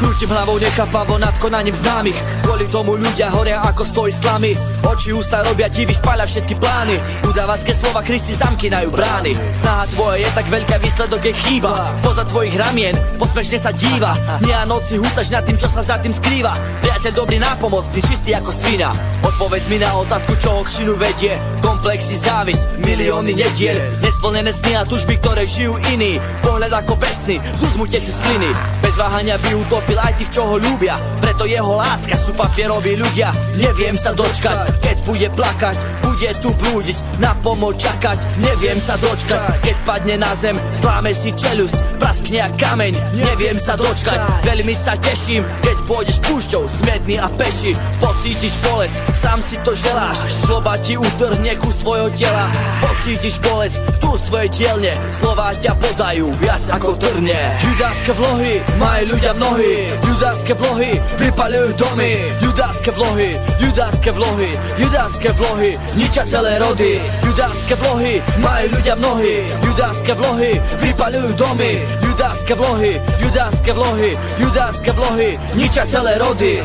Krútim hlavou nechápavo nad konaním známych. Kvôli tomu ľudia horia ako stoj slamy Oči ústa robia divy, spáľa všetky plány. Udávacké slova Kristi zamkynajú brány. Snaha tvoja je tak veľká, výsledok je chýba. Spoza tvojich ramien, posmešne sa díva. Nie a noci hútaš nad tým, čo sa za tým skrýva. Priateľ dobrý nápomocný, čistý ako svina. Odpovedz mi na otázku, čo ho k činu vedie. Komplexy závis, milióny nediel. Nesplnené sny a tužby, ktoré žijú iní. Pohľad ako besný, z úzmu tečú sliny. Bez váhania by utopil pochopil aj tých, čo ho ľúbia Preto jeho láska sú papieroví ľudia. Neviem sa dočkať, keď bude plakať Bude tu blúdiť, na pomoc čakať Neviem sa dočkať, keď padne na zem Zláme si čelusť, praskne a kameň Neviem sa dočkať, veľmi sa teším Keď pôjdeš púšťou, smedný a peši. Pocítiš bolesť, sám si to želáš Slova ti utrhne kus tvojho tela Pocítiš bolesť, tu z tvojej dielne. Slova ťa podajú viac ako trne. Judáske vlohy, majú ľudia mnohí. Judárske vlohy vypalujú domy. Judárske vlohy, judárske vlohy Judárske vlohy ničia celé rody. Judárske vlohy majú ľudia mnohí. Judárske vlohy vypalujú domy. Judárske vlohy, judárske vlohy Judárske vlohy ničia celé rody.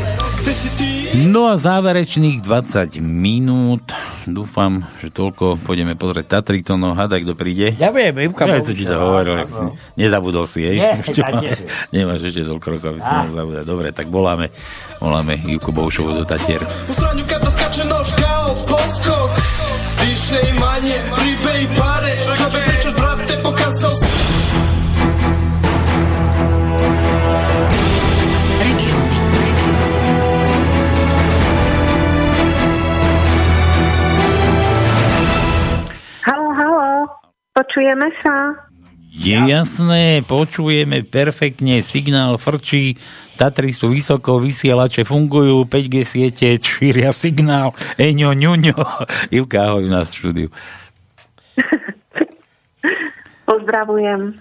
No a záverečných 20 minút dúfam, že toľko pôjdeme pozrieť Tatry, to no hádaj, kto príde. Ja viem, Ivka. Ja ti to hovoril, si nezabudol si, jej. Nie, Nemáš ešte toľko rokov, aby si mohol zabúdať. Dobre, tak voláme, voláme Ivku Boušovu do Tatier. U kada skače nož kao poskok manje, ribe i pare Kada pričaš brate, pokazao si Počujeme sa. Je jasné, počujeme perfektne, signál frčí, Tatry sú vysoko, vysielače fungujú, 5G siete šíria signál, eňo, ňuňo. Ivka, ahoj u nás v štúdiu. Pozdravujem.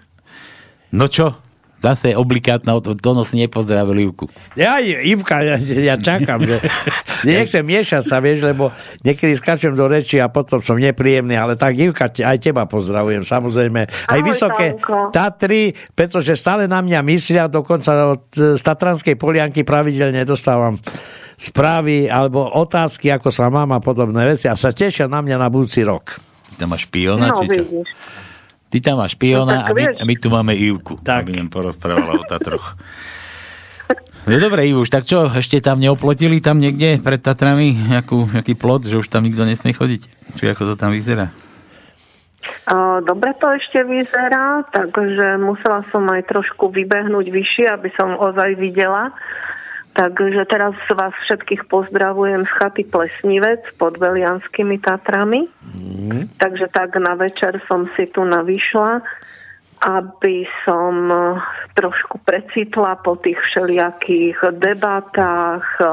No čo, zase obligátna, Tono si nepozdravil Ivku. Ja, Ivka, ja, ja čakám, že nechcem miešať sa, vieš, lebo niekedy skačem do reči a potom som nepríjemný, ale tak Ivka, aj teba pozdravujem, samozrejme. Aj Ahoj, vysoké Tanko. Tatry, pretože stále na mňa myslia, dokonca od e, Tatranskej polianky pravidelne dostávam správy alebo otázky, ako sa mám a podobné veci a sa tešia na mňa na budúci rok. Tam máš špiona, No, či čo? vidíš. Ty tam máš špiona No, a, my, a my tu máme Ivku, tak. aby nám porozprávala o Tatroch. No dobre, Ivuš, tak čo, ešte tam neoplotili tam niekde pred Tatrami nejakú, nejaký plot, že už tam nikto nesmie chodiť? Či ako to tam vyzerá? Dobre to ešte vyzerá, takže musela som aj trošku vybehnúť vyššie, aby som ozaj videla. Takže teraz vás všetkých pozdravujem z chaty Plesnivec pod Velianskými Tatrami. Takže tak na večer som si tu navyšla, aby som eh, trošku precitla po tých všelijakých debatách, eh,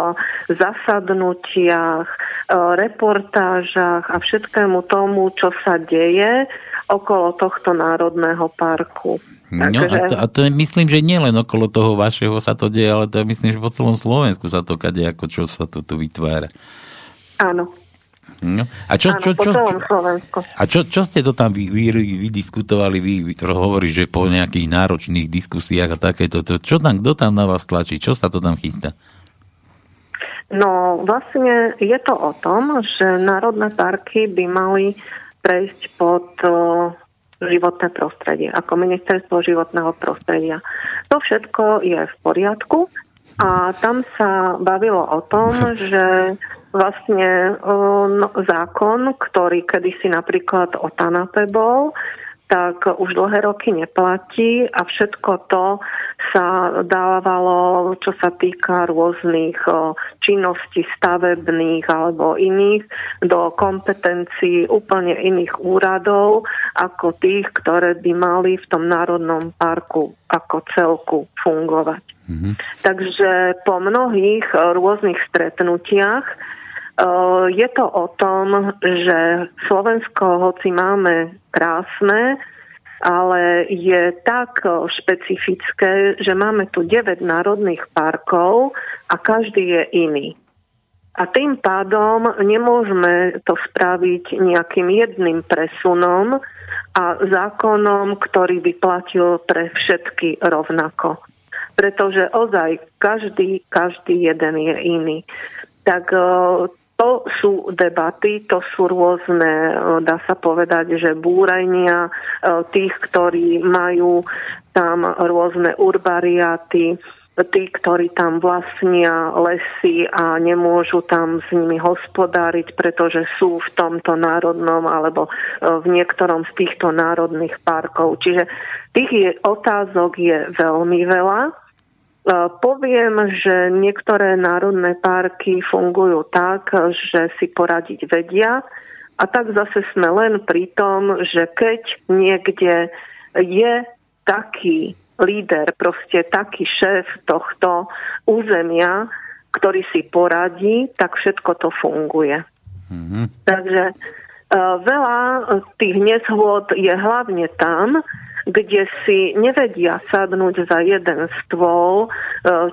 zasadnutiach, eh, reportážach a všetkému tomu, čo sa deje okolo tohto národného parku. No a to, a to myslím, že nie len okolo toho vašeho sa to deje, ale to je, myslím, že po celom Slovensku sa to kade, ako čo sa tu, tu vytvára. Áno. No. A čo, Áno, čo, čo, a čo, čo ste to tam vy, vy, vydiskutovali, vy, vy to hovoríš, že po nejakých náročných diskusiách a takéto, to, čo tam, kto tam na vás tlačí, čo sa to tam chystá? No vlastne je to o tom, že národné parky by mali prejsť pod o, životné prostredie, ako ministerstvo životného prostredia. To všetko je v poriadku a tam sa bavilo o tom, že vlastne no, zákon, ktorý kedysi napríklad o TANAPE bol, tak už dlhé roky neplatí a všetko to sa dávalo, čo sa týka rôznych činností stavebných alebo iných, do kompetencií úplne iných úradov ako tých, ktoré by mali v tom národnom parku ako celku fungovať. Takže po mnohých rôznych stretnutiach je to o tom, že Slovensko, hoci máme krásne, ale je tak špecifické, že máme tu 9 národných parkov a každý je iný. A tým pádom nemôžeme to spraviť nejakým jedným presunom a zákonom, ktorý by platil pre všetky rovnako. Pretože ozaj každý, každý jeden je iný. Tak e, to sú debaty, to sú rôzne, e, dá sa povedať, že búrenia e, tých, ktorí majú tam rôzne urbariáty, tí, ktorí tam vlastnia lesy a nemôžu tam s nimi hospodáriť, pretože sú v tomto národnom alebo e, v niektorom z týchto národných parkov. Čiže tých je, otázok je veľmi veľa. E, Poviem, že niektoré národné parky fungujú tak, že si poradiť vedia a tak zase sme len pri tom, že keď niekde je taký líder, proste taký šéf tohto územia, ktorý si poradí, tak všetko to funguje. Mm-hmm. Takže e, veľa tých nezhôd je hlavne tam, kde si nevedia sadnúť za jeden stôl, e,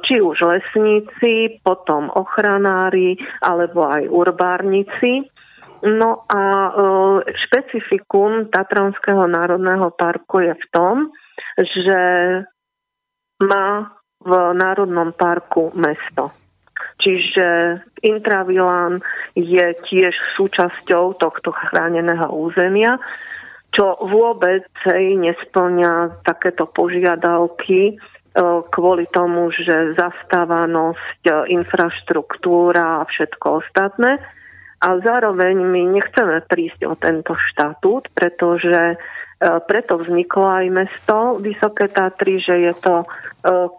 či už lesníci, potom ochranári, alebo aj urbárnici. No a e, špecifikum Tatranského národného parku je v tom, že má v národnom parku mesto. Čiže intravilán je tiež súčasťou tohto chráneného územia, čo vôbec nesplňa takéto požiadavky e, kvôli tomu, že zastávanosť, e, infraštruktúra a všetko ostatné. A zároveň my nechceme prísť o tento štatút, pretože preto vzniklo aj mesto Vysoké Tatry, že je to e,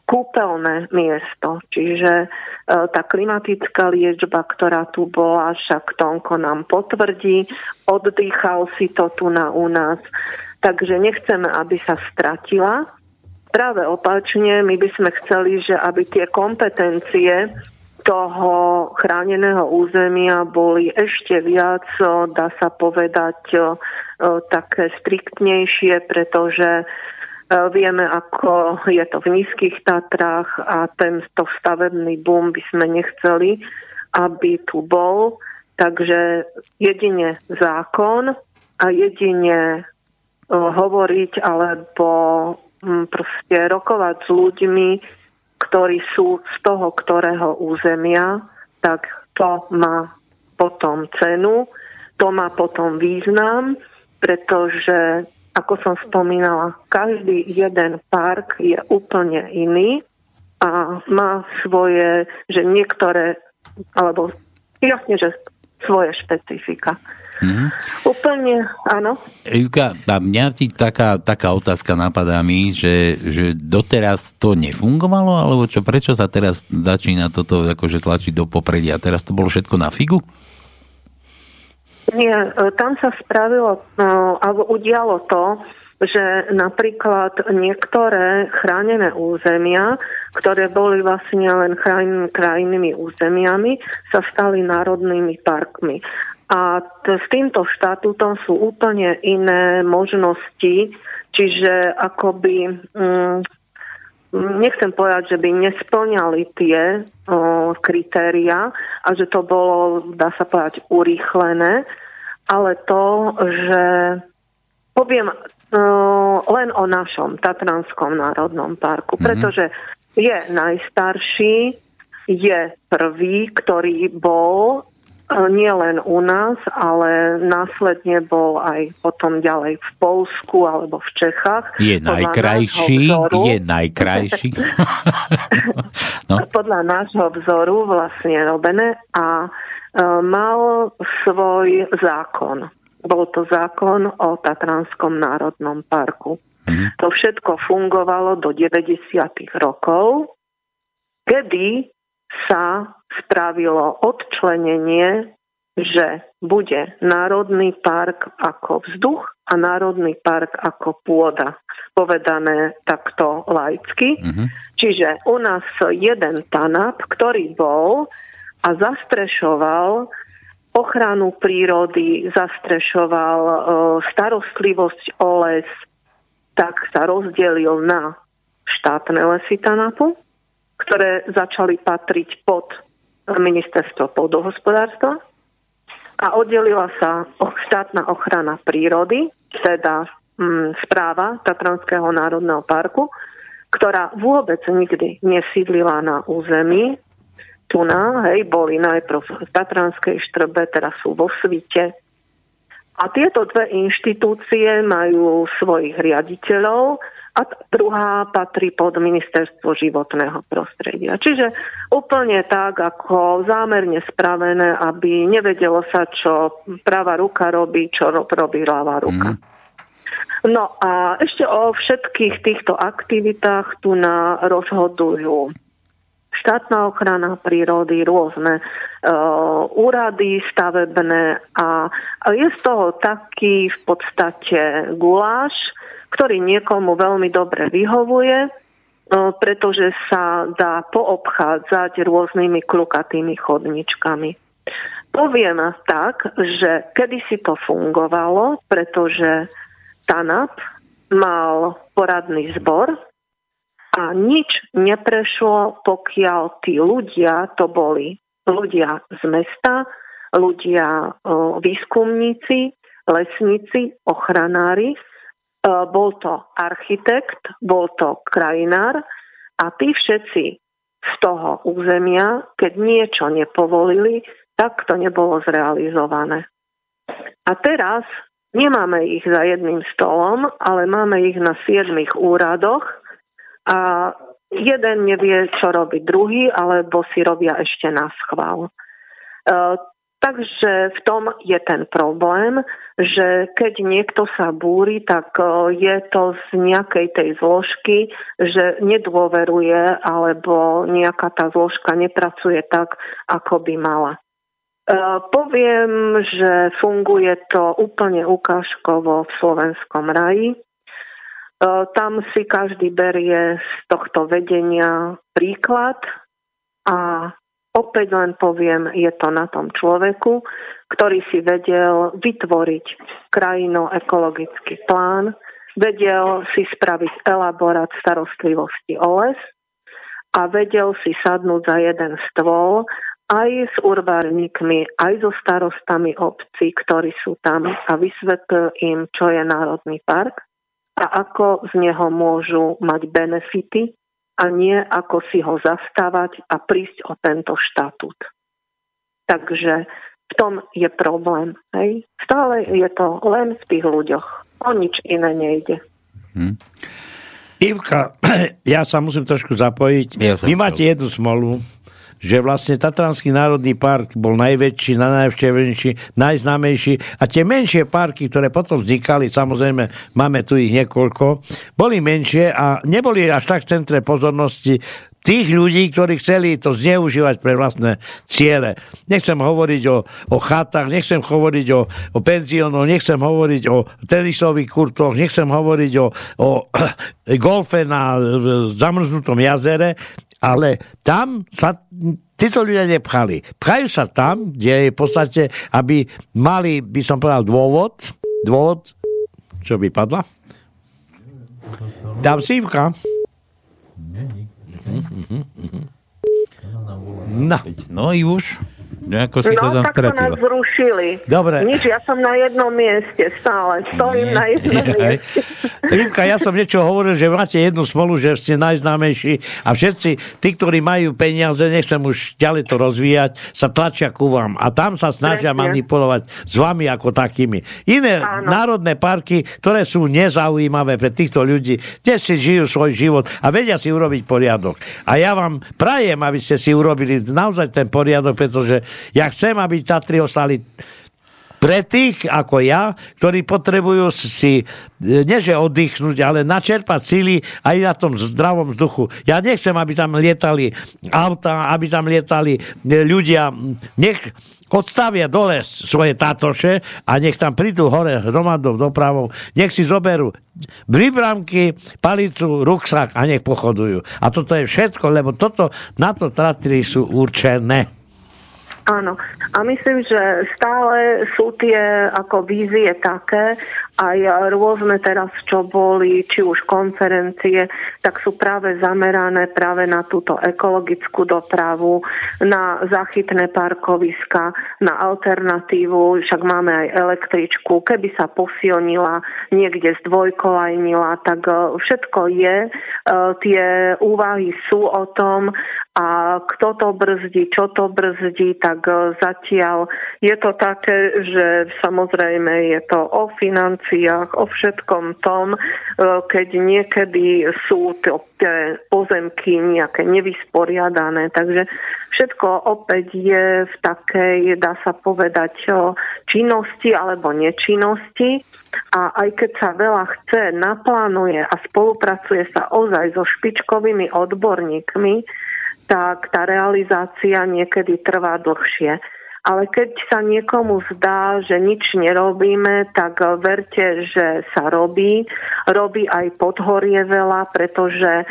kúpeľné miesto. Čiže e, tá klimatická liečba, ktorá tu bola, však Tonko nám potvrdí, oddychal si to tu na u nás. Takže nechceme, aby sa stratila. Práve opačne, my by sme chceli, že aby tie kompetencie toho chráneného územia boli ešte viac, dá sa povedať, také striktnejšie, pretože vieme, ako je to v nízkych Tatrách a tento stavebný boom by sme nechceli, aby tu bol. Takže jedine zákon a jedine hovoriť alebo proste rokovať s ľuďmi, ktorí sú z toho ktorého územia, tak to má potom cenu, to má potom význam pretože, ako som spomínala, každý jeden park je úplne iný a má svoje, že niektoré, alebo jasne, že svoje špecifika. Mm-hmm. Úplne, áno. Juka, a mňa ti taká, taká otázka napadá mi, že, že doteraz to nefungovalo, alebo čo, prečo sa teraz začína toto akože tlačiť do popredia? Teraz to bolo všetko na figu? Nie, e, tam sa spravilo, no, alebo udialo to, že napríklad niektoré chránené územia, ktoré boli vlastne len krajinými územiami, sa stali národnými parkmi. A t- s týmto štatútom sú úplne iné možnosti, čiže akoby mm, nechcem povedať, že by nesplňali tie o, kritéria a že to bolo, dá sa povedať, urýchlené, ale to, že poviem o, len o našom Tatranskom národnom parku, mm-hmm. pretože je najstarší, je prvý, ktorý bol nie len u nás, ale následne bol aj potom ďalej v Polsku alebo v Čechách. Je najkrajší, je najkrajší. no. Podľa nášho vzoru vlastne robené a e, mal svoj zákon. Bol to zákon o Tatranskom národnom parku. Mm. To všetko fungovalo do 90. rokov, kedy sa spravilo odčlenenie, že bude Národný park ako vzduch a Národný park ako pôda. Povedané takto laicky. Mm-hmm. Čiže u nás jeden TANAP, ktorý bol a zastrešoval ochranu prírody, zastrešoval e, starostlivosť o les, tak sa rozdelil na štátne lesy TANAPu, ktoré začali patriť pod ministerstvo pôdohospodárstva a oddelila sa štátna ochrana prírody, teda mm, správa Tatranského národného parku, ktorá vôbec nikdy nesídlila na území. Tu na, hej, boli najprv v Tatranskej štrbe, teraz sú vo svite. A tieto dve inštitúcie majú svojich riaditeľov, a druhá patrí pod ministerstvo životného prostredia. Čiže úplne tak, ako zámerne spravené, aby nevedelo sa, čo pravá ruka robí, čo robí ľavá ruka. Mm. No a ešte o všetkých týchto aktivitách tu na rozhodujú štátna ochrana prírody, rôzne uh, úrady stavebné a, a je z toho taký v podstate guláš, ktorý niekomu veľmi dobre vyhovuje, pretože sa dá poobchádzať rôznymi klukatými chodničkami. Poviem tak, že kedysi to fungovalo, pretože TANAP mal poradný zbor a nič neprešlo, pokiaľ tí ľudia, to boli ľudia z mesta, ľudia výskumníci, lesníci, ochranári, E, bol to architekt, bol to krajinár a tí všetci z toho územia, keď niečo nepovolili, tak to nebolo zrealizované. A teraz nemáme ich za jedným stolom, ale máme ich na siedmých úradoch a jeden nevie, čo robí druhý, alebo si robia ešte na schvál. Takže v tom je ten problém, že keď niekto sa búri, tak e, je to z nejakej tej zložky, že nedôveruje alebo nejaká tá zložka nepracuje tak, ako by mala. E, poviem, že funguje to úplne ukážkovo v slovenskom raji. E, tam si každý berie z tohto vedenia príklad a Opäť len poviem, je to na tom človeku, ktorý si vedel vytvoriť krajino-ekologický plán, vedel si spraviť elaborát starostlivosti o les a vedel si sadnúť za jeden stôl aj s urbárnikmi, aj so starostami obcí, ktorí sú tam a vysvetlil im, čo je Národný park a ako z neho môžu mať benefity a nie ako si ho zastávať a prísť o tento štatút. Takže v tom je problém. Hej? Stále je to len v tých ľuďoch. O nič iné nejde. Hm. Ivka, ja sa musím trošku zapojiť. Ja Vy máte jednu smolu, že vlastne Tatranský národný park bol najväčší, najnavštevnejší, najznámejší a tie menšie parky, ktoré potom vznikali, samozrejme máme tu ich niekoľko, boli menšie a neboli až tak v centre pozornosti tých ľudí, ktorí chceli to zneužívať pre vlastné ciele. Nechcem hovoriť o, o chatách, nechcem hovoriť o, o penziónoch, nechcem hovoriť o tenisových kurtoch, nechcem hovoriť o, o golfe na zamrznutom jazere, ale tam sa títo ľudia nepchali. Pchajú sa tam, kde je v podstate, aby mali, by som povedal, dôvod, dôvod, čo by padla? Dám sívka. No. No i už. Nejako si no, sa tam tak stratila. to nás zrušili. Dobre. Nič, ja som na jednom mieste stále. Stojím na jednom mieste. Rivka, ja som niečo hovoril, že máte jednu smolu, že ste najznámejší a všetci tí, ktorí majú peniaze, nechcem už ďalej to rozvíjať, sa tlačia ku vám. A tam sa snažia Presne. manipulovať s vami ako takými. Iné Áno. národné parky, ktoré sú nezaujímavé pre týchto ľudí, tie si žijú svoj život a vedia si urobiť poriadok. A ja vám prajem, aby ste si urobili naozaj ten poriadok, pretože ja chcem, aby Tatry ostali pre tých ako ja, ktorí potrebujú si, neže oddychnúť, ale načerpať síly aj na tom zdravom vzduchu. Ja nechcem, aby tam lietali auta, aby tam lietali ľudia. Nech odstavia dole svoje tátoše a nech tam prídu hore hromadou dopravou, nech si zoberú bribramky, palicu, ruksak a nech pochodujú. A toto je všetko, lebo toto, na to Tatry sú určené. Áno. A myslím, že stále sú tie ako vízie také, aj rôzne teraz, čo boli, či už konferencie, tak sú práve zamerané práve na túto ekologickú dopravu, na zachytné parkoviska, na alternatívu, však máme aj električku, keby sa posilnila, niekde zdvojkolajnila, tak e, všetko je. E, tie úvahy sú o tom a kto to brzdí, čo to brzdí, tak e, zatiaľ je to také, že samozrejme je to o financiách, financiách, o všetkom tom, e, keď niekedy sú tie pozemky nejaké nevysporiadané. Takže všetko opäť je v takej, dá sa povedať, činnosti alebo nečinnosti. A aj keď sa veľa chce, naplánuje a spolupracuje sa ozaj so špičkovými odborníkmi, tak tá realizácia niekedy trvá dlhšie ale keď sa niekomu zdá, že nič nerobíme, tak verte, že sa robí. Robí aj podhorie veľa, pretože e,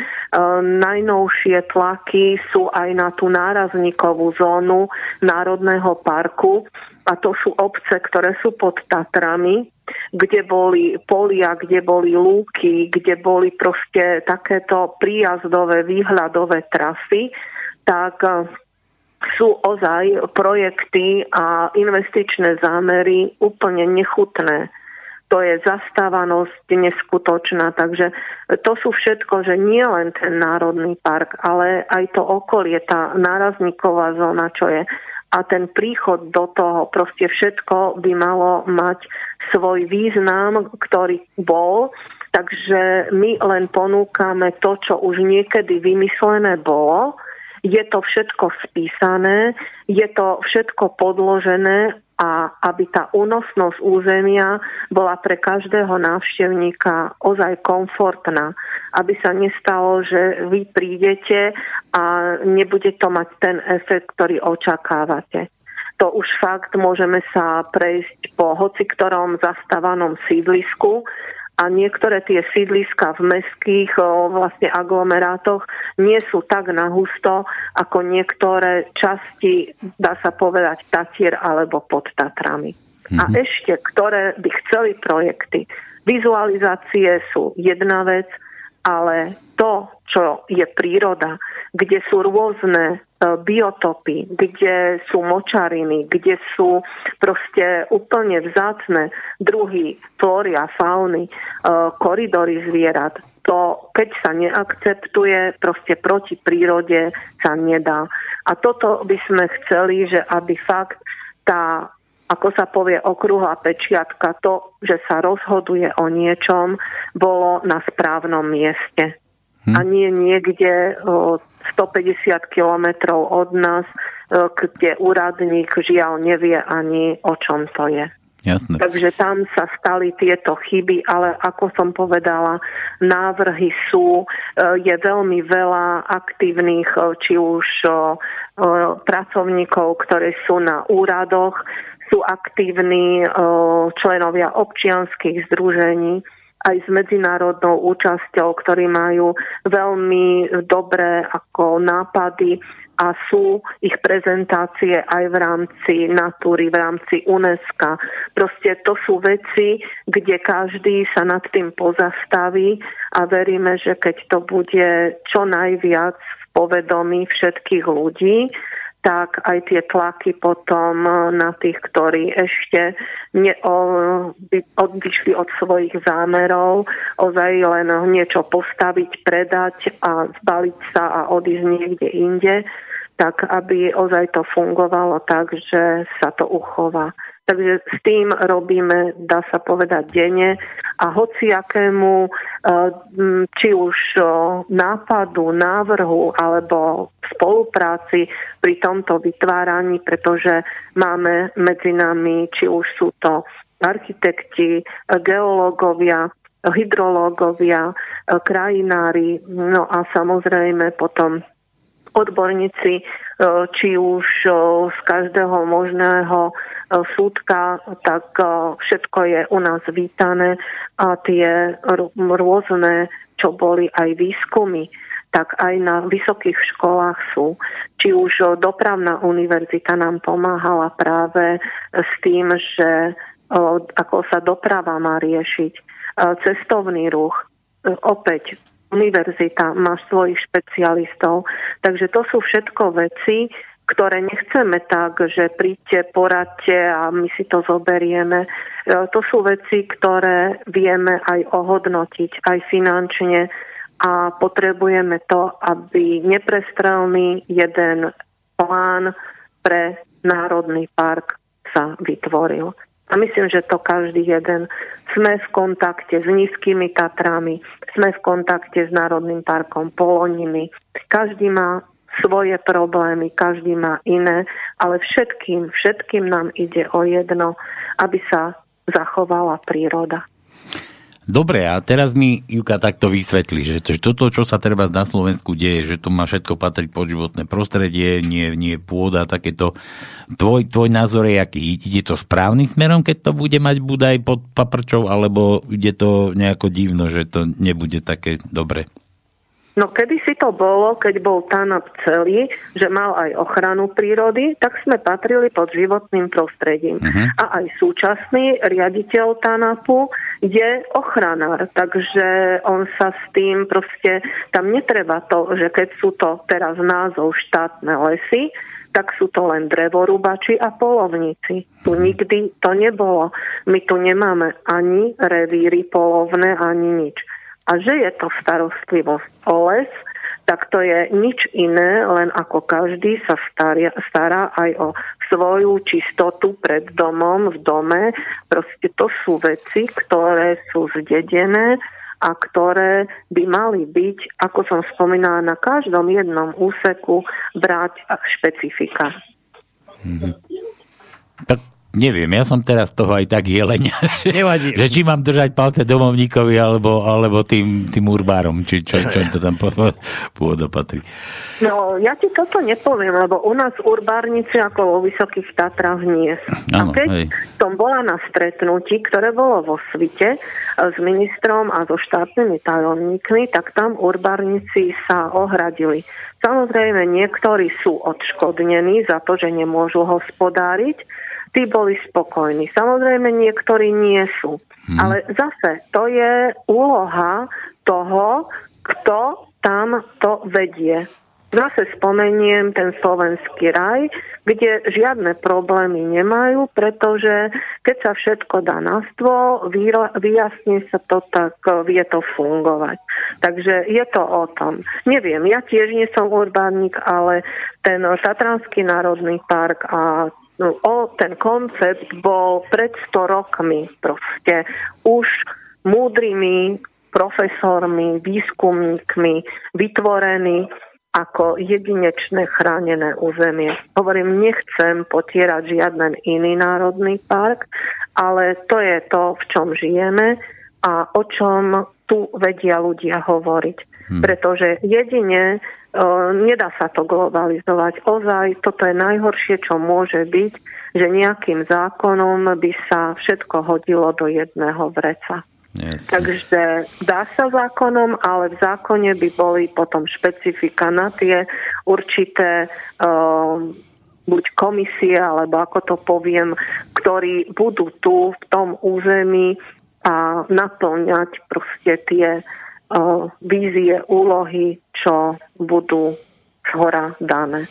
najnovšie tlaky sú aj na tú nárazníkovú zónu Národného parku a to sú obce, ktoré sú pod Tatrami, kde boli polia, kde boli lúky, kde boli proste takéto príjazdové, výhľadové trasy, tak sú ozaj projekty a investičné zámery úplne nechutné. to je zastávanosť neskutočná. Takže to sú všetko, že nie len ten národný park, ale aj to okolie, tá nárazníková zóna, čo je a ten príchod do toho, proste všetko by malo mať svoj význam, ktorý bol. Takže my len ponúkame to, čo už niekedy vymyslené bolo. Je to všetko spísané, je to všetko podložené a aby tá únosnosť územia bola pre každého návštevníka ozaj komfortná. Aby sa nestalo, že vy prídete a nebude to mať ten efekt, ktorý očakávate. To už fakt môžeme sa prejsť po hoci ktorom zastávanom sídlisku a niektoré tie sídliska v mestských vlastne aglomerátoch nie sú tak nahusto ako niektoré časti, dá sa povedať, Tatier alebo pod Tatrami. Mm-hmm. A mhm. ešte, ktoré by chceli projekty. Vizualizácie sú jedna vec, ale to, čo je príroda, kde sú rôzne biotopy, kde sú močariny, kde sú proste úplne vzácne druhy flóry a fauny, e, koridory zvierat. To, keď sa neakceptuje, proste proti prírode sa nedá. A toto by sme chceli, že aby fakt tá ako sa povie okrúhla pečiatka, to, že sa rozhoduje o niečom, bolo na správnom mieste hm. a nie niekde 150 kilometrov od nás, kde úradník žiaľ nevie ani o čom to je. Jasne. Takže tam sa stali tieto chyby, ale ako som povedala, návrhy sú, e, je veľmi veľa aktívnych, e, či už e, pracovníkov, ktorí sú na úradoch, sú aktívni členovia občianských združení, aj s medzinárodnou účasťou, ktorí majú veľmi dobré ako nápady a sú ich prezentácie aj v rámci natúry, v rámci UNESCO. Proste to sú veci, kde každý sa nad tým pozastaví a veríme, že keď to bude čo najviac v povedomí všetkých ľudí, tak aj tie tlaky potom na tých, ktorí ešte odišli od svojich zámerov, ozaj len niečo postaviť, predať a zbaliť sa a odísť niekde inde, tak aby ozaj to fungovalo tak, že sa to uchová. Takže s tým robíme, dá sa povedať, denne. A hociakému, e, či už nápadu, návrhu alebo spolupráci pri tomto vytváraní, pretože máme medzi nami, či už sú to architekti, geológovia, hydrológovia, krajinári, no a samozrejme potom odborníci, či už z každého možného súdka, tak všetko je u nás vítané a tie rôzne, čo boli aj výskumy, tak aj na vysokých školách sú. Či už dopravná univerzita nám pomáhala práve s tým, že ako sa doprava má riešiť, cestovný ruch, opäť univerzita má svojich špecialistov. Takže to sú všetko veci, ktoré nechceme tak, že príďte, poradte a my si to zoberieme. E, to sú veci, ktoré vieme aj ohodnotiť, aj finančne a potrebujeme to, aby neprestrelný jeden plán pre Národný park sa vytvoril. A myslím, že to každý jeden. Sme v kontakte s nízkymi Tatrami, sme v kontakte s Národným parkom Poloniny. Každý má svoje problémy, každý má iné, ale všetkým, všetkým nám ide o jedno, aby sa zachovala príroda. Dobre, a teraz mi Juka takto vysvetlí, že, toto, čo sa treba na Slovensku deje, že to má všetko patriť pod životné prostredie, nie, nie pôda, takéto. Tvoj, tvoj názor je aký? Ide to správnym smerom, keď to bude mať Budaj pod paprčou, alebo ide to nejako divno, že to nebude také dobre? No kedy si to bolo, keď bol TANAP celý, že mal aj ochranu prírody, tak sme patrili pod životným prostredím. Uh-huh. A aj súčasný riaditeľ TANAPu je ochranár, takže on sa s tým proste, tam netreba to, že keď sú to teraz názov štátne lesy, tak sú to len drevorúbači a polovníci. Tu nikdy to nebolo. My tu nemáme ani revíry polovné, ani nič. A že je to starostlivosť o les, tak to je nič iné, len ako každý sa stará, stará aj o svoju čistotu pred domom, v dome. Proste to sú veci, ktoré sú zdedené a ktoré by mali byť, ako som spomínala, na každom jednom úseku brať špecifika. Mm-hmm. Tak Neviem, ja som teraz toho aj tak jeleň. Nevadí. že či mám držať palce domovníkovi alebo, alebo tým, tým urbárom, či čo, čo to tam pôvoda patrí. No, ja ti toto nepoviem, lebo u nás urbárnici ako vo Vysokých Tatrách nie sú. A keď hej. som bola na stretnutí, ktoré bolo vo svite e, s ministrom a so štátnymi tajomníkmi, tak tam urbárnici sa ohradili. Samozrejme, niektorí sú odškodnení za to, že nemôžu hospodáriť, tí boli spokojní. Samozrejme, niektorí nie sú. Hmm. Ale zase, to je úloha toho, kto tam to vedie. Zase spomeniem ten slovenský raj, kde žiadne problémy nemajú, pretože keď sa všetko dá na stôl, vyjasní sa to, tak vie to fungovať. Takže je to o tom. Neviem, ja tiež nie som urbánnik, ale ten Tatranský národný park a o ten koncept bol pred 100 rokmi proste už múdrymi profesormi, výskumníkmi vytvorený ako jedinečné chránené územie. Hovorím, nechcem potierať žiaden iný národný park, ale to je to, v čom žijeme a o čom tu vedia ľudia hovoriť. Hmm. Pretože jedine nedá sa to globalizovať. Ozaj, toto je najhoršie, čo môže byť, že nejakým zákonom by sa všetko hodilo do jedného vreca. Yes. Takže dá sa zákonom, ale v zákone by boli potom špecifika na tie určité uh, buď komisie, alebo ako to poviem, ktorí budú tu v tom území a naplňať proste tie vízie, úlohy, čo budú z hora dané.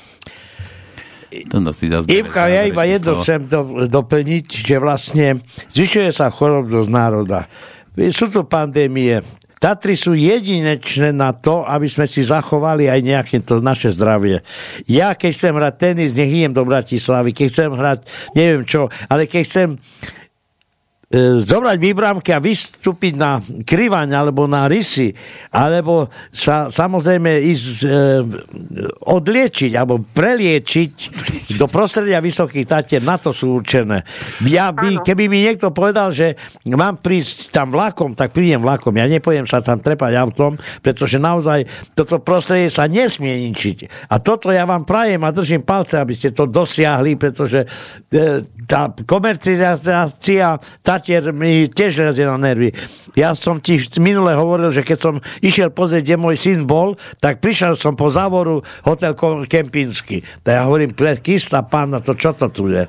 Ivka, ja iba jedno chcem do, doplniť, že vlastne zvyšuje sa chorobnosť národa. Sú to pandémie, Tatry sú jedinečné na to, aby sme si zachovali aj nejaké to naše zdravie. Ja keď chcem hrať tenis, nech idem do Bratislavy, keď chcem hrať neviem čo, ale keď chcem zobrať výbramky a vystúpiť na kryvaň alebo na rysy, alebo sa samozrejme ísť e, odliečiť alebo preliečiť do prostredia Vysokých Tatier, na to sú určené. Ja by, keby mi niekto povedal, že mám prísť tam vlakom, tak prídem vlakom. Ja nepojem sa tam trepať autom, pretože naozaj toto prostredie sa nesmie ničiť. A toto ja vám prajem a držím palce, aby ste to dosiahli, pretože e, tá komercizácia Tatier mi tiež lezie na nervy. Ja som ti minule hovoril, že keď som išiel pozrieť, kde môj syn bol, tak prišiel som po závoru hotel Kempínsky. Tak ja hovorím, kyslá pána, to čo to tu je?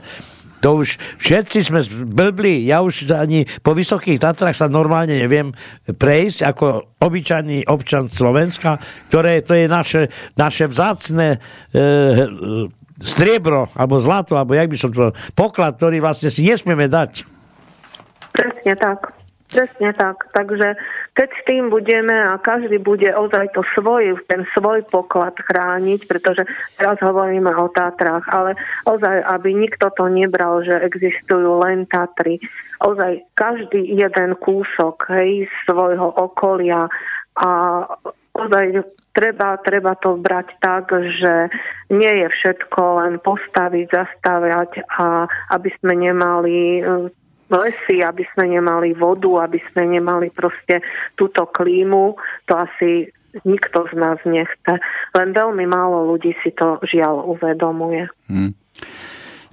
To už všetci sme blbli. Ja už ani po Vysokých Tatrách sa normálne neviem prejsť ako obyčajný občan Slovenska, ktoré to je naše, naše vzácne e, striebro, alebo zlato, alebo jak by som to... Poklad, ktorý vlastne si nesmieme dať. Presne tak. Presne tak. Takže keď s tým budeme a každý bude ozaj to svoj, ten svoj poklad chrániť, pretože teraz hovoríme o Tatrách, ale ozaj, aby nikto to nebral, že existujú len Tatry. Ozaj každý jeden kúsok hej, svojho okolia a ozaj treba, treba to brať tak, že nie je všetko len postaviť, zastavať a aby sme nemali e, lesy, aby sme nemali vodu, aby sme nemali proste túto klímu, to asi nikto z nás nechce. Len veľmi málo ľudí si to žiaľ uvedomuje. Hmm.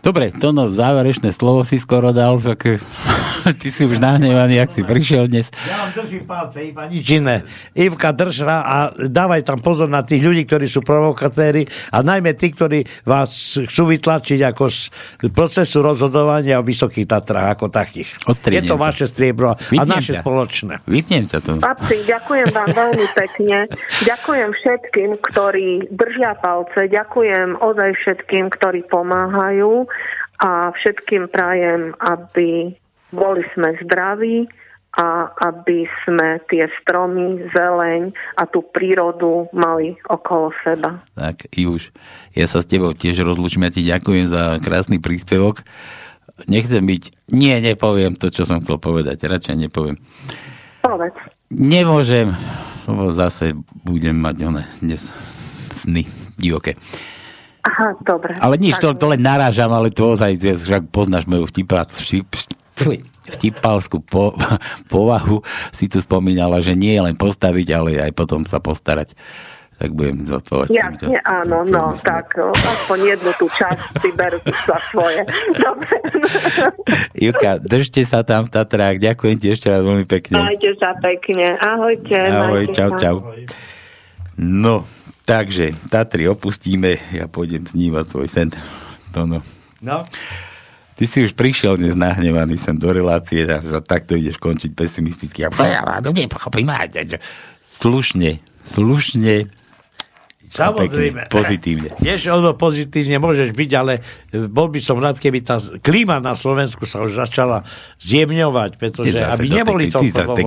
Dobre, to no záverečné slovo si skoro dal, tak ty si už nahnevaný, ak si prišiel dnes. Ja vám držím palce, iba nič iné. Ivka, drž a dávaj tam pozor na tých ľudí, ktorí sú provokatéri a najmä tí, ktorí vás chcú vytlačiť ako z procesu rozhodovania o Vysokých Tatrách ako takých. Odstriednem Je to vaše striebro a naše ťa. spoločné. Vypnem sa to. Chlapci, ďakujem vám veľmi pekne. Ďakujem všetkým, ktorí držia palce. Ďakujem ozaj všetkým, ktorí pomáhajú a všetkým prajem, aby boli sme zdraví a aby sme tie stromy, zeleň a tú prírodu mali okolo seba. Tak, už. Ja sa s tebou tiež rozlučím. Ja ti ďakujem za krásny príspevok. Nechcem byť... Nie, nepoviem to, čo som chcel povedať. Radšej nepoviem. Povedz. Nemôžem, lebo zase budem mať one dnes sny divoké. Aha, dobre. Ale nič, to, Tak- to len narážam, ale to ozaj, však poznáš moju vtipá, vtip, vtipalskú po, povahu, si tu spomínala, že nie len postaviť, ale aj potom sa postarať. Tak budem zodpovedať. Jasne, áno, no, tak o, aspoň jednu tú časť si berú za svoje. Dobre. Ivka, držte sa tam v Tatrách, ďakujem ti ešte raz veľmi pekne. Majte sa pekne. Ahojte. Ahoj, čau, sa. čau. No, takže Tatry opustíme, ja pôjdem snívať svoj sen. To no. No. Ty si už prišiel dnes nahnevaný sem do relácie a, a takto ideš končiť pesimisticky. A ja to nepochopím. Slušne, slušne, Samozrejme. pekne, pozitívne. Vieš, ono pozitívne môžeš byť, ale e, bol by som rád, keby tá klíma na Slovensku sa už začala zjemňovať, pretože Ty aby neboli to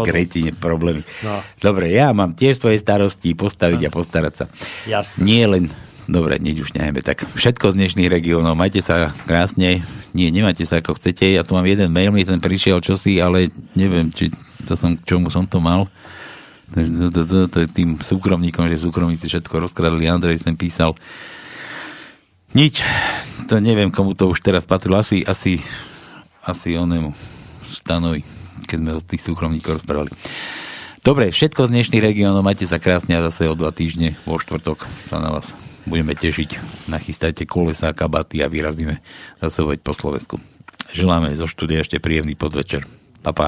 kretine problémy. No. Dobre, ja mám tiež svoje starosti postaviť a postarať sa. Jasne. Nie len Dobre, nič už nehajme. Tak všetko z dnešných regiónov. Majte sa krásne. Nie, nemáte sa ako chcete. Ja tu mám jeden mail, mi ten prišiel čosi, ale neviem, či to som, k čomu som to mal. Tým súkromníkom, že súkromníci všetko rozkradli. Andrej sem písal. Nič. To neviem, komu to už teraz patrilo. Asi, asi, asi onému stanovi, keď sme o tých súkromníkov rozprávali. Dobre, všetko z dnešných regiónov. Majte sa krásne a zase o dva týždne vo štvrtok sa na vás budeme tešiť. Nachystajte kolesa, kabaty a vyrazíme zase po Slovensku. Želáme zo štúdia ešte príjemný podvečer. Pa, pa.